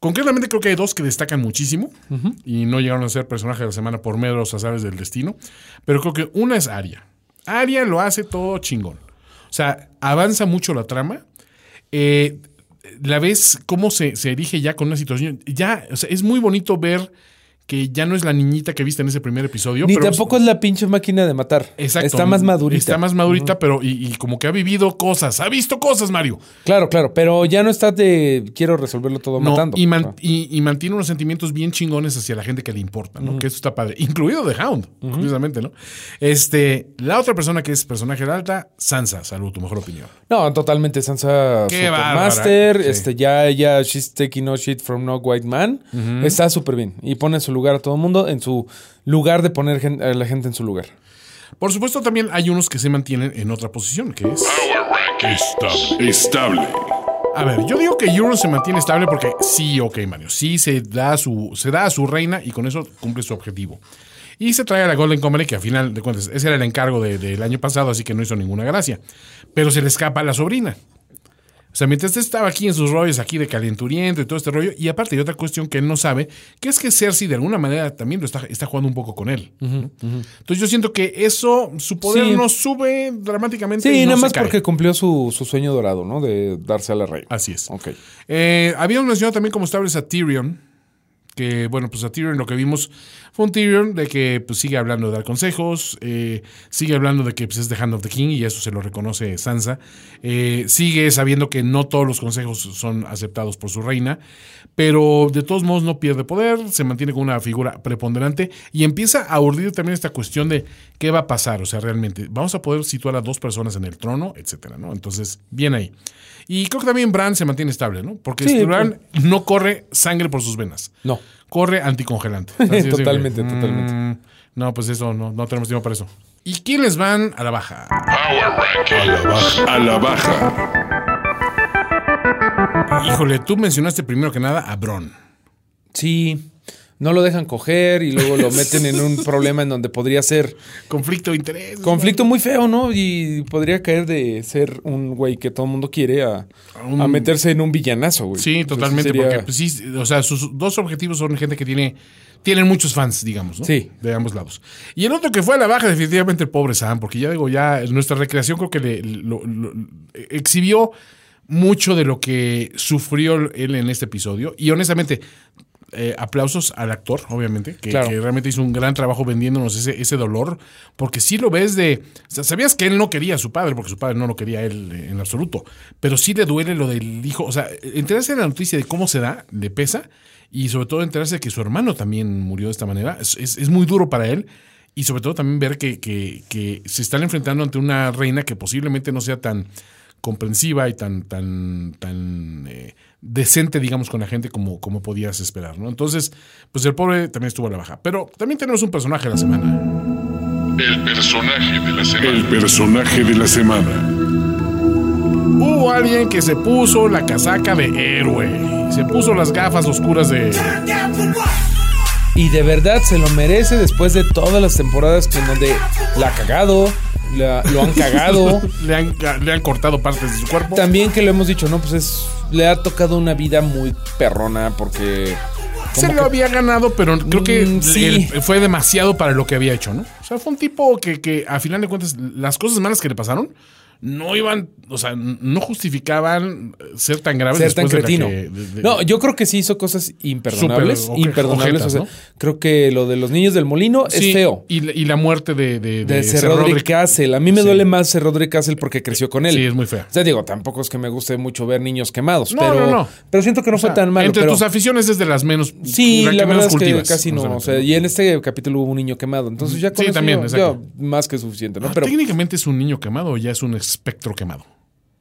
Concretamente creo que hay dos que destacan muchísimo y no llegaron a ser personaje de la semana por meros azares del destino, pero creo que una es Aria. Aria lo hace todo chingón. O sea, avanza mucho la trama. Eh, la ves cómo se, se erige ya con una situación. Ya, o sea, es muy bonito ver que ya no es la niñita que viste en ese primer episodio. Ni pero- tampoco es la pinche máquina de matar. Exacto. Está más madurita. Está más madurita, pero y, y como que ha vivido cosas. Ha visto cosas, Mario. Claro, claro, pero ya no está de quiero resolverlo todo No, matando. y, man- Ah. y- y mantiene unos sentimientos bien chingones hacia la gente que le importa, ¿no? Que eso está padre. Incluido The Hound, curiosamente, ¿no? Este, la otra persona que es personaje de alta, Sansa. Salud, tu mejor opinión. No, totalmente Sansa Supermaster, bárbara. Sí. este ya ella she's taking no shit from no white man. Está súper bien y pone su lugar a todo el mundo en su lugar de poner a la gente en su lugar. Por supuesto, también hay unos que se mantienen en otra posición, que es. Estable. Estable. A ver, yo digo que Euron se mantiene estable porque sí, ok, Mario, sí se da a su, se da a su reina y con eso cumple su objetivo. Y se trae a la Golden Company, que a final de cuentas, ese era el encargo de- del año pasado, así que no hizo ninguna gracia. Pero se le escapa a la sobrina. O sea, mientras este estaba aquí en sus rollos, aquí de calenturiento y todo este rollo, y aparte hay otra cuestión que él no sabe, que es que Cersei de alguna manera también lo está, está jugando un poco con él. ¿no? Entonces yo siento que eso, su poder Sí. no sube dramáticamente. Sí, y no nada más cae. porque cumplió su, su sueño dorado, ¿no? De darse a la reina. Así es. Ok. Eh, habíamos mencionado también como estables a Tyrion. Que bueno, pues a Tyrion lo que vimos fue un Tyrion de que pues, sigue hablando de dar consejos, eh, sigue hablando de que pues, es The Hand of the King y eso se lo reconoce Sansa. Eh, sigue sabiendo que no todos los consejos son aceptados por su reina, pero de todos modos no pierde poder, se mantiene como una figura preponderante y empieza a urdir también esta cuestión de qué va a pasar, o sea, realmente vamos a poder situar a dos personas en el trono, etcétera, ¿no? Entonces, bien ahí. Y creo que también Bran se mantiene estable, ¿no? Porque Sí, Bran no corre sangre por sus venas. No. Corre anticongelante. <laughs> Que, Totalmente, totalmente. mm, No, pues eso, no, no tenemos tiempo para eso. ¿Y quiénes van a la baja? Power Ranking. A la baja. A la baja. Híjole, tú mencionaste primero que nada a Bron. Sí. No lo dejan coger y luego lo meten en un problema en donde podría ser Conflicto de interés. conflicto muy feo, ¿no? Y podría caer de ser un güey que todo el mundo quiere a, a meterse en un villanazo, güey. Sí, totalmente, sería- porque pues, sí, o sea, sus dos objetivos son gente que tiene tienen muchos fans, digamos, ¿no? Sí. De ambos lados. Y el otro que fue a la baja, definitivamente el pobre Sam, porque ya digo, ya nuestra recreación creo que le, lo- lo- exhibió mucho de lo que sufrió él en este episodio. Y honestamente, eh, aplausos al actor, obviamente, que, Claro. que realmente hizo un gran trabajo vendiéndonos ese, ese dolor, porque sí lo ves de... o sea, sabías que él no quería a su padre, porque su padre no lo quería a él eh, en absoluto, pero sí le duele lo del hijo, o sea, enterarse de la noticia de cómo se da, le pesa, y sobre todo enterarse de que su hermano también murió de esta manera, es, es- es muy duro para él. Y sobre todo también ver que, que- que se están enfrentando ante una reina que posiblemente no sea tan comprensiva y tan, tan, tan eh, decente, digamos, con la gente como, como podías esperar, ¿no? Entonces, pues el pobre también estuvo a la baja. Pero también tenemos un personaje de la semana. El personaje de la semana. El personaje de la semana. Hubo alguien que se puso la casaca de héroe. Se puso las gafas oscuras de... Y de verdad se lo merece después de todas las temporadas que en donde la ha cagado, la- lo han cagado. <laughs> Le han, le han cortado partes de su cuerpo. También que lo hemos dicho, ¿no? Pues es. Le ha tocado una vida muy perrona porque. Se lo que- había ganado, pero creo que Mm, sí. él- fue demasiado para lo que había hecho, ¿no? O sea, fue un tipo que, que a final de cuentas, las cosas malas que le pasaron no iban, o sea, no justificaban ser tan graves ser tan de cretino. que- de- de- no, yo creo que sí hizo cosas imperdonables. Súper oje- imperdonables. ojetas, o sea, ¿no? creo que lo de los niños del molino Sí, es feo. Y, la- y la muerte de, de, De, de Sir Roderick Roderick. Castle. A mí me Sí. duele más Sir Roderick Castle porque creció con él. Sí, es muy fea. O sea, digo, tampoco es que me guste mucho ver niños quemados, No, pero, no, no. pero siento que no O sea, fue tan malo. Entre pero- tus aficiones es de las menos. Sí, la verdad menos es que cultivas, casi no. O sea, y en este capítulo hubo un niño quemado. Entonces ya con Sí, eso también, yo- más que suficiente, ¿no? Ah, Pero Técnicamente es un niño quemado o ya es un espectro quemado.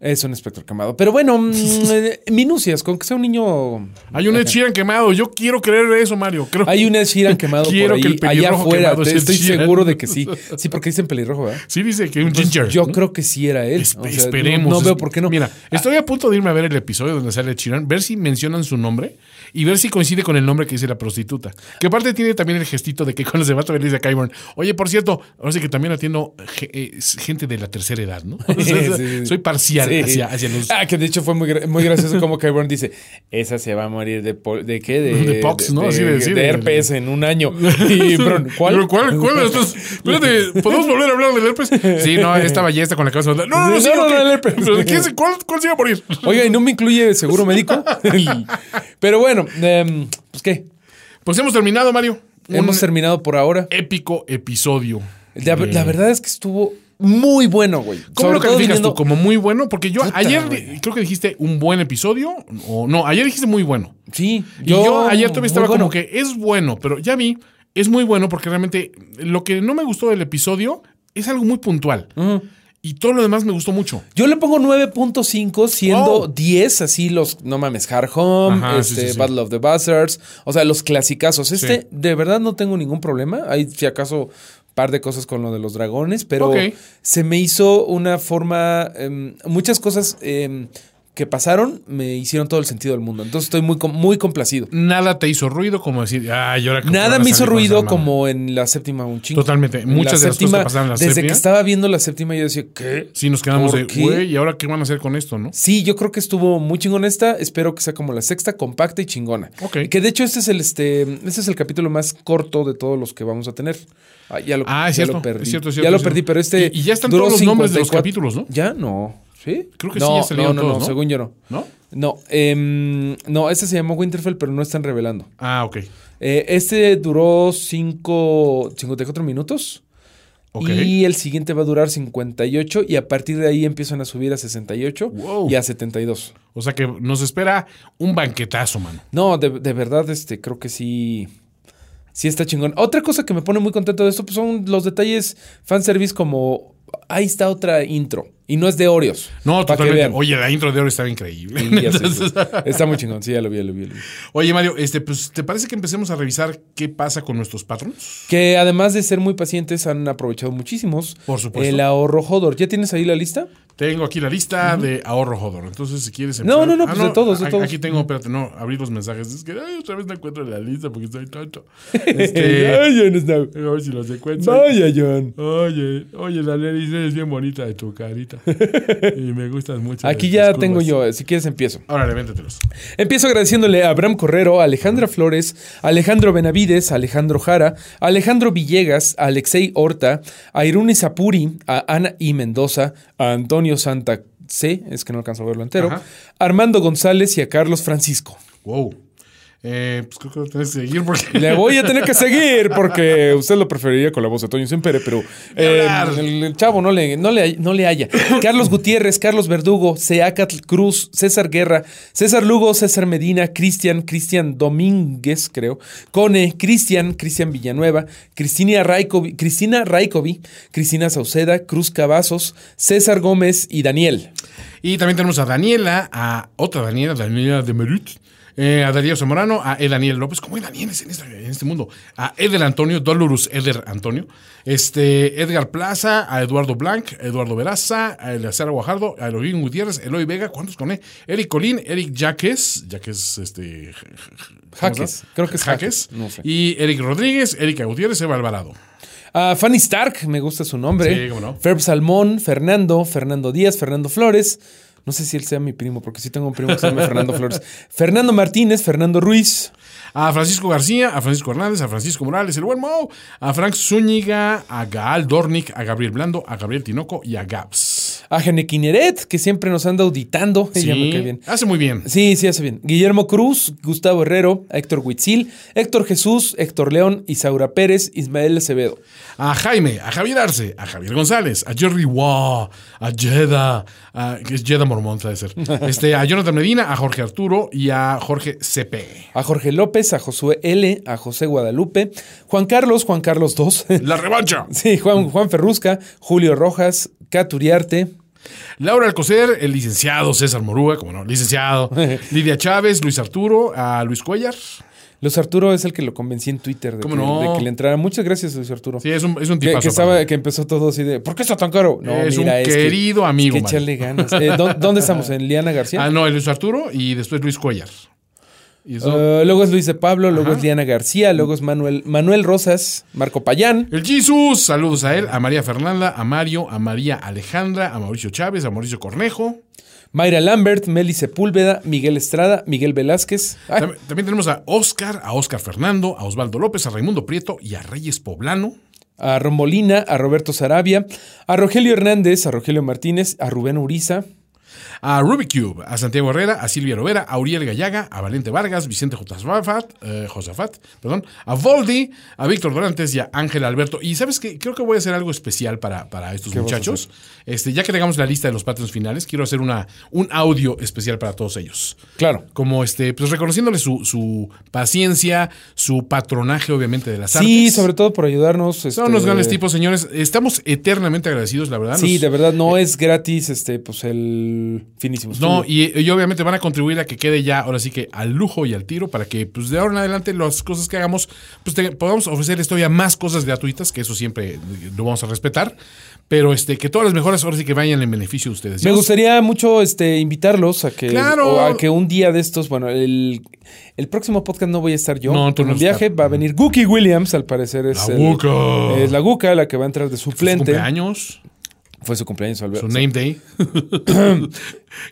es un espectro quemado. Pero bueno, mm, <laughs> eh, minucias, con que sea un niño. Hay un Ed Sheeran quemado. Yo quiero creer eso, Mario. Creo Hay un Ed Sheeran <laughs> quemado Quiero por que el allá pelirrojo afuera. te- Ed Estoy Sheeran. seguro de que sí. Sí, porque dicen pelirrojo, ¿verdad? Sí, dice que un ginger. Yo ¿no? creo que sí era él. Es- O sea, esperemos. No, no veo por qué no. Mira, estoy a punto de irme a ver el episodio donde sale Chiran, ver si mencionan su nombre y ver si coincide con el nombre que dice la prostituta. Que aparte tiene también el gestito de que cuando se va a ver dice a Kyburn, oye, por cierto, ahora sí que también atiendo eh, gente de la tercera edad, ¿no? <laughs> O sea, <laughs> Sí. Soy parcial Sí. hacia, hacia los... Ah, que de hecho fue muy, muy gracioso como Kyburn dice, esa se va a morir de, pol- de qué? De, De pox, ¿no? De, Así de- sí, de herpes en un año. <laughs> Y Bron, ¿cuál? ¿Cuál? ¿Cuál? Espérate, ¿podemos volver a hablar del herpes? Sí, no, esta ballesta con la cabeza. No, no, no, No, sí, no, el herpes. Pero, ¿quién se- ¿Cuál, cuál se iba a morir? Oiga, ¿y no me incluye seguro médico? Pero bueno, em, pues qué. Pues hemos terminado, Mario. Un Hemos terminado por ahora. épico episodio. La, de- la verdad es que estuvo muy bueno, güey. ¿Cómo Sobre lo calificas viniendo- tú? ¿Como muy bueno? Porque yo Puta, ayer güey. creo que dijiste un buen episodio. O no, ayer dijiste muy bueno. Sí, Y yo, ayer todavía muy estaba bueno. como que es bueno, pero ya vi, es muy bueno porque realmente lo que no me gustó del episodio es algo muy puntual. Y todo lo demás me gustó mucho. Yo le pongo 9.5 siendo Oh. 10 así los, no mames, Hard Home, Ajá, este, sí, sí. Battle of the Bastards, o sea, los clasicazos. Este, de verdad no tengo ningún problema. Hay, si acaso, par de cosas con lo de los dragones, pero se me hizo una forma, em, muchas cosas em, que pasaron me hicieron todo el sentido del mundo. Entonces estoy muy, muy complacido. Nada te hizo ruido como decir, ay, ahora que van Nada me hizo ruido mamada". como en la séptima un chingo. Totalmente. En Muchas la de las cosas que pasaron en la Desde que estaba viendo la séptima yo decía, ¿qué? Sí, nos quedamos ¿Por de, güey, ¿y ahora qué van a hacer con esto, no? Sí, yo creo que estuvo muy chingona esta. Espero que sea como la sexta, compacta y chingona. Ok. Que de hecho este es el este, este es el capítulo más corto de todos los que vamos a tener. Ah, ya lo, Ah, es ya cierto, lo perdí. es cierto, es ya lo perdí, pero este. Y- y ya están todos los nombres de los 54. capítulos, ¿no? Ya no. ¿Sí? Creo que no, sí, ya salieron No, no, todos, no, ¿no? según yo no. ¿No? No, em, no, este se llamó Winterfell, pero no están revelando. Ah, ok. Eh, este duró 5, 54 minutos. Ok. Y el siguiente va a durar 58 y a partir de ahí empiezan a subir a 68 Wow. y a 72. O sea que nos espera un banquetazo, mano. No, de, de verdad, este, creo que sí. Sí está chingón. Otra cosa que me pone muy contento de esto pues son los detalles fanservice como ahí está otra intro. Y no es de Oreos. No, totalmente. Oye, la intro de ahora estaba increíble. Sí, ya sé, Entonces- sí. <laughs> Está muy chingón. Sí, ya lo vi, ya lo vi, ya lo vi. Oye, Mario, este, pues, ¿te parece que empecemos a revisar qué pasa con nuestros patrons? Que además de ser muy pacientes, han aprovechado muchísimos. Por supuesto. El ahorro Hodor. ¿Ya tienes ahí la lista? Tengo aquí la lista de ahorro Hodor. Entonces, si quieres No, empezar- no, no, pues de todos, de todos. Aquí tengo, espérate, no, abrir los mensajes. Es que ay, otra vez no encuentro la lista porque estoy tonto. <laughs> Este, Ay, Snow. a ver si los encuentro. Vaya, John. Oye, oye, la nariz es bien bonita de tu carita. <laughs> y me gustas mucho. Aquí ya tengo yo. Si quieres, empiezo. Órale, véntetelos. Empiezo agradeciéndole a Abraham Correro, a Alejandra Flores, a Alejandro Benavides, a Alejandro Jara, a Alejandro Villegas, a Alexei Horta, a Irune Sapuri, a Ana I. Mendoza, a Antonio Santa C, es que no alcanzo a verlo entero, Ajá. a Armando González y a Carlos Francisco. Wow. Eh, pues creo que lo tenés que seguir porque. Le voy a tener que seguir porque usted lo preferiría con la voz de Toño Sempere, pero eh, el, el chavo no le, no, le, no le haya. Carlos <coughs> Gutiérrez, Carlos Verdugo, Seacatl Cruz, César Guerra, César Lugo, César Medina, Cristian, Cristian Domínguez, creo, Cone, Cristian, Cristian Villanueva, Cristina Raikovi, Cristina Raikovi, Cristina Sauceda, Cruz Cavazos, César Gómez y Daniel. Y también tenemos a Daniela, a otra Daniela, Daniela de Merut, eh, a Darío Zamorano, a E. Daniel López, ¿cómo hay Danieles en, esta- en este mundo? A Eder Antonio, Dolorus Eder Antonio, este, Edgar Plaza, a Eduardo Blanc, a Eduardo Veraza, a Eleazar Guajardo, a Elohim Gutiérrez, Eloy Vega, ¿cuántos con E? Eric Colín, Eric Jaques, Jaques, este... ¿cómo Jaques, creo que es Jaques. Jaques, no sé. Y Eric Rodríguez, Erika Gutiérrez, Eva Alvarado. A Fanny Stark, me gusta su nombre. Sí, cómo no. Ferb Salmón, Fernando, Fernando Díaz, Fernando Flores. No sé si él sea mi primo, porque sí tengo un primo que se llama Fernando Flores. <laughs> Fernando Martínez, Fernando Ruiz, A Francisco García, a Francisco Hernández, a Francisco Morales, el buen Mo, a Frank Zúñiga, a Gaal Dornick, a Gabriel Blando, a Gabriel Tinoco y a Gabs. A Genequineret, que siempre nos anda auditando. Ella me cae bien. hace muy bien. Sí, sí, hace bien. Guillermo Cruz, Gustavo Herrero, Héctor Huitzil, Héctor Jesús, Héctor León, Isaura Pérez, Ismael Acevedo. A Jaime, a Javier Arce, a Javier González, a Jerry Waugh, a Jeda, a- que es Jeda Mormont, debe ser. <laughs> Este, a Jonathan Medina, a Jorge Arturo y a Jorge CP. A Jorge López, a Josué L., a José Guadalupe, Juan Carlos, Juan Carlos II. La revancha. <laughs> Sí, Juan, Juan Ferrusca, Julio Rojas, Caturiarte, Laura Alcocer, el licenciado César Morúa, como no, licenciado. <laughs> Lidia Chávez, Luis Arturo, a Luis Cuellar. Luis Arturo es el que lo convencí en Twitter de, que, ¿Cómo no? de que le entrara. Muchas gracias, Luis Arturo. Sí, es un, es un que, tipazo. que estaba, que empezó todo así de ¿por qué está tan caro? No, Es un que- querido amigo, Es que echarle ganas. Eh, ¿dó- ¿Dónde estamos? ¿En Liana García? <laughs> Ah, no, el Luis Arturo y después Luis Cuellar. Y eso- Uh, luego es Luis de Pablo, luego Ajá. es Liana García, luego es Manuel, Manuel Rosas, Marco Payán, El Jesus, saludos a él, a María Fernanda, a Mario, a María Alejandra, a Mauricio Chávez, a Mauricio Cornejo. Mayra Lambert, Meli Sepúlveda, Miguel Estrada, Miguel Velázquez. También, también tenemos a Oscar, a Oscar Fernando, a Osvaldo López, a Raimundo Prieto y a Reyes Poblano. a Rombolina, a Roberto Sarabia, a Rogelio Hernández, a Rogelio Martínez, a Rubén Uriza, A Rubikube, a Santiago Herrera, a Silvia Lovera, a Uriel Gallaga, a Valente Vargas, Vicente Josafat, eh, Josafat, perdón, a Voldi, a Víctor Dorantes y a Ángel Alberto. Y sabes que creo que voy a hacer algo especial para, para estos ¿Qué vas a muchachos. Este, ya que tengamos la lista de los patrons finales, quiero hacer una, un audio especial para todos ellos. claro. Como este, pues reconociéndole su, su paciencia, su patronaje, obviamente, de las Sí, artes. sobre todo por ayudarnos. Son este, unos grandes tipos, señores. Estamos eternamente agradecidos, la verdad. Sí, Nos- de verdad, no es gratis este, pues el el finísimo. No, y, y obviamente van a contribuir a que quede ya, ahora sí que al lujo y al tiro, para que pues de ahora en adelante las cosas que hagamos, pues te- podamos ofrecerles todavía más cosas gratuitas, que eso siempre eh, lo vamos a respetar, pero este que todas las mejoras ahora sí que vayan en beneficio de ustedes. Me gustaría mucho este, invitarlos a que, Claro. o a que un día de estos, bueno, el, el próximo podcast no voy a estar yo. No, tú en no un viaje va a venir Gookie Williams, al parecer es La el- Guca. es la Guca, la que va a entrar de su suplente. cumpleaños, Fue su cumpleaños, Alberto. su name day. <laughs>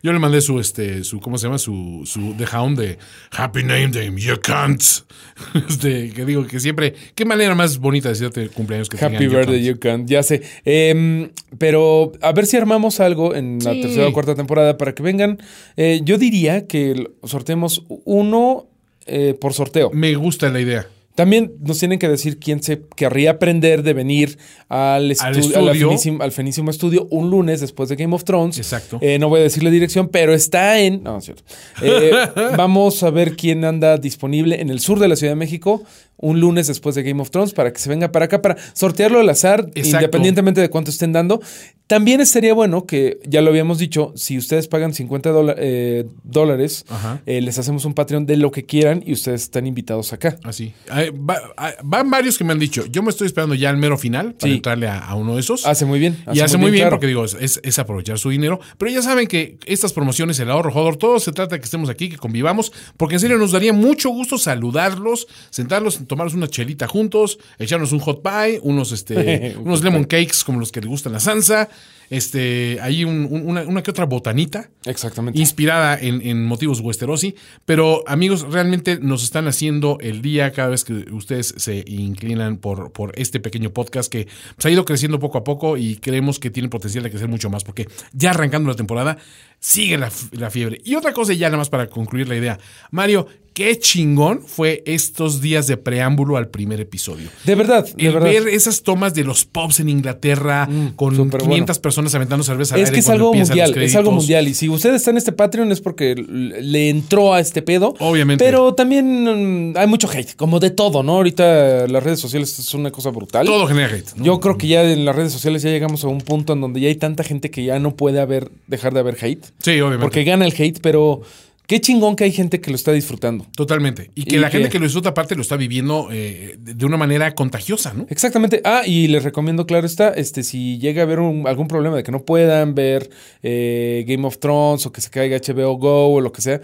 Yo le mandé su este su ¿cómo se llama? su su The Hound de Happy Name Day, you can't. <laughs> Este, que digo que siempre qué manera más bonita de decirte cumpleaños que te Happy digan, "You birthday, can't". you can. Ya sé. Em, pero a ver si armamos algo en la Sí. tercera o cuarta temporada para que vengan. Eh, yo diría que sorteemos uno eh, por sorteo. Me gusta la idea. También nos tienen que decir quién se querría aprender de venir al, estu- Al estudio. al Fenísimo Estudio un lunes después de Game of Thrones. Exacto. Eh, no voy a decir la dirección, pero está en. No es cierto. Eh, <laughs> vamos a ver quién anda disponible en el sur de la Ciudad de México un lunes después de Game of Thrones para que se venga para acá para sortearlo al azar, Exacto. independientemente de cuánto estén dando. También estaría bueno que, ya lo habíamos dicho, si ustedes pagan 50 dola- eh, dólares, eh, les hacemos un Patreon de lo que quieran y ustedes están invitados acá. Así. Ay, va- ay, van varios que me han dicho. Yo me estoy esperando ya al mero final para Sí. entrarle a, a uno de esos. Hace muy bien. y hace muy bien, claro. porque digo, es aprovechar su dinero. Pero ya saben que estas promociones, el ahorro jodor, todo se trata de que estemos aquí, que convivamos, porque en serio nos daría mucho gusto saludarlos, sentarlos, tomarnos una chelita juntos, echarnos un hot pie, unos, este, Un <laughs> unos lemon cakes como los que les gustan la salsa, este, ahí un- un- una, una que otra botanita Exactamente. inspirada en, en motivos Westerosi. Pero amigos, realmente nos están haciendo el día cada vez que ustedes se inclinan por, por este pequeño podcast que pues, ha ido creciendo poco a poco y creemos que tiene potencial de crecer mucho más porque ya arrancando la temporada sigue la, fiebre. Y otra cosa ya nada más para concluir la idea. Mario, qué chingón fue estos días de preámbulo al primer episodio. De verdad, de El verdad. ver esas tomas de los pubs en Inglaterra con súper 500 bueno. personas aventando cerveza al Es aire que es algo mundial, es algo mundial. Y si usted está en este Patreon es porque le entró a este pedo. Obviamente. Pero también mm, hay mucho hate, como de todo, ¿no? Ahorita las redes sociales es una cosa brutal. Todo genera hate. ¿no? Yo creo que ya en las redes sociales ya llegamos a un punto en donde ya hay tanta gente que ya no puede haber, dejar de haber hate. Sí, obviamente. Porque gana el hate, pero qué chingón que hay gente que lo está disfrutando. Totalmente. Y que Y la que- gente que lo disfruta aparte lo está viviendo eh, de una manera contagiosa, ¿no? Exactamente. Ah, y les recomiendo, claro está, este, si llega a haber un- algún problema de que no puedan ver eh, Game of Thrones o que se caiga HBO Go o lo que sea,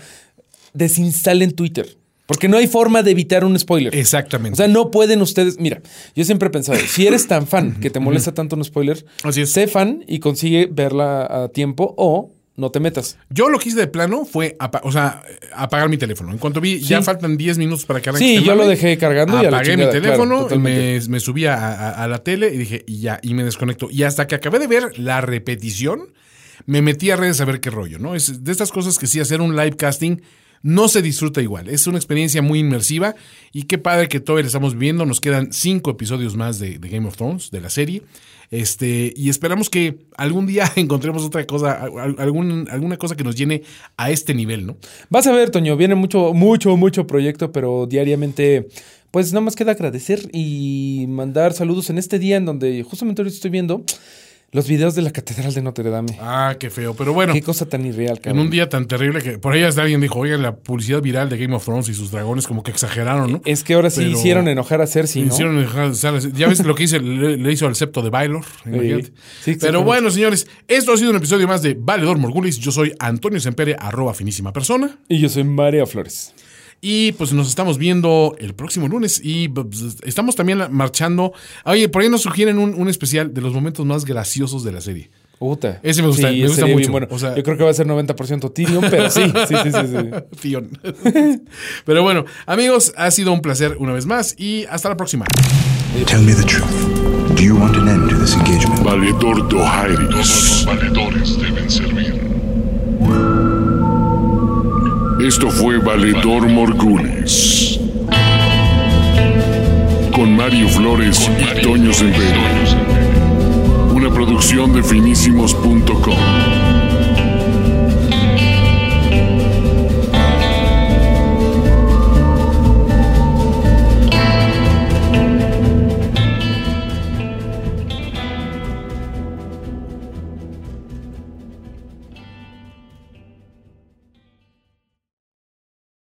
desinstalen Twitter. Porque no hay forma de evitar un spoiler. Exactamente. O sea, no pueden ustedes. Mira, yo siempre he pensado, si eres tan fan que te molesta tanto un spoiler, Así es. sé fan y consigue verla a tiempo o no te metas. Yo lo que hice de plano fue o sea, apagar mi teléfono. En cuanto vi, ya faltan 10 minutos para que arranque Sí, este yo lo dejé cargando y a la Apagué mi teléfono, me, me subí a, a- a la tele y dije, y ya, y me desconecto. Y hasta que acabé de ver la repetición, me metí a redes a ver qué rollo, ¿no? Es de estas cosas que sí, hacer un live casting no se disfruta igual. Es una experiencia muy inmersiva y qué padre que todavía la estamos viendo. Nos quedan cinco episodios más de, de Game of Thrones, de la serie. Este, y esperamos que algún día <laughs> encontremos otra cosa, al- algún, alguna cosa que nos llene a este nivel, ¿no? Vas a ver, Toño, viene mucho, mucho, mucho proyecto, pero diariamente, pues nada más queda agradecer y mandar saludos en este día en donde justamente ahorita estoy viendo los videos de la Catedral de Notre Dame. Ah, qué feo. Pero bueno, Qué cosa tan irreal, en cabrón. un día tan terrible que por ahí hasta alguien dijo, oigan, la publicidad viral de Game of Thrones y sus dragones como que exageraron, ¿no? Es que ahora sí Pero- hicieron enojar a Cersei, ¿no? Hicieron de ser así. ya ves lo que hizo, le, le hizo al septo de imagínate. sí, exactamente. Pero bueno, señores, esto ha sido un episodio más de Valedor Morgulis. Yo soy Antonio Sempere, arroba finísima persona. Y yo soy María Flores. Y pues nos estamos viendo el próximo lunes. Y pues, estamos también marchando. Oye, por ahí nos sugieren un, un especial de los momentos más graciosos de la serie. Puta. Ese me gusta, Sí, me gusta mucho. bueno. O sea- yo creo que va a ser 90% Tyrion, pero sí, sí, sí, sí. sí. <laughs> Fion. <laughs> Pero bueno, amigos, ha sido un placer una vez más y hasta la próxima. Tell me the truth. Do you want an end to this engagement? Valedor Dohairis. Todos los valedores deben servir. Esto fue Valedor Morgulis. Con Mario Flores y Toño Sempere. Una producción de finísimos.com.